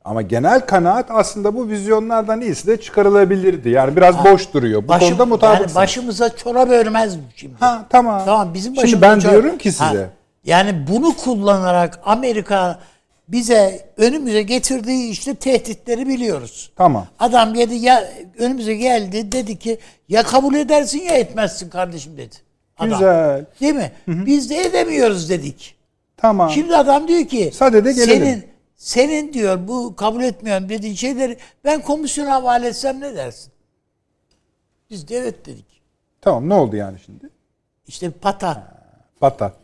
S1: Ama genel kanaat aslında bu vizyonlardan iyisi de çıkarılabilirdi. Yani biraz boş duruyor. Bu
S2: Başım-
S1: konuda mutabıksınız.
S2: yani başımıza çorap örmez şimdi.
S1: Ha tamam.
S2: Tamam bizim
S1: Şimdi
S2: başımıza
S1: ben
S2: çorap-
S1: diyorum ki size.
S2: Ha, yani bunu kullanarak Amerika bize önümüze getirdiği işte tehditleri biliyoruz.
S1: Tamam.
S2: Adam dedi ya önümüze geldi dedi ki ya kabul edersin ya etmezsin kardeşim dedi. Adam.
S1: Güzel.
S2: Değil mi? Biz de edemiyoruz dedik.
S1: Tamam.
S2: Şimdi adam diyor ki
S1: Sadede gelelim.
S2: senin senin diyor bu kabul etmiyorum dediğin şeyleri ben komisyona havale etsem ne dersin? Biz de evet dedik.
S1: Tamam ne oldu yani şimdi?
S2: İşte pata.
S1: Bata.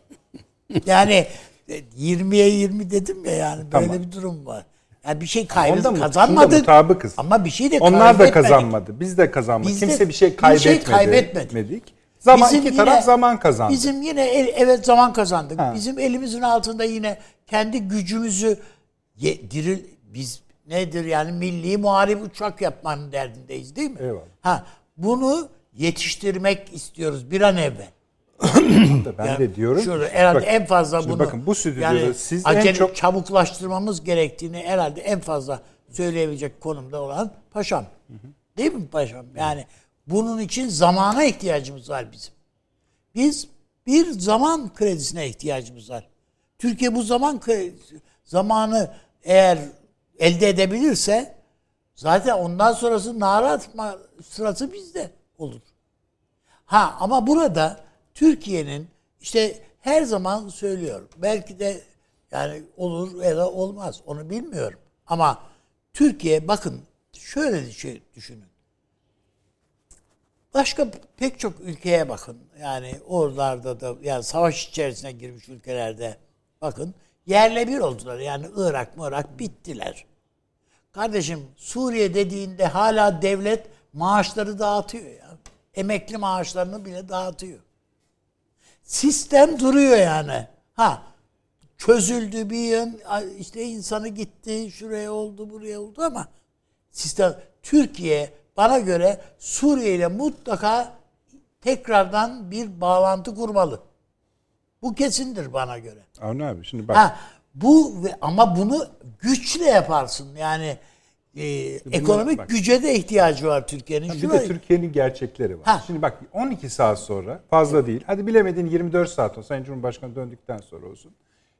S2: Yani e, 20'ye 20 dedim ya yani böyle
S1: Tamam.
S2: bir durum var. Yani bir şey kaybı kazanmadık.
S1: mutabıkız.
S2: Ama bir şey de
S1: Onlar da kazanmadı. Biz de kazanmadık.
S2: Biz de
S1: Kimse bir şey
S2: bir
S1: kaybetmedi.
S2: şey kaybetmedik.
S1: etmedik. Zaman
S2: Bizim
S1: iki taraf
S2: yine-
S1: zaman kazandı.
S2: Bizim yine el- evet zaman kazandık.
S1: Ha.
S2: Bizim elimizin altında yine kendi gücümüzü ye, diril biz nedir yani milli muharip uçak yapmanın derdindeyiz değil mi?
S1: Eyvallah.
S2: Ha bunu yetiştirmek istiyoruz bir an evvel.
S1: ben
S2: Yani
S1: de diyorum.
S2: Şurada herhalde
S1: bak,
S2: en fazla bunu
S1: bakın bu stüdyoda
S2: yani
S1: siz en çok
S2: çabuklaştırmamız gerektiğini herhalde en fazla söyleyebilecek konumda olan paşam. Değil mi paşam? Yani bunun için zamana ihtiyacımız var bizim. Biz bir zaman kredisine ihtiyacımız var. Türkiye bu zaman kre- zamanı eğer elde edebilirse zaten ondan sonrası nara atma sırası bizde olur. Ha ama burada Türkiye'nin işte her zaman söylüyorum. Belki de yani olur ya da olmaz. Onu bilmiyorum. Ama Türkiye bakın şöyle şey düşünün. Başka pek çok ülkeye bakın. Yani oralarda da yani savaş içerisine girmiş ülkelerde bakın yerle bir oldular. Yani Irak Irak bittiler. Kardeşim Suriye dediğinde hala devlet maaşları dağıtıyor ya. Emekli maaşlarını bile dağıtıyor. Sistem duruyor yani. Ha çözüldü bir yön işte insanı gitti şuraya oldu buraya oldu ama sistem Türkiye bana göre Suriye ile mutlaka tekrardan bir bağlantı kurmalı. Bu kesindir bana göre.
S1: Avni abi şimdi bak.
S2: Ha bu ama bunu güçle yaparsın. Yani e, ekonomik
S1: bak.
S2: güce de ihtiyacı var Türkiye'nin.
S1: Bir
S2: Şuna-
S1: de Türkiye'nin gerçekleri var.
S2: Ha.
S1: Şimdi bak 12 saat sonra fazla değil. Hadi bilemedin 24 saat olsun. Sayın Cumhurbaşkanı döndükten sonra olsun.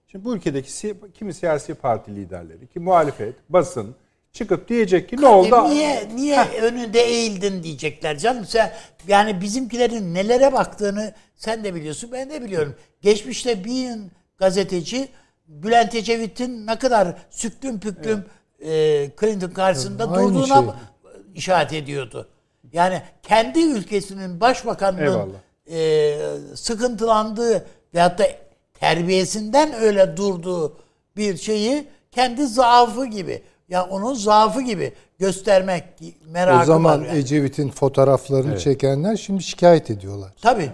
S1: Şimdi bu ülkedeki kimi siyasi parti liderleri, ki muhalefet, basın çıkıp diyecek ki ne oldu?
S2: E niye niye önünde eğildin diyecekler canım sen yani bizimkilerin nelere baktığını sen de biliyorsun ben de biliyorum. Geçmişte bir gazeteci Bülent Ecevit'in ne kadar süklüm püklüm e, Clinton karşısında
S3: Aynı
S2: durduğuna
S3: şey.
S2: işaret ediyordu. Yani kendi ülkesinin başbakanının e, sıkıntılandığı veyahut da terbiyesinden öyle durduğu bir şeyi kendi zaafı gibi ya onun zaafı gibi göstermek merakı
S3: O zaman
S2: var yani.
S3: Ecevit'in fotoğraflarını çekenler şimdi şikayet ediyorlar.
S2: Tabii.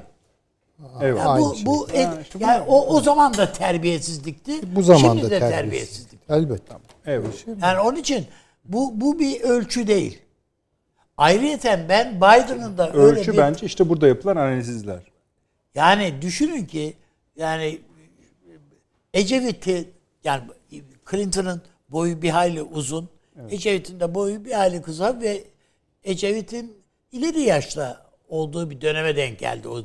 S1: Eyvallah.
S2: Ya bu
S3: şey.
S2: bu e-
S1: Ha, işte bu-
S2: yani o o zaman da terbiyesizlikti.
S3: Bu zaman
S2: Şimdi
S3: da
S2: de
S3: terbiyesiz.
S2: terbiyesizlik.
S3: Elbette.
S1: Evet.
S2: Yani onun için bu bu bir ölçü değil. Ayrıyeten ben Biden'ın da öyle
S1: Ölçü
S2: bir
S1: bence işte burada yapılan analizler.
S2: Yani düşünün ki yani Ecevit'i yani Clinton'ın boyu bir hayli uzun. Ecevit'in de boyu bir hayli kısa ve Ecevit'in ileri yaşta olduğu bir döneme denk geldi o.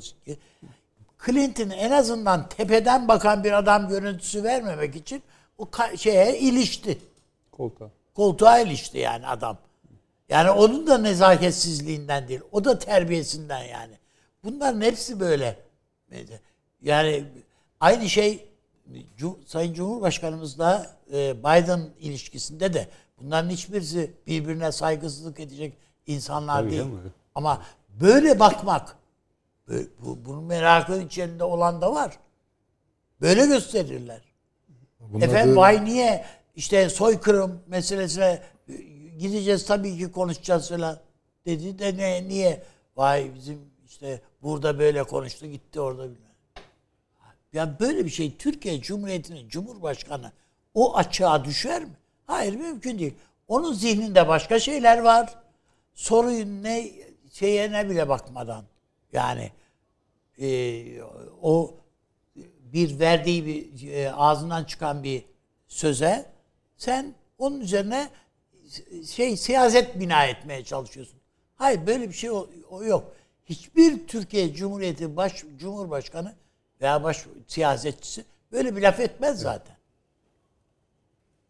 S2: Clinton en azından tepeden bakan bir adam görüntüsü vermemek için o şeye ilişti.
S1: Koltuğa.
S2: Koltuğa ilişti yani adam. Yani onun da nezaketsizliğinden değil. O da terbiyesinden yani. Bunların hepsi böyle. Yani aynı şey Sayın Cumhurbaşkanımızla e, Biden ilişkisinde de bunların hiçbirisi birbirine saygısızlık edecek insanlar
S4: Tabii
S2: değil.
S4: canım.
S2: Ama böyle bakmak bu, bunun merakının içinde olan da var. Böyle gösterirler.
S3: Bunun
S2: Efendim vay niye işte soykırım meselesine e, gideceğiz tabii ki konuşacağız falan dedi de ne niye vay bizim işte burada böyle konuştu gitti orada bilmem. Ya böyle bir şey Türkiye Cumhuriyeti'nin Cumhurbaşkanı o açığa düşer mi? Hayır mümkün değil. Onun zihninde başka şeyler var. Soruyu ne şeye ne bile bakmadan yani e, o bir verdiği bir e, ağzından çıkan bir söze sen onun üzerine şey siyaset bina etmeye çalışıyorsun. Hayır böyle bir şey o, o yok. Hiçbir Türkiye Cumhuriyeti baş cumhurbaşkanı veya baş siyasetçisi böyle bir laf etmez zaten.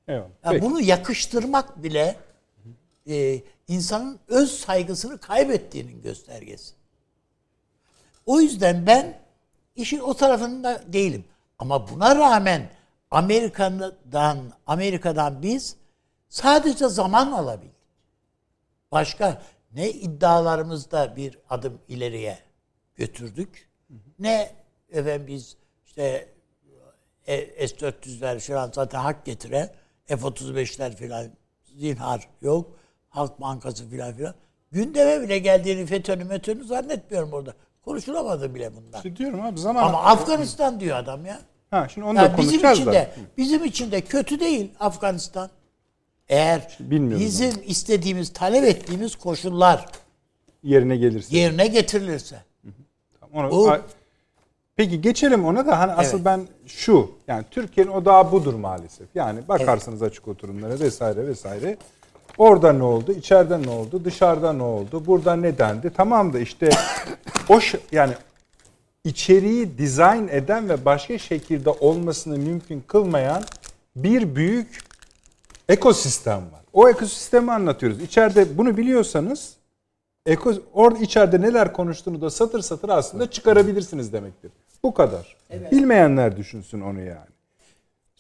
S1: Eyvallah.
S2: Ya
S1: Peki.
S2: bunu yakıştırmak bile e, insanın öz saygısını kaybettiğinin göstergesi. O yüzden ben işin o tarafında değilim. Ama buna rağmen Amerika'dan Amerika'dan biz sadece zaman alabildik. Başka ne iddialarımızda bir adım ileriye götürdük. Ne efendim biz işte e, S-400'ler falan zaten hak getiren F-35'ler falan zinhar yok. Halk Bankası falan filan. Gündeme bile geldiğini FETÖ'nü METÖ'nü zannetmiyorum orada. Konuşulamadı bile bunlar.
S1: İşte diyorum abi zaman
S2: Ama Afganistan diyor adam ya.
S1: ha şimdi onu
S2: Yani
S1: da
S2: bizim
S1: konuşacağız
S2: için
S1: da.
S2: de bizim için de kötü değil Afganistan. Eğer
S1: bilmiyoruz
S2: bizim istediğimiz, talep ettiğimiz koşullar
S1: yerine gelirse.
S2: yerine getirilirse.
S1: Onu-
S2: Bu-
S1: A- Peki geçelim ona da hani asıl
S2: Evet.
S1: ben şu yani Türkiye'nin odağı budur maalesef. Yani bakarsanız açık oturumlara vesaire vesaire. Orada ne oldu? İçeride ne oldu? Dışarıda ne oldu? Burada ne dendi? Tamam da işte o yani içeriği dizayn eden ve başka şekilde olmasını mümkün kılmayan bir büyük ekosistem var. O ekosistemi anlatıyoruz. İçeride bunu biliyorsanız Eko, orada içeride neler konuştuğunu da satır satır aslında çıkarabilirsiniz demektir. Bu kadar. Bilmeyenler düşünsün onu yani.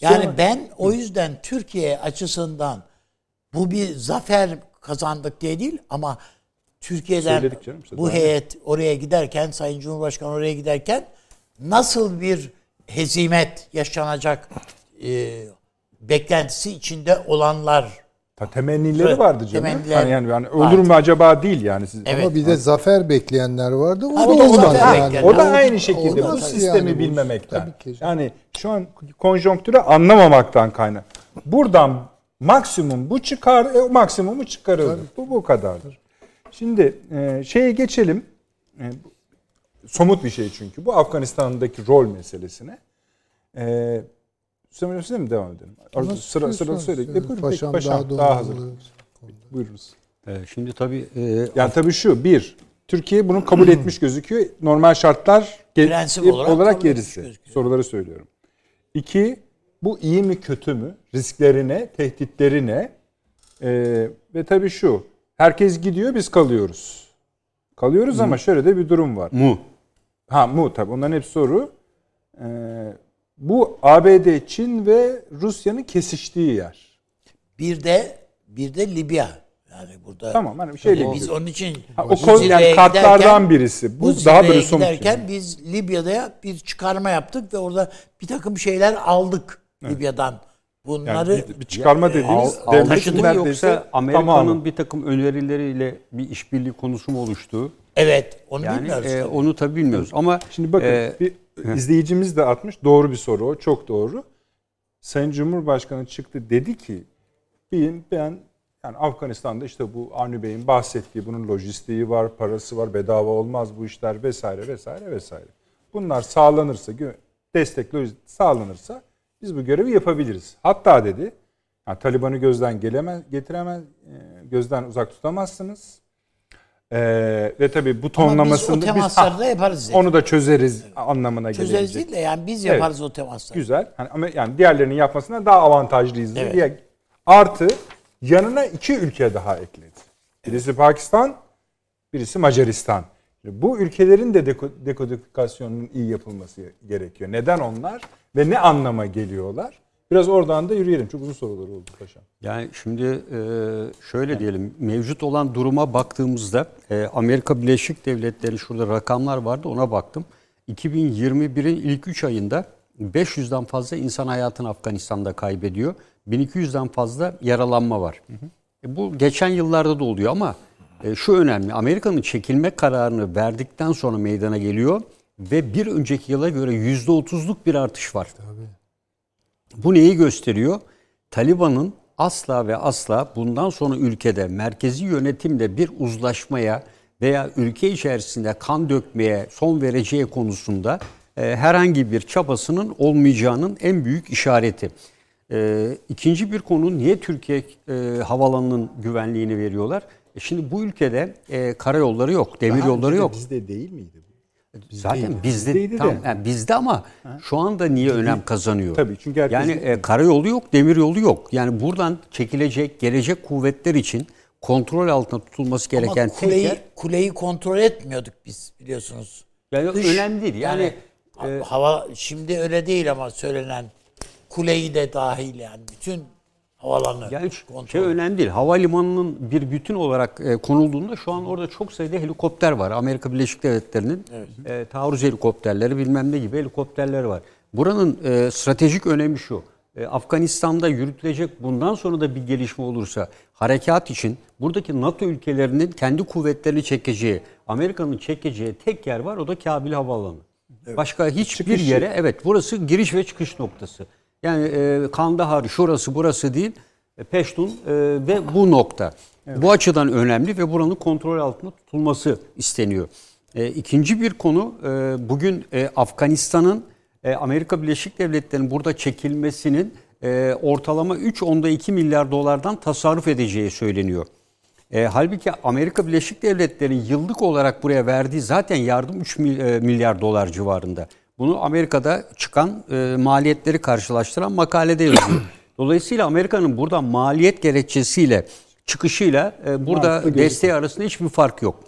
S2: Yani
S1: Sonra-
S2: ben o yüzden Türkiye açısından bu bir zafer kazandık diye değil ama Türkiye'den
S1: canım
S2: bu heyet oraya giderken Sayın Cumhurbaşkanı oraya giderken nasıl bir hezimet yaşanacak e, beklentisi içinde olanlar
S1: Temennileri
S2: Evet,
S1: vardı canım.
S2: temenniler
S1: Hani yani, yani
S2: vardı.
S1: olur mu acaba değil yani siz.
S2: Evet.
S3: Ama bir de zafer bekleyenler vardı. O da ondan
S2: zafer
S3: yani.
S1: O da aynı
S3: O
S1: şekilde bu sistemi
S3: yani bu?
S1: bilmemekten.
S3: Tabii ki.
S1: Yani şu an konjonktürü anlamamaktan kaynak. Buradan maksimum bu çıkar, e, maksimumu çıkarılır. Bu bu kadardır. Şimdi e, şeye geçelim. E, somut bir şey çünkü. Bu Afganistan'daki rol meselesine. E, Söylüyorsun mi devam edelim?
S3: Nasıl
S1: sıra sıra söyle. E, buyurun, peki,
S3: Paşam,
S1: paşam,
S3: daha,
S1: daha, hazır. Buyurunuz.
S4: Ee, şimdi tabii e,
S1: Yani tabii şu bir Türkiye bunu kabul etmiş gözüküyor. Normal şartlar
S2: Prensip olarak
S1: olarak, gerisi. Soruları söylüyorum. İki, bu iyi mi kötü mü? Risklerine, tehditlerine ee, ve tabii şu. Herkes gidiyor biz kalıyoruz. Kalıyoruz ama şöyle de bir durum var.
S4: mu
S1: Ha mu tabii onların hep soru. Ee, bu ABD, Çin ve Rusya'nın kesiştiği yer.
S2: bir de bir de Libya yani burada
S1: Tamam hani bir şeyle
S2: biz
S1: gidiyor.
S2: onun için
S1: Ha, o kol, yani kartlardan
S2: giderken-
S1: birisi. Bu,
S2: Bu
S1: daha böyle somut.
S2: giderken
S1: yani.
S2: biz Libya'da bir çıkarma yaptık ve orada bir takım şeyler aldık Libya'dan. Bunları
S1: Yani bir, bir çıkarma dediğiniz
S4: al,
S1: devletin
S4: taşıdı mı
S1: neredeyse
S4: yoksa Amerika'nın
S1: tamamı.
S4: bir takım önerileriyle bir işbirliği konusu mu oluştu?
S2: evet onu
S4: Yani
S2: bilmiyoruz.
S4: e,
S2: tabii.
S4: onu tabii bilmiyoruz ama
S1: Şimdi bakın
S4: e,
S1: bir izleyicimiz de atmış. Doğru bir soru o. Çok doğru. Sayın Cumhurbaşkanı çıktı dedi ki ben, ben yani Afganistan'da işte bu Avni Bey'in bahsettiği bunun lojistiği var, parası var, bedava olmaz bu işler vesaire vesaire vesaire. Bunlar sağlanırsa, destek sağlanırsa biz bu görevi yapabiliriz. Hatta dedi yani Taliban'ı gözden gelemez, getiremez, e, gözden uzak tutamazsınız. E, ve tabii bu
S2: Ama biz o
S1: tonlamasını biz,
S2: temasları
S1: Ha,
S2: da yaparız. dedi.
S1: onu da çözeriz anlamına
S2: Çözeriz
S1: gelecek.
S2: değil de yani biz
S1: Evet.
S2: yaparız o temasları.
S1: Güzel. Hani ama yani diğerlerinin yapmasına daha avantajlıyız
S2: Evet.
S1: diye. Artı yanına iki ülke daha ekledi. Birisi Pakistan, birisi Macaristan. Bu ülkelerin de deko- dekodifikasyonunun iyi yapılması gerekiyor. Neden onlar ve ne anlama geliyorlar? Biraz oradan da yürüyelim. Çok uzun sorular oldu paşam.
S4: Yani şimdi e, şöyle diyelim mevcut olan duruma baktığımızda e, Amerika Birleşik Devletleri şurada rakamlar vardı ona baktım. 2021'in ilk 3 ayında 500'den fazla insan hayatını Afganistan'da kaybediyor. 1200'den fazla yaralanma var. E, bu geçen yıllarda da oluyor ama e, şu önemli. Amerika'nın çekilme kararını verdikten sonra meydana geliyor ve bir önceki yıla göre %30'luk bir artış var. Bu neyi gösteriyor? Taliban'ın asla ve asla bundan sonra ülkede merkezi yönetimle bir uzlaşmaya veya ülke içerisinde kan dökmeye son vereceği konusunda e, herhangi bir çabasının olmayacağının en büyük işareti. E, ikinci bir konu niye Türkiye e, havalanının güvenliğini veriyorlar? E şimdi bu ülkede e, karayolları yok, demir
S1: Daha
S4: yolları yok.
S1: Bizde değil miydi bu?
S4: Zaten bizde
S1: Bizdeydi
S4: tam
S1: de.
S4: yani bizde ama şu anda niye önem kazanıyor?
S1: Tabii, çünkü herkes-
S4: yani e, karayolu yok, demir yolu yok. Yani buradan çekilecek gelecek kuvvetler için kontrol altında tutulması gereken
S2: Ama
S4: tek
S2: kuleyi,
S4: yer
S2: kuleyi kontrol etmiyorduk biz biliyorsunuz.
S4: yani
S2: Dış-
S4: önemli değil. Yani,
S2: Yani, hava şimdi öyle değil ama söylenen kuleyi de dahil yani bütün havalanı
S4: yani hiç
S2: kontrol.
S4: şey önemli değil. Havalimanının bir bütün olarak e, konulduğunda şu an orada çok sayıda helikopter var. Amerika Birleşik Devletleri'nin e, taarruz helikopterleri bilmem ne gibi helikopterleri var. Buranın e, stratejik önemi şu. E, Afganistan'da yürütülecek bundan sonra da bir gelişme olursa harekat için buradaki NATO ülkelerinin kendi kuvvetlerini çekeceği, Amerika'nın çekeceği tek yer var o da Kabil Havaalanı. Başka hiçbir
S1: Çıkışı.
S4: yere evet burası giriş ve çıkış noktası. Yani e, Kandahar şurası burası değil e, Peştun e, ve bu nokta. Bu açıdan önemli ve buranın kontrol altında tutulması isteniyor. E, ikinci bir konu e, bugün e, Afganistan'ın e, Amerika Birleşik Devletleri'nin burada çekilmesinin e, ortalama 3.2 milyar dolardan tasarruf edeceği söyleniyor. E, halbuki Amerika Birleşik Devletleri'nin yıllık olarak buraya verdiği zaten yardım 3 mil- e, milyar dolar civarında. Bunu Amerika'da çıkan e, maliyetleri karşılaştıran makalede yazıyor. Dolayısıyla Amerika'nın burada maliyet gerekçesiyle çıkışıyla e, burada desteği arasında hiçbir fark yok.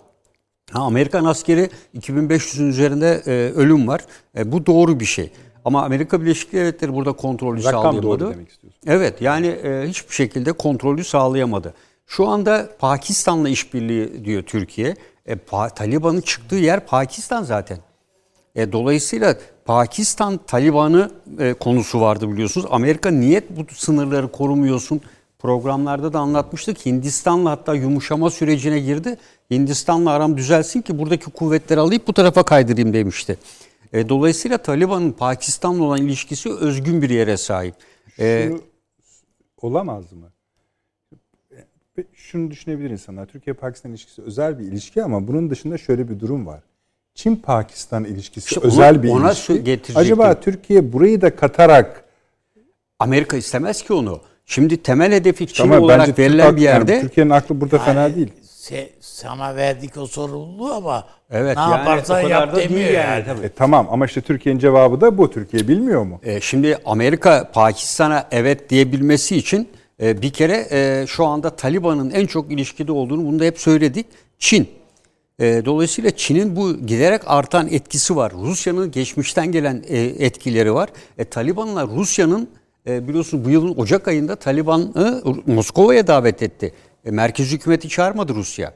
S4: Ha, Amerikan askeri 2500'ün üzerinde e, ölüm var. E, bu doğru bir şey. Ama Amerika Birleşik Devletleri burada kontrolü
S1: Rakam
S4: sağlayamadı.
S1: doğru demek istiyorsun.
S4: Evet yani e, hiçbir şekilde kontrolü sağlayamadı. Şu anda Pakistan'la işbirliği diyor Türkiye. E, Pa- Taliban'ın çıktığı yer Pakistan zaten. E, dolayısıyla Pakistan Taliban'ı e, konusu vardı biliyorsunuz. Amerika niyet bu sınırları korumuyorsun. Programlarda da anlatmıştık. Hindistan'la hatta yumuşama sürecine girdi. Hindistan'la aram düzelsin ki buradaki kuvvetleri alayıp bu tarafa kaydırayım demişti. E, dolayısıyla Taliban'ın Pakistan'la olan ilişkisi özgün bir yere sahip. E,
S1: Şunu olamaz mı? Ve Şunu düşünebilir insanlar. Türkiye-Pakistan ilişkisi özel bir ilişki ama bunun dışında şöyle bir durum var. Çin-Pakistan ilişkisi
S4: İşte
S1: özel
S4: ona-
S1: bir
S4: ona
S1: ilişki. Acaba Türkiye burayı da katarak
S4: Amerika istemez ki onu. Şimdi temel hedefi Çin
S1: ama
S4: olarak
S1: bence
S4: verilen
S1: Türk-
S4: bir yerde
S1: yani Türkiye'nin aklı burada fena
S2: Yani
S1: değil.
S2: se- sana verdik o sorumluluğu ama
S4: Evet,
S2: ne
S4: yani
S2: yaparsan yap demiyor
S4: yani,
S2: yani.
S4: tabii.
S1: E, tamam ama işte Türkiye'nin cevabı da bu. Türkiye bilmiyor mu?
S4: E, şimdi Amerika Pakistan'a evet diyebilmesi için e, bir kere e, şu anda Taliban'ın en çok ilişkide olduğunu bunu da hep söyledik. Çin. E, dolayısıyla Çin'in bu giderek artan etkisi var. Rusya'nın geçmişten gelen e, etkileri var. E, Taliban'la Rusya'nın e, biliyorsunuz bu yılın Ocak ayında Taliban'ı Moskova'ya davet etti. E, merkez hükümeti çağırmadı Rusya.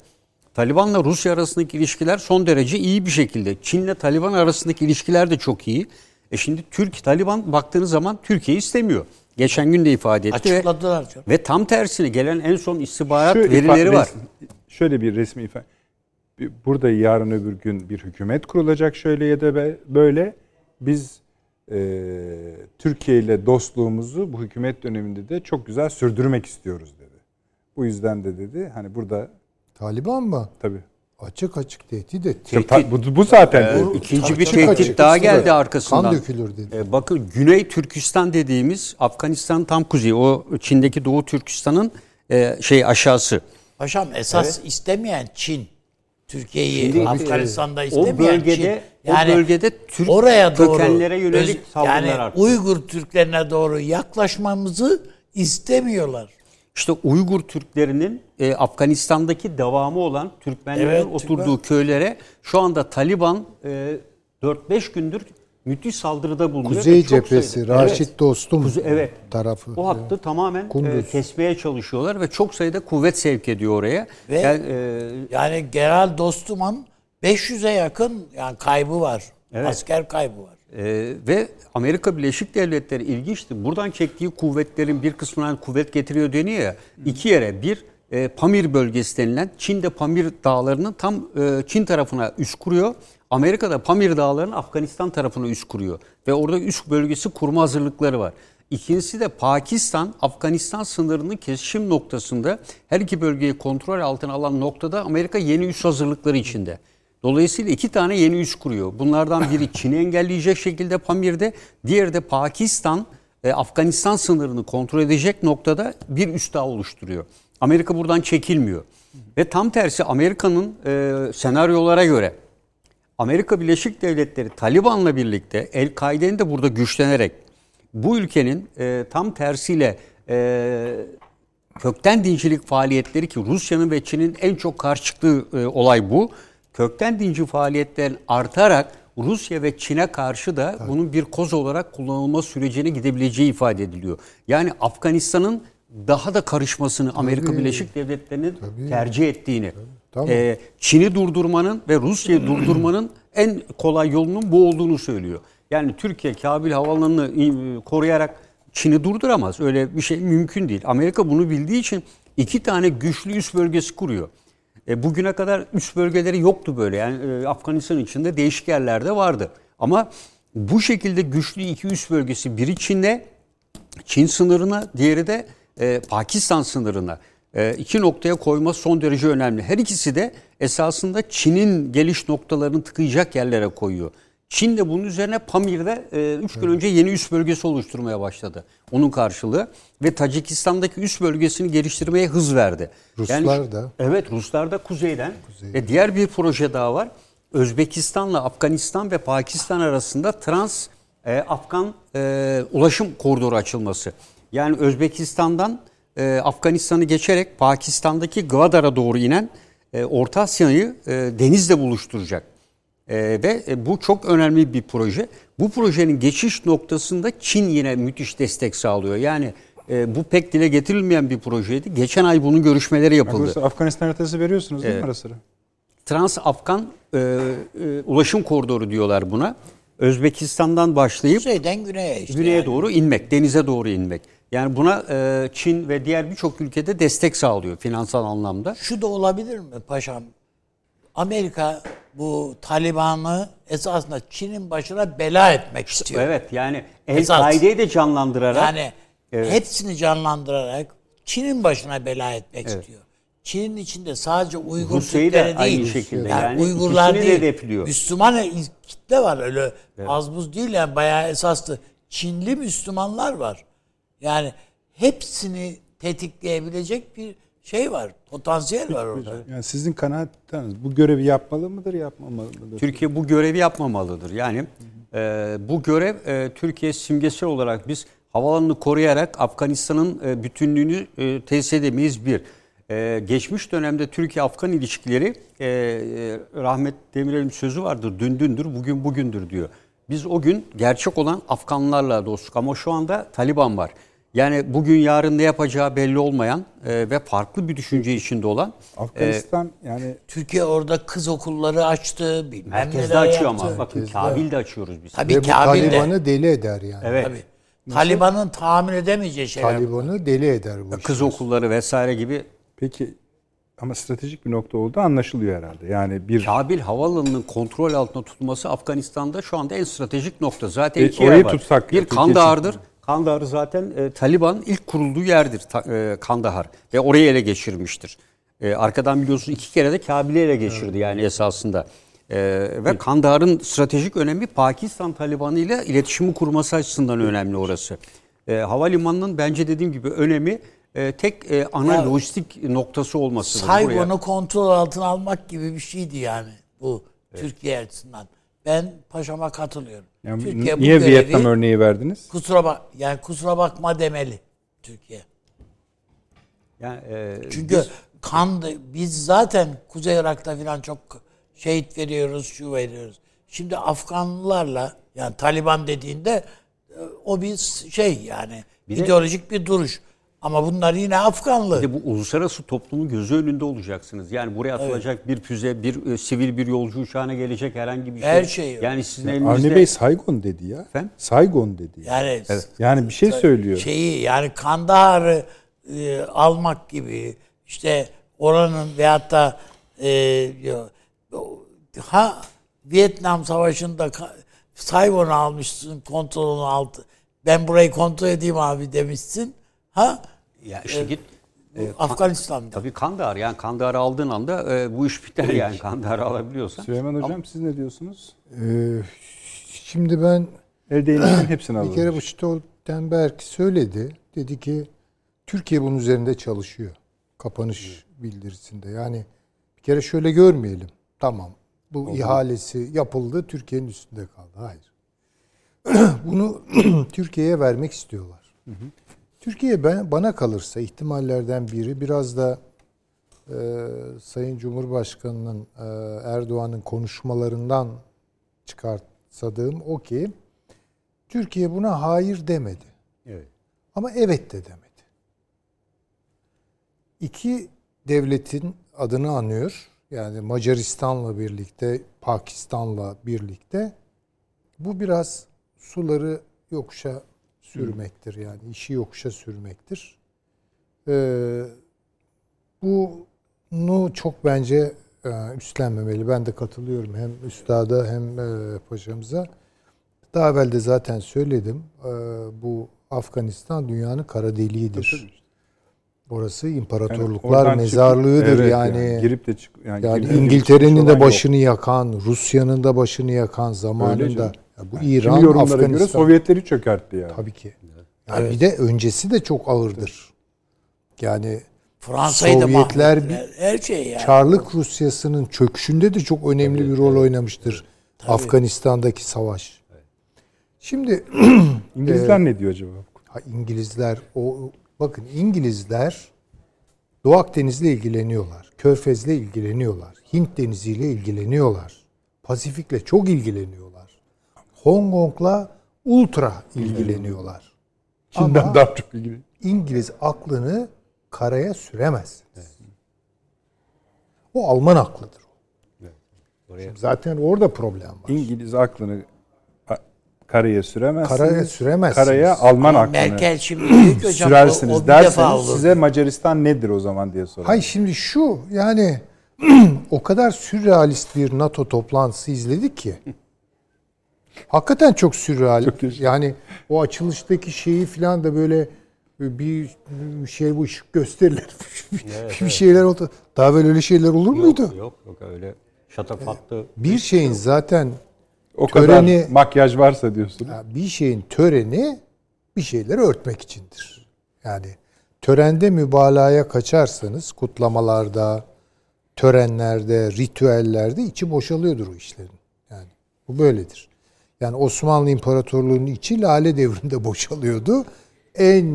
S4: Taliban'la Rusya arasındaki ilişkiler son derece iyi bir şekilde. Çin'le Taliban arasındaki ilişkiler de çok iyi. E şimdi Türk Taliban baktığınız zaman Türkiye istemiyor. Geçen gün de ifade etti ve,
S2: Açıkladılar canım.
S4: ve tam tersine gelen en son istihbarat
S1: Şu
S4: verileri
S1: ifa-
S4: var.
S1: Şöyle bir resmi ifade. Burada yarın öbür gün bir hükümet kurulacak şöyle ya da böyle. Biz e, Türkiye ile dostluğumuzu bu hükümet döneminde de çok güzel sürdürmek istiyoruz dedi. Bu yüzden de dedi hani burada
S3: Taliban mı?
S1: tabii.
S3: Açık açık tehdit etti.
S1: İşte ta- bu, bu zaten
S4: Ee,
S1: bu-
S4: ikinci bir tehdit
S3: açık.
S4: daha geldi arkasından.
S3: Kan dökülür dedi.
S4: E, bakın Güney Türkistan dediğimiz Afganistan tam kuzeyi, o Çin'deki Doğu Türkistan'ın e, şey aşağısı.
S2: Paşam esas istemeyen Çin. Türkiye'yi
S4: Şimdi,
S2: Afganistan'da
S4: e,
S2: istemeyen
S4: o bölgede
S2: Çin.
S4: o bölgede Türk
S2: oraya doğru
S4: kökenlere yönelik saldırılar
S2: yani
S4: arttı.
S2: Uygur Türklerine doğru yaklaşmamızı istemiyorlar.
S4: İşte Uygur Türklerinin e, Afganistan'daki devamı olan Türkmenlerin
S2: Evet,
S4: oturduğu köylere şu anda Taliban e, 4-5 gündür müthiş saldırıda bulunuyor.
S3: Kuzey cephesi,
S4: sayıda-
S3: Raşit
S4: Evet.
S3: Dostum
S4: Kuzey- evet.
S3: tarafı.
S4: O hattı tamamen e, kesmeye çalışıyorlar ve çok sayıda kuvvet sevk ediyor oraya.
S2: Ve-
S4: Yani, e,
S2: Yani General Dostum'un 500'e yakın yani kaybı var.
S4: Evet.
S2: Asker kaybı var.
S4: Ee, ve Amerika Birleşik Devletleri ilginçti. Buradan çektiği kuvvetlerin bir kısmından kuvvet getiriyor deniyor ya. iki yere bir e, Pamir bölgesi denilen Çin'de Pamir dağlarının tam e, Çin tarafına üst kuruyor. Amerika'da Pamir dağlarının Afganistan tarafına üst kuruyor. Ve orada üst bölgesi kurma hazırlıkları var. İkincisi de Pakistan, Afganistan sınırının kesişim noktasında her iki bölgeyi kontrol altına alan noktada Amerika yeni üs hazırlıkları içinde. Dolayısıyla iki tane yeni üs kuruyor. Bunlardan biri Çin'i engelleyecek şekilde Pamir'de, diğeri de Pakistan, e, Afganistan sınırını kontrol edecek noktada bir üs daha oluşturuyor. Amerika buradan çekilmiyor. Ve tam tersi Amerika'nın e, senaryolara göre Amerika Birleşik Devletleri Taliban'la birlikte El-Kaide'nin de burada güçlenerek bu ülkenin e, tam tersiyle e, kökten dincilik faaliyetleri ki Rusya'nın ve Çin'in en çok karşı çıktığı e, olay bu. Kökten dinci faaliyetlerin artarak Rusya ve Çin'e karşı da Tabii. bunun bir koz olarak kullanılma sürecine gidebileceği ifade ediliyor. Yani Afganistan'ın daha da karışmasını Tabii. Amerika Birleşik Devletleri'nin Tabii. tercih ettiğini, Tabii. E, Çin'i durdurmanın ve Rusya'yı durdurmanın en kolay yolunun bu olduğunu söylüyor. Yani Türkiye Kabil havalanını e, koruyarak Çin'i durduramaz. Öyle bir şey mümkün değil. Amerika bunu bildiği için iki tane güçlü üst bölgesi kuruyor. E, bugüne kadar üst bölgeleri yoktu böyle. Yani e, Afganistan içinde değişik yerlerde vardı. Ama bu şekilde güçlü iki üst bölgesi biri Çin'de, Çin sınırına, diğeri de e, Pakistan sınırına iki noktaya koyma son derece önemli. Her ikisi de esasında Çin'in geliş noktalarını tıkayacak yerlere koyuyor. Çin de bunun üzerine Pamir'de 3 e, gün önce yeni üst bölgesi oluşturmaya başladı. Onun karşılığı ve Tacikistan'daki üst bölgesini geliştirmeye hız verdi.
S3: Ruslar yani, da.
S4: Evet Ruslar da kuzeyden. Kuzey. Ve diğer bir proje daha var. Özbekistan'la Afganistan ve Pakistan arasında trans e, Afgan e, ulaşım koridoru açılması. Yani Özbekistan'dan e, Afganistan'ı geçerek Pakistan'daki Gwadar'a doğru inen e, Orta Asya'yı e, denizle buluşturacak. E, ve e, bu çok önemli bir proje. Bu projenin geçiş noktasında Çin yine müthiş destek sağlıyor. Yani e, bu pek dile getirilmeyen bir projeydi. Geçen ay bunun görüşmeleri yapıldı.
S1: Yani Afganistan haritası veriyorsunuz değil mi ara sıra?
S4: Trans-Afgan e, e, ulaşım koridoru diyorlar buna. Özbekistan'dan başlayıp
S2: Kuzeyden güneye işte
S4: güneye yani. doğru inmek, denize doğru inmek. Yani buna e, Çin ve diğer birçok ülkede destek sağlıyor finansal anlamda.
S2: Şu da olabilir mi paşam? Amerika bu Taliban'ı esasında Çin'in başına bela etmek istiyor.
S4: Evet yani El-Kaide'yi de canlandırarak.
S2: Yani evet. hepsini canlandırarak Çin'in başına bela etmek evet. istiyor. Çin'in içinde sadece Uygur Rusya'yı Türkleri da değil.
S4: aynı şekilde.
S2: Yani,
S4: yani
S2: Uygurlar değil. De Müslüman kitle var öyle evet. az buz değil yani bayağı esaslı. Çinli Müslümanlar var. Yani hepsini tetikleyebilecek bir şey var. Potansiyel var orada.
S1: Yani sizin kanaatiniz bu görevi yapmalı mıdır, yapmamalı mıdır?
S4: Türkiye bu görevi yapmamalıdır. Yani e, bu görev e, Türkiye simgesel olarak biz havalanını koruyarak Afganistan'ın e, bütünlüğünü e, tesis edemeyiz bir. E, geçmiş dönemde Türkiye-Afgan ilişkileri e, e, rahmet Demirel'in sözü vardır. Dün dündür, bugün bugündür diyor. Biz o gün gerçek olan Afganlarla dostluk ama şu anda Taliban var. Yani bugün yarın ne yapacağı belli olmayan e, ve farklı bir düşünce içinde olan
S1: Afganistan e, yani
S2: Türkiye orada kız okulları açtı, bilmem
S4: merkezde açıyor yaptı. ama bakın Kabil'de açıyoruz biz.
S3: Tabii ve bu Taliban'ı deli eder yani.
S2: Evet. Tabii. Taliban'ın tahammül edemeyeceği şeyler.
S3: Taliban'ı deli eder bu.
S4: Kız işler. okulları vesaire gibi.
S1: Peki ama stratejik bir nokta olduğu anlaşılıyor herhalde. Yani bir
S4: Kabil havaalanının kontrol altında tutulması Afganistan'da şu anda en stratejik nokta. Zaten e, iki yer var. Tutsak, bir Kandahar'dır. Kandahar zaten e, Taliban ilk kurulduğu yerdir ta, e, Kandahar ve orayı ele geçirmiştir. E, arkadan biliyorsunuz iki kere de Kabil'i ele geçirdi evet. yani esasında. E, ve Kandahar'ın stratejik önemi Pakistan Talibanı ile iletişimi kurması açısından önemli orası. E, havalimanının bence dediğim gibi önemi e, tek e, ana ya, lojistik noktası olması.
S2: Saigon'u kontrol altına almak gibi bir şeydi yani bu evet. Türkiye açısından. Ben paşama katılıyorum.
S1: Yani Türkiye niye görevi, Vietnam örneği verdiniz?
S2: Kusura bak yani kusura bakma demeli Türkiye. Yani e, Çünkü biz, kan biz zaten Kuzey Irak'ta falan çok şehit veriyoruz, şu veriyoruz. Şimdi Afganlılarla yani Taliban dediğinde e, o bir şey yani bir ideolojik de, bir duruş. Ama bunlar yine Afganlı.
S4: De bu uluslararası toplumun gözü önünde olacaksınız. Yani buraya atılacak bir füze, bir e, sivil bir yolcu uçağına gelecek herhangi bir şey.
S2: Her şey yok.
S4: Yani sizin
S1: Avni
S4: elinizde...
S1: Bey Saygon dedi ya.
S4: Efendim?
S1: Saygon dedi. Ya.
S2: Yani
S1: Yani bir şey söylüyor.
S2: şeyi yani Kandahar'ı e, almak gibi işte oranın veyahut da e, ha Vietnam Savaşı'nda Saigon'u almışsın kontrolünü altı. Ben burayı kontrol edeyim abi demişsin. Ha
S4: Ya işte git
S2: bu Afganistan'da.
S4: tabii Kandahar yani Kandahar'ı aldığın anda e, bu iş biter yani Kandahar'ı alabiliyorsan.
S1: Süleyman Hocam siz ne diyorsunuz?
S3: Ee, şimdi ben
S1: Elde inen hepsini
S3: bir
S1: alalım.
S3: kere bu Stoltenberg söyledi. Dedi ki Türkiye bunun üzerinde çalışıyor. Kapanış bildirisinde. Yani bir kere şöyle görmeyelim. Tamam. Bu ihalesi yapıldı. Türkiye'nin üstünde kaldı. Hayır. Bunu Türkiye'ye vermek istiyorlar. Türkiye ben, bana kalırsa ihtimallerden biri biraz da e, Sayın Cumhurbaşkanı'nın e, Erdoğan'ın konuşmalarından çıkartsadığım o ki Türkiye buna hayır demedi.
S4: Evet.
S3: Ama evet de demedi. İki devletin adını anıyor. Yani Macaristan'la birlikte, Pakistan'la birlikte. Bu biraz suları yokuşa sürmektir. Yani işi yokuşa sürmektir. Ee, bunu çok bence e, üstlenmemeli. Ben de katılıyorum hem üstada hem e, paşamıza. Daha evvel de zaten söyledim. Ee, bu Afganistan dünyanın kara deliğidir. Orası
S1: Yani
S3: imparatorluklar
S1: oradan
S3: mezarlığıdır
S1: çıkıp- evet
S3: yani.
S1: girip de çık yani,
S3: Yani İngiltere'nin de başını yakan, Rusya'nın da başını yakan zamanında. Ya bu
S1: yok.
S3: İran,
S1: yorumlara göre
S3: Afganistan.
S1: Sovyetleri çökertti ya.
S3: Tabii ki. Yani bir de öncesi de çok ağırdır. Yani
S2: Fransa'yı da
S3: Sovyetler.
S2: Her şey yani.
S3: Çarlık Rusyası'nın çöküşünde de çok önemli bir rol oynamıştır. Afganistan'daki savaş. Şimdi
S1: İngilizler ne diyor acaba?
S3: ha, İngilizler o bakın İngilizler Doğu Akdeniz'le ilgileniyorlar. Körfez'le ilgileniyorlar. Hint Denizi ile ilgileniyorlar. Pasifik'le çok ilgileniyorlar. Hong Kong'la ultra ilgileniyorlar.
S1: Çin'den
S3: Ama-
S1: daha çok ilgili.
S3: İngiliz aklını karaya süremezsiniz. O Alman aklıdır. Şimdi zaten orada problem var.
S1: İngiliz aklını karaya süremezsiniz.
S3: Karaya süremezsiniz.
S1: Karaya Alman
S2: Ama
S1: aklını
S2: Merkel şimdi ki hocam o,
S1: sürersiniz
S2: o bir defa
S1: derseniz size Macaristan nedir o zaman diye sorar.
S3: Hayır şimdi şu yani o kadar sürrealist bir NATO toplantısı izledik ki. Hakikaten çok sürreal.
S1: Çok
S3: yani o açılıştaki şeyi falan da böyle bir şey bu ışık gösterilir. bir şeyler oldu. Daha böyle öyle şeyler olur muydu?
S4: Yok yok yok öyle şatafatlı.
S3: Bir şeyin zaten
S1: o kadar
S3: töreni-
S1: makyaj varsa diyorsunuz.
S3: Ya bir şeyin töreni bir şeyleri örtmek içindir. Yani törende mübalağaya kaçarsanız kutlamalarda, törenlerde, ritüellerde içi boşalıyordur o işlerin. Yani bu böyledir. Yani Osmanlı İmparatorluğu'nun içi Lale devrinde boşalıyordu. En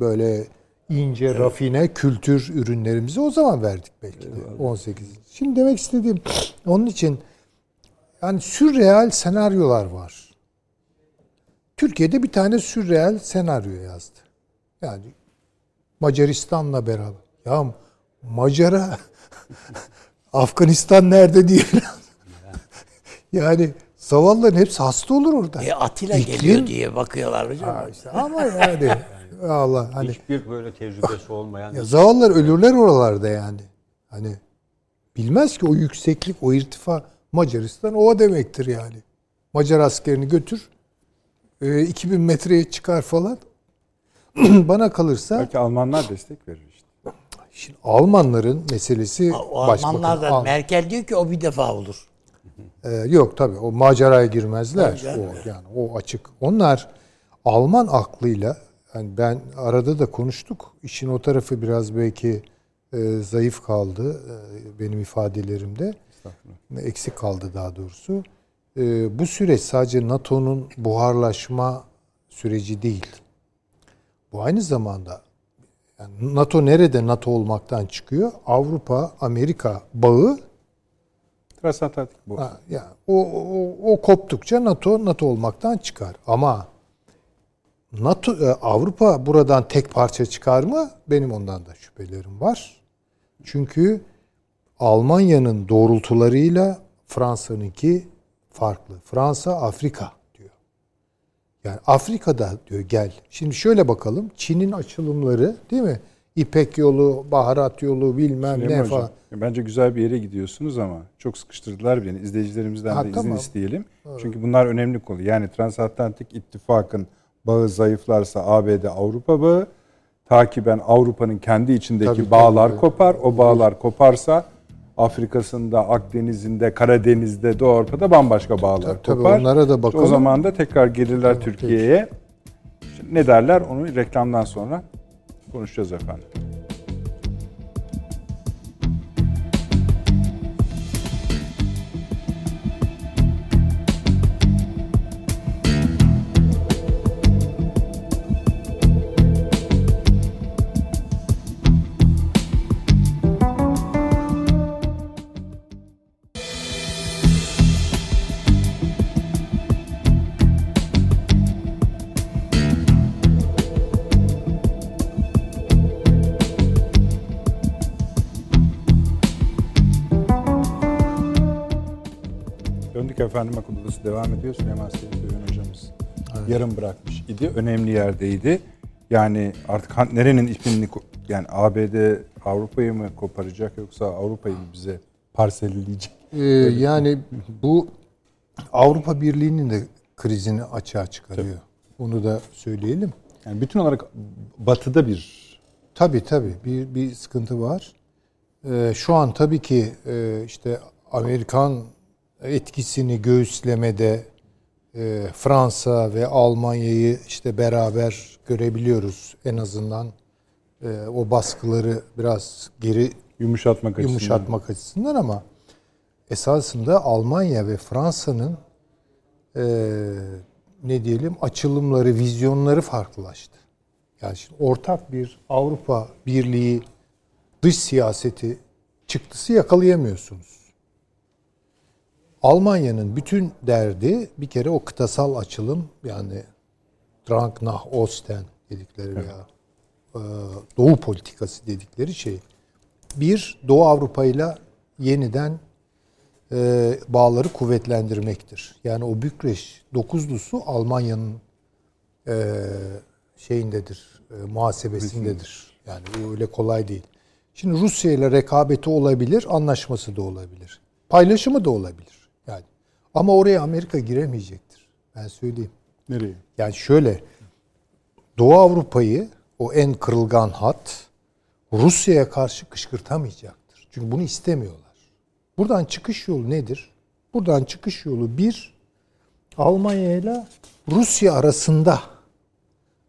S3: böyle ince, rafine kültür ürünlerimizi o zaman verdik belki de. 18. Şimdi demek istediğim onun için yani sürreal senaryolar var. Türkiye'de bir tane sürreal senaryo yazdı. Yani Macaristan'la beraber. Ya Macara Afganistan nerede diye. yani zavallıların hepsi hasta olur orada.
S2: E, Atilla
S3: İklim-
S2: geliyor diye bakıyorlar hocam.
S3: Ha işte ama yani Allah hani
S4: Hiçbir böyle tecrübesi olmayan
S3: ya zavallılar ölürler oralarda yani. Hani bilmez ki o yükseklik, o irtifa Macaristan o demektir yani. Macar askerini götür. e, 2000 metreye çıkar falan. Bana kalırsa
S1: Belki Almanlar destek verir işte.
S3: şimdi Almanların meselesi
S2: O
S3: başbakan.
S2: Almanlardan
S3: Al-
S2: Merkel diyor ki o bir defa olur.
S3: Ee, yok tabii o maceraya girmezler.
S2: Canım.
S3: O yani o açık. Onlar Alman aklıyla yani ben arada da konuştuk. İşin o tarafı biraz belki e, zayıf kaldı e, benim ifadelerimde. Eksik kaldı daha doğrusu. E, bu süreç sadece NATO'nun buharlaşma süreci değil. Bu aynı zamanda yani NATO nerede NATO olmaktan çıkıyor? Avrupa Amerika bağı
S1: Transatlantik bu.
S3: Ha, ya o, o, o koptukça NATO NATO olmaktan çıkar. Ama NATO e, Avrupa buradan tek parça çıkar mı? Benim ondan da şüphelerim var. Çünkü Almanya'nın doğrultularıyla Fransa'nınki farklı. Fransa Afrika diyor. Yani Afrika'da diyor gel. Şimdi şöyle bakalım. Çin'in açılımları değil mi? İpek yolu, baharat yolu bilmem
S1: Süleyman
S3: ne
S1: Hocam,
S3: falan.
S1: Bence güzel bir yere gidiyorsunuz ama çok sıkıştırdılar beni. İzleyicilerimizden
S3: Ha,
S1: de
S3: tamam.
S1: izin isteyelim. Çünkü bunlar önemli konu. Yani transatlantik ittifakın bağı zayıflarsa ABD Avrupa bağı takiben Avrupa'nın kendi içindeki
S3: Tabii,
S1: bağlar
S3: tabii.
S1: kopar. O bağlar koparsa Afrika'sında, Akdeniz'inde, Karadeniz'de, Doğu Avrupa'da bambaşka bağlar
S3: Tabii, tabii,
S1: kopar.
S3: onlara da
S1: İşte
S3: bakalım.
S1: o zaman da tekrar gelirler
S3: Tamam,
S1: Türkiye'ye. Ne derler onu reklamdan sonra konuşacağız efendim. Döndük efendim akıl odası devam ediyor. Süleyman Seyit Öğün hocamız yarım bırakmış idi. Önemli yerdeydi. Yani artık nerenin ipini yani ABD Avrupa'yı mı koparacak yoksa Avrupa'yı mı bize parselleyecek?
S3: Ee, yani bu Avrupa Birliği'nin de krizini açığa çıkarıyor. Onu da söyleyelim.
S1: Yani bütün olarak batıda bir
S3: Tabii tabii bir, bir sıkıntı var. Ee, şu an tabii ki e, işte Amerikan etkisini göğüslemede e, Fransa ve Almanya'yı işte beraber görebiliyoruz. En azından e, o baskıları biraz geri
S1: yumuşatmak açısından.
S3: yumuşatmak açısından ama esasında Almanya ve Fransa'nın e, ne diyelim açılımları, vizyonları farklılaştı. Yani şimdi ortak bir Avrupa Birliği dış siyaseti çıktısı yakalayamıyorsunuz. Almanya'nın bütün derdi bir kere o kıtasal açılım yani Drang nach Osten dedikleri veya e, Doğu politikası dedikleri şey. Bir, Doğu Avrupa ile yeniden e, bağları kuvvetlendirmektir. Yani o Bükreş dokuzlusu Almanya'nın e, şeyindedir, e, muhasebesindedir. Yani bu öyle kolay değil. Şimdi Rusya ile rekabeti olabilir, anlaşması da olabilir. Paylaşımı da olabilir. Ama oraya Amerika giremeyecektir. Ben söyleyeyim.
S1: Nereye?
S3: Yani şöyle Doğu Avrupa'yı o en kırılgan hat Rusya'ya karşı kışkırtamayacaktır. Çünkü bunu istemiyorlar. Buradan çıkış yolu nedir? Buradan çıkış yolu bir Almanya ile Rusya arasında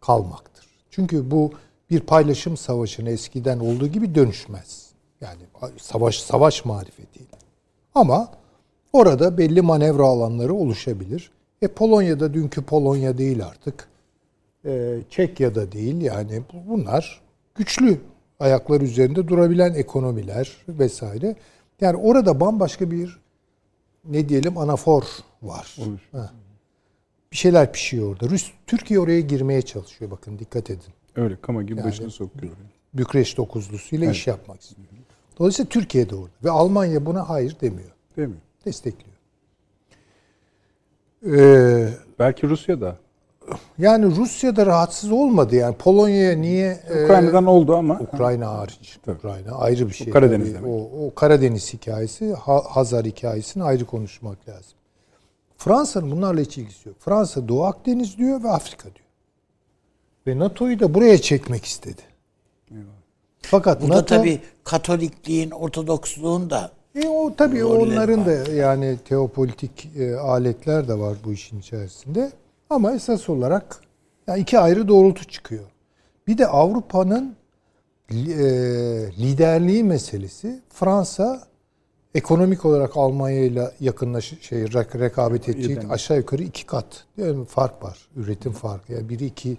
S3: kalmaktır. Çünkü bu bir paylaşım savaşına eskiden olduğu gibi dönüşmez. Yani savaş savaş marifetiyle. Ama orada belli manevra alanları oluşabilir. E Polonya'da dünkü Polonya değil artık. E, Çekya'da değil yani bunlar güçlü ayaklar üzerinde durabilen ekonomiler vesaire. Yani orada bambaşka bir ne diyelim anafor var. Ha. Bir şeyler pişiyor orada. Rus Türkiye oraya girmeye çalışıyor bakın dikkat edin.
S1: Öyle kama gibi
S3: Yani-
S1: başını sokuyor.
S3: Bükreş dokuzlusuyla iş yapmak istiyor. Dolayısıyla Türkiye de orada ve Almanya buna hayır demiyor.
S1: Mi?
S3: Destekliyor. Ee,
S1: Belki Rusya'da.
S3: yani Rusya da rahatsız olmadı yani Polonya'ya niye e,
S1: Ukrayna'dan oldu ama.
S3: Ukrayna hariç.
S1: Tabii.
S3: Ukrayna ayrı bir şey.
S1: Karadeniz
S3: Tabii.
S1: demek.
S3: O, o Karadeniz hikayesi, Ha- Hazar hikayesini ayrı konuşmak lazım. Fransa'nın bunlarla hiç ilgisi yok. Fransa Doğu Akdeniz diyor ve Afrika diyor. Ve NATO'yu da buraya çekmek istedi. Fakat
S2: Bu da
S3: NATO,
S2: tabii Katolikliğin, Ortodoksluğun da
S3: E, o tabii
S2: rolleri
S3: onların
S2: var.
S3: da yani teopolitik e, aletler de var bu işin içerisinde. Ama esas olarak yani iki ayrı doğrultu çıkıyor. Bir de Avrupa'nın e, liderliği meselesi. Fransa ekonomik olarak Almanya ile yakınlaş şey rek- rekabet edecek aşağı yukarı iki kat değil mi? fark var. Üretim farkı. Yani biri iki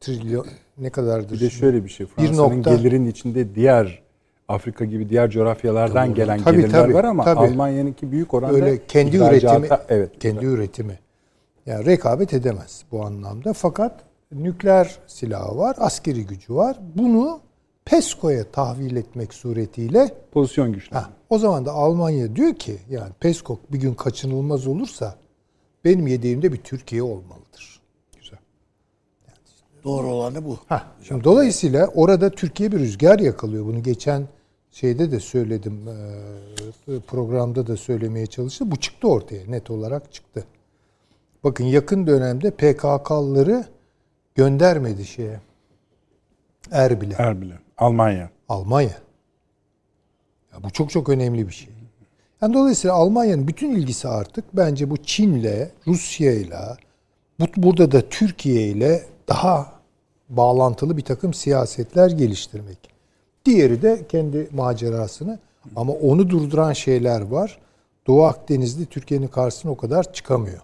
S3: trilyon ne kadardır?
S1: Bir de şöyle bir şey. Fransa'nın
S3: nokta-
S1: gelirin içinde diğer Afrika gibi diğer coğrafyalardan gelen
S3: Tabii,
S1: gelirler
S3: tabii,
S1: var ama
S3: tabii.
S1: Almanya'nınki büyük oranda
S3: Öyle kendi üretimi
S1: evet.
S3: kendi üretimi. Yani rekabet edemez bu anlamda. Fakat nükleer silahı var, askeri gücü var. Bunu PESCO'ya tahvil etmek suretiyle
S1: Pozisyon güçlü.
S3: O zaman da Almanya diyor ki yani PESCO bir gün kaçınılmaz olursa benim yedeğimde bir Türkiye olmalıdır.
S1: Güzel.
S2: Doğru olanı bu.
S3: Ha, şimdi dolayısıyla orada Türkiye bir rüzgar yakalıyor. Bunu geçen şeyde de söyledim. e, Programda da söylemeye çalıştım. Bu çıktı ortaya. Net olarak çıktı. Bakın yakın dönemde PKK'lıları göndermedi şeye. Erbil'e.
S1: Erbil'e. Almanya.
S3: Almanya. Ya bu çok çok önemli bir şey. Yani dolayısıyla Almanya'nın bütün ilgisi artık bence bu Çin'le, Rusya'yla, bu, burada da Türkiye ile daha bağlantılı bir takım siyasetler geliştirmek. Diğeri de kendi macerasını ama onu durduran şeyler var. Doğu Akdeniz'de Türkiye'nin karşısına o kadar çıkamıyor.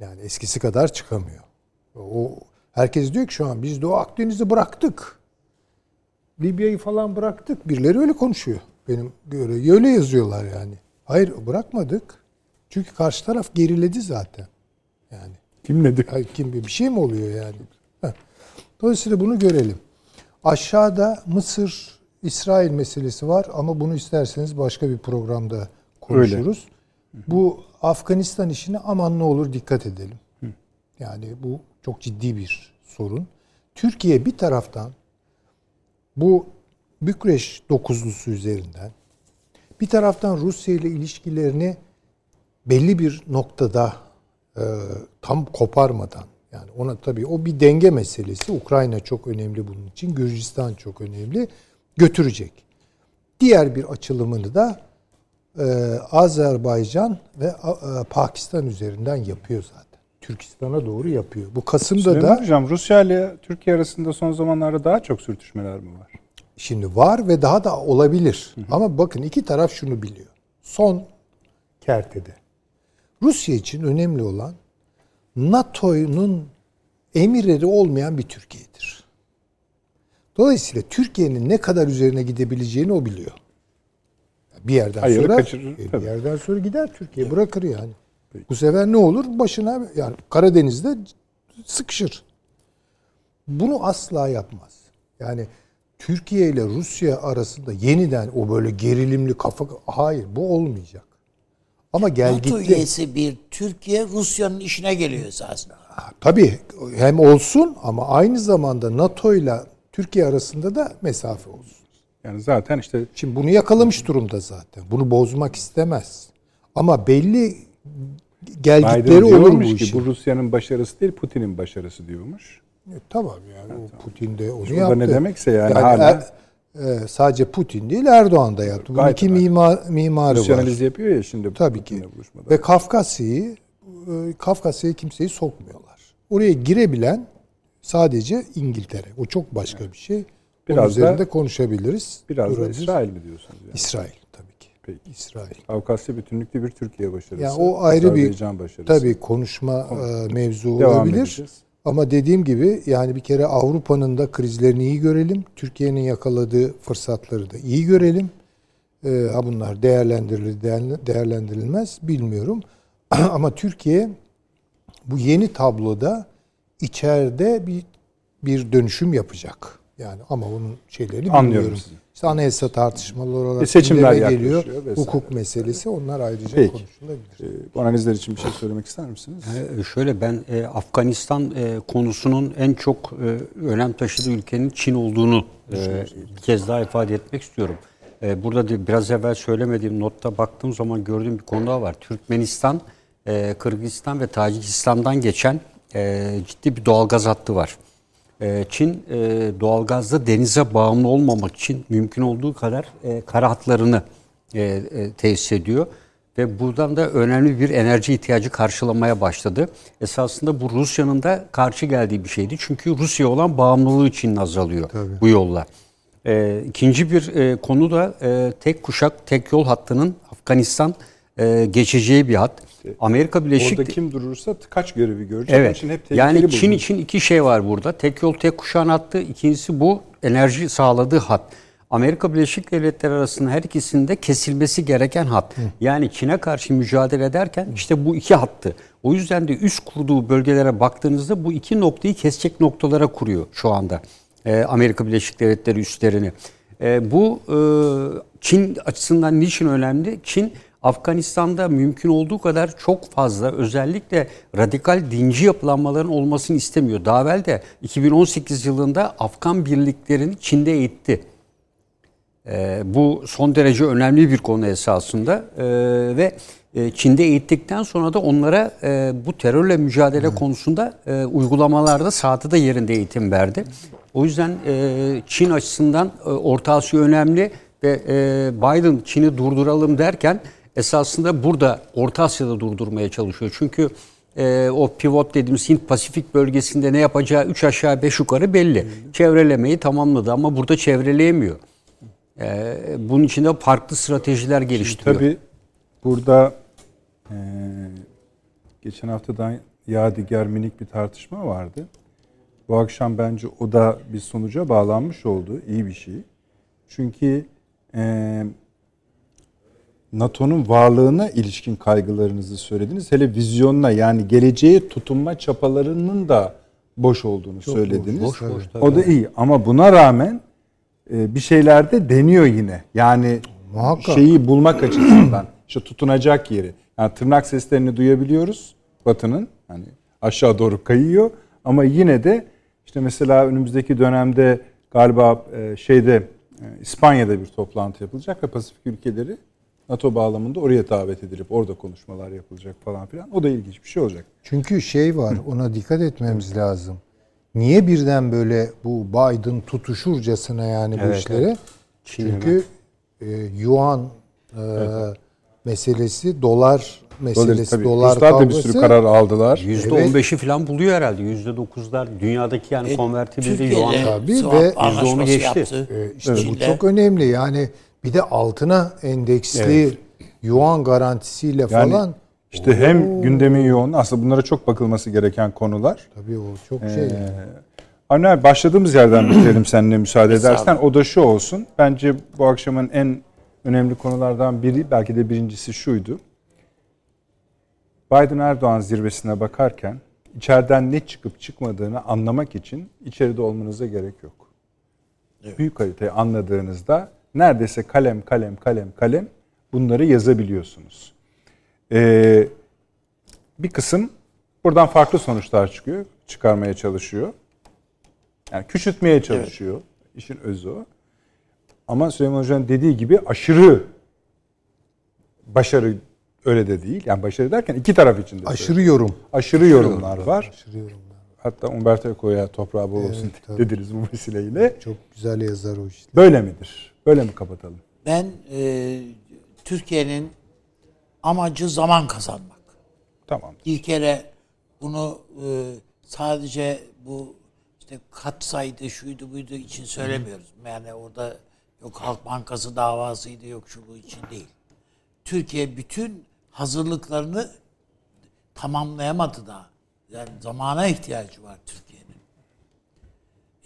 S3: Yani eskisi kadar çıkamıyor. O herkes diyor ki şu an biz Doğu Akdeniz'i bıraktık. Libya'yı falan bıraktık. Birileri öyle konuşuyor. Benim göre öyle yazıyorlar yani. Hayır bırakmadık. Çünkü karşı taraf geriledi zaten. Yani
S1: Kim nedir?
S3: Ay, kim bir şey mi oluyor yani? Dolayısıyla bunu görelim. Aşağıda Mısır İsrail meselesi var ama bunu isterseniz başka bir programda konuşuruz. Bu Afganistan işine aman ne olur dikkat edelim. Yani bu çok ciddi bir sorun. Türkiye bir taraftan bu Bükreş dokuzlusu üzerinden bir taraftan Rusya ile ilişkilerini belli bir noktada e, tam koparmadan yani ona tabii o bir denge meselesi. Ukrayna çok önemli bunun için. Gürcistan çok önemli. Götürecek. Diğer bir açılımını da e, Azerbaycan ve e, Pakistan üzerinden yapıyor zaten. Türkistan'a doğru yapıyor. Bu Kasım'da
S1: Süleyman
S3: da
S1: Hocam Rusya ile Türkiye arasında son zamanlarda daha çok sürtüşmeler mi var?
S3: Şimdi var ve daha da olabilir. Ama bakın iki taraf şunu biliyor. Son kertede. Rusya için önemli olan NATO'nun emirleri olmayan bir Türkiye'dir. Dolayısıyla Türkiye'nin ne kadar üzerine gidebileceğini o biliyor. Bir yerden
S1: Hayırı
S3: sonra
S1: kaçırır,
S3: e, bir
S1: tabii.
S3: yerden sonra gider Türkiye bırakır yani. Bu sefer ne olur? Başına yani Karadeniz'de sıkışır. Bunu asla yapmaz. Yani Türkiye ile Rusya arasında yeniden o böyle gerilimli kafa hayır bu olmayacak. Ama gel
S2: NATO
S3: gitti.
S2: üyesi bir Türkiye Rusya'nın işine geliyor esasında.
S3: Tabii hem olsun ama aynı zamanda NATO ile Türkiye arasında da mesafe olsun.
S1: Yani zaten işte
S3: Şimdi bunu yakalamış durumda zaten. Bunu bozmak istemez. Ama belli gelgitleri olur bu
S1: diyormuş ki
S3: işin.
S1: bu Rusya'nın başarısı değil Putin'in başarısı diyormuş.
S3: E, tamam yani o Putin de onu
S1: Bu da
S3: yaptı.
S1: ne demekse yani hala-
S3: er- e, sadece Putin değil Erdoğan da yaptı. Bunun iki mimar, mimarı var.
S1: yapıyor ya şimdi
S3: Tabii ki.
S1: buluşmada.
S3: Ve Kafkasya'yı e, Kafkasya'ya kimseyi sokmuyorlar. Oraya girebilen sadece İngiltere. O çok başka bir şey. Biraz Onun
S1: da-
S3: üzerinde konuşabiliriz.
S1: Biraz da
S3: durabiliriz.
S1: İsrail mi diyorsunuz? Yani?
S3: İsrail tabii ki.
S1: Peki.
S3: İsrail.
S1: Avukasya bütünlüklü bir Türkiye başarısı.
S3: Yani o ayrı bir
S1: başarısı.
S3: tabii konuşma e, mevzu
S1: Devam
S3: olabilir.
S1: edeceğiz.
S3: Ama dediğim gibi yani bir kere Avrupa'nın da krizlerini iyi görelim. Türkiye'nin yakaladığı fırsatları da iyi görelim. Ee, ha bunlar değerlendirilir, değerlendirilmez bilmiyorum. Ama Türkiye bu yeni tabloda içeride bir bir dönüşüm yapacak. Yani ama onun şeylerini
S1: Anlıyorum
S3: bilmiyorum.
S1: sizi.
S3: İşte anayasa tartışmaları olarak
S1: Bir seçimler
S3: gündeme geliyor.
S1: vesaire.
S3: Hukuk meselesi onlar ayrıca
S1: Peki.
S3: konuşulabilir.
S1: Ee, Bu analizler için bir şey söylemek ister misiniz?
S4: Ee, Şöyle ben e, Afganistan e, konusunun en çok e, önem taşıdığı ülkenin Çin olduğunu e, bir kez daha ifade etmek istiyorum. E, burada da biraz evvel söylemediğim notta baktığım zaman gördüğüm bir konu daha var. Türkmenistan, e, Kırgızistan ve Tacikistan'dan geçen e, ciddi bir doğalgaz hattı var. E, Çin e, doğalgazda denize bağımlı olmamak için mümkün olduğu kadar e, kara hatlarını e, tesis ediyor ve buradan da önemli bir enerji ihtiyacı karşılamaya başladı. Esasında bu Rusya'nın da karşı geldiği bir şeydi. Çünkü Rusya olan bağımlılığı için azalıyor bu yolla. E, ikinci bir e, konu da e, tek kuşak tek yol hattının Afganistan e, geçeceği bir hat. Amerika Birleşik
S1: Orada kim durursa kaç görevi görecek.
S4: Evet.
S1: için hep
S4: Yani Çin
S1: bulunuyor.
S4: için iki şey var burada. Tek yol tek kuşağın hattı. İkincisi bu enerji sağladığı hat. Amerika Birleşik Devletleri arasında her ikisinde kesilmesi gereken hat. Yani Çin'e karşı mücadele ederken işte bu iki hattı. O yüzden de üst kurduğu bölgelere baktığınızda bu iki noktayı kesecek noktalara kuruyor şu anda. Ee, Amerika Birleşik Devletleri üstlerini. Ee, bu e, Çin açısından niçin önemli? Çin Afganistan'da mümkün olduğu kadar çok fazla özellikle radikal dinci yapılanmaların olmasını istemiyor. Daha evvel de 2018 yılında Afgan birliklerini Çin'de eğitti. Ee, bu son derece önemli bir konu esasında Ee, ve e, Çin'de eğittikten sonra da onlara e, bu terörle mücadele konusunda e, uygulamalarda sahada da yerinde eğitim verdi. O yüzden e, Çin açısından e, Orta Asya önemli ve e, Biden Çin'i durduralım derken esasında burada Orta Asya'da durdurmaya çalışıyor. Çünkü e, o pivot dediğimiz Hint Pasifik bölgesinde ne yapacağı 3 aşağı 5 yukarı belli. Çevrelemeyi tamamladı ama burada çevreleyemiyor. E, bunun için de farklı stratejiler geliştiriyor.
S1: Tabii burada e, geçen haftadan Yadigar minik bir tartışma vardı. Bu akşam bence o da bir sonuca bağlanmış oldu. İyi bir şey. Çünkü e, NATO'nun varlığına ilişkin kaygılarınızı söylediniz. Hele vizyonuna yani geleceğe tutunma çapalarının da boş olduğunu söylediniz.
S4: boş, boş, tabii.
S1: o da iyi ama buna rağmen e, bir şeyler de deniyor yine. Yani
S3: Muhakkak.
S1: şeyi bulmak açısından işte tutunacak yeri. Yani tırnak seslerini duyabiliyoruz Batı'nın. Hani aşağı doğru kayıyor ama yine de işte mesela önümüzdeki dönemde galiba e, şeyde e, İspanya'da bir toplantı yapılacak ve Pasifik ülkeleri NATO bağlamında oraya davet edilip orada konuşmalar yapılacak falan filan. O da ilginç bir şey olacak.
S3: Çünkü şey var ona dikkat etmemiz lazım. Niye birden böyle bu Biden tutuşurcasına yani bu
S4: Evet,
S3: işlere? Çünkü e, yuan e, meselesi, dolar meselesi,
S1: Tabii,
S3: dolar
S1: Ruslar da bir sürü karar aldılar.
S4: %15'i falan buluyor herhalde. %9'lar dünyadaki yani konvertibilde yuan.
S3: Tabii ve-
S2: anlaşması
S4: %10'u geçti.
S2: yaptı.
S3: E, işte bu
S2: Çin'de.
S3: çok önemli. Yani bir de altına endeksli yuan garantisiyle
S1: Yani
S3: falan.
S1: işte hem gündemin yoğun aslında bunlara çok bakılması gereken konular.
S3: Tabii o çok şey.
S1: Ee, Avni abi başladığımız yerden bitirelim seninle müsaade edersen. O da şu olsun. Bence bu akşamın en önemli konulardan biri belki de birincisi şuydu. Biden Erdoğan zirvesine bakarken içeriden ne çıkıp çıkmadığını anlamak için içeride olmanıza gerek yok. Büyük haritayı anladığınızda neredeyse kalem kalem kalem kalem bunları yazabiliyorsunuz. Ee, bir kısım buradan farklı sonuçlar çıkıyor, çıkarmaya çalışıyor. Yani küçültmeye çalışıyor. İşin özü o. Ama Süleyman Hoca'nın dediği gibi aşırı başarı öyle de değil. Yani başarı derken iki taraf için de.
S3: Aşırı yorum.
S1: aşırı yorumlar var.
S3: Aşırı yorumlar.
S1: Hatta Umberto Eco'ya toprağı bol olsun
S3: tabii.
S1: dediniz bu vesileyle.
S3: Çok güzel yazar o işte.
S1: Böyle midir? Böyle mi kapatalım?
S2: Ben e, Türkiye'nin amacı zaman kazanmak.
S1: Tamam.
S2: Bir kere bunu e, sadece bu işte kat saydı şuydu buydu için söylemiyoruz. Yani orada yok Halk Bankası davasıydı yok şu bu için değil. Türkiye bütün hazırlıklarını tamamlayamadı da. Yani zamana ihtiyacı var Türkiye'nin.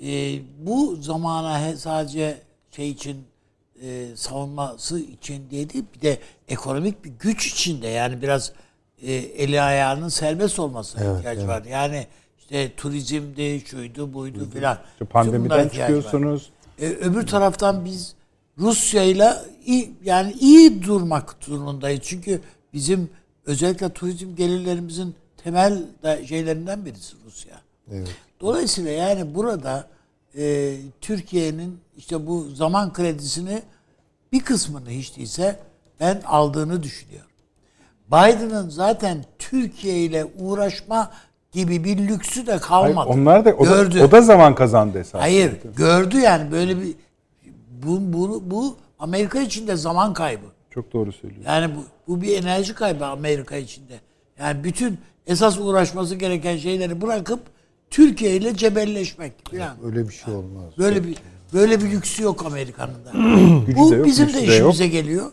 S2: E, bu zamana sadece şey için e, savunması için diye değil bir de ekonomik bir güç içinde yani biraz e, eli ayağının serbest olmasına ihtiyacı var. Yani işte turizmdi, şuydu, buydu filan.
S1: İşte pandemiden çıkıyorsunuz.
S2: E, öbür taraftan biz Rusya'yla iyi, yani iyi durmak durumundayız. Çünkü bizim özellikle turizm gelirlerimizin temel şeylerinden birisi Rusya.
S3: Evet.
S2: Dolayısıyla yani burada e, Türkiye'nin işte bu zaman kredisini bir kısmını hiç değilse ben aldığını düşünüyorum. Biden'ın zaten Türkiye ile uğraşma gibi bir lüksü de
S1: Hayır,
S2: kalmadı.
S1: onlar da o,
S2: Gördü.
S1: da o da zaman kazandı esasında.
S2: Hayır, gördü yani böyle bir bu, bu, bu Amerika için de zaman kaybı.
S1: Çok doğru söylüyorsun.
S2: Yani bu, bu bir enerji kaybı Amerika içinde. Yani bütün esas uğraşması gereken şeyleri bırakıp Türkiye ile cebelleşmek falan.
S3: Öyle bir şey olmaz.
S2: Böyle bir böyle bir lüksü yok Amerika'nın da. Bu
S1: de yok,
S2: bizim de
S1: de
S2: işimize geliyor.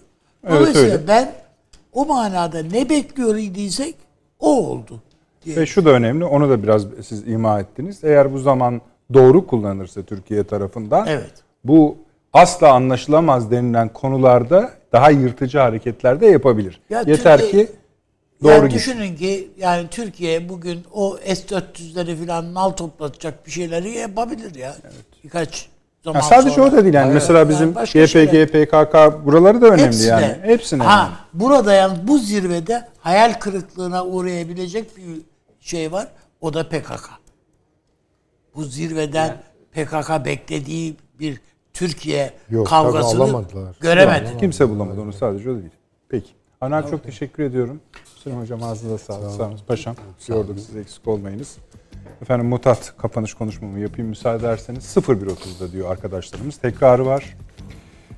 S1: Evet,
S2: Dolayısıyla
S1: öyle.
S2: ben o manada ne bekliyor idiysek o oldu. diye.
S1: Ve şu da önemli, onu da biraz siz ima ettiniz. Eğer bu zaman doğru kullanılırsa Türkiye tarafından
S2: Evet.
S1: bu asla anlaşılamaz denilen konularda daha yırtıcı hareketler de yapabilir.
S2: Ya
S1: Yeter
S2: Türkiye-
S1: ki doğru
S2: yani
S1: gitsin.
S2: düşünün ki yani Türkiye bugün o S-400'leri falan nal toplatacak bir şeyleri yapabilir ya. Birkaç zaman
S1: Ya sadece
S2: sonra.
S1: o da değil yani.
S2: Evet.
S1: Mesela
S2: Yani
S1: bizim
S2: başka
S1: YPG,
S2: şeyler.
S1: PKK buraları da önemli
S2: Hepsine.
S1: yani. Hepsine.
S2: Ha,
S1: yani.
S2: burada yani bu zirvede hayal kırıklığına uğrayabilecek bir şey var. O da PKK. Bu zirveden PKK beklediği bir Türkiye
S3: Yok,
S2: kavgasını göremedi.
S1: Kimse bulamadı onu sadece o değil. Peki. Anar çok teşekkür ediyorum. Süleyman Hocam ağzınıza sağlık. Sağ olun. Paşam. Yorduk siz eksik olmayınız. Efendim mutat kapanış konuşmamı yapayım müsaade ederseniz 01.30'da diyor arkadaşlarımız. Tekrarı var.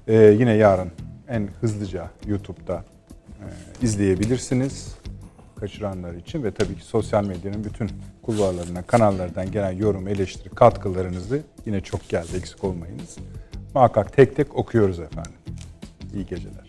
S1: Ee, yine yarın en hızlıca YouTube'da e, izleyebilirsiniz. Kaçıranlar için ve tabii ki sosyal medyanın bütün kulvarlarından, kanallardan gelen yorum, eleştiri, katkılarınızı yine çok geldi eksik olmayınız. Muhakkak tek tek okuyoruz efendim. İyi geceler.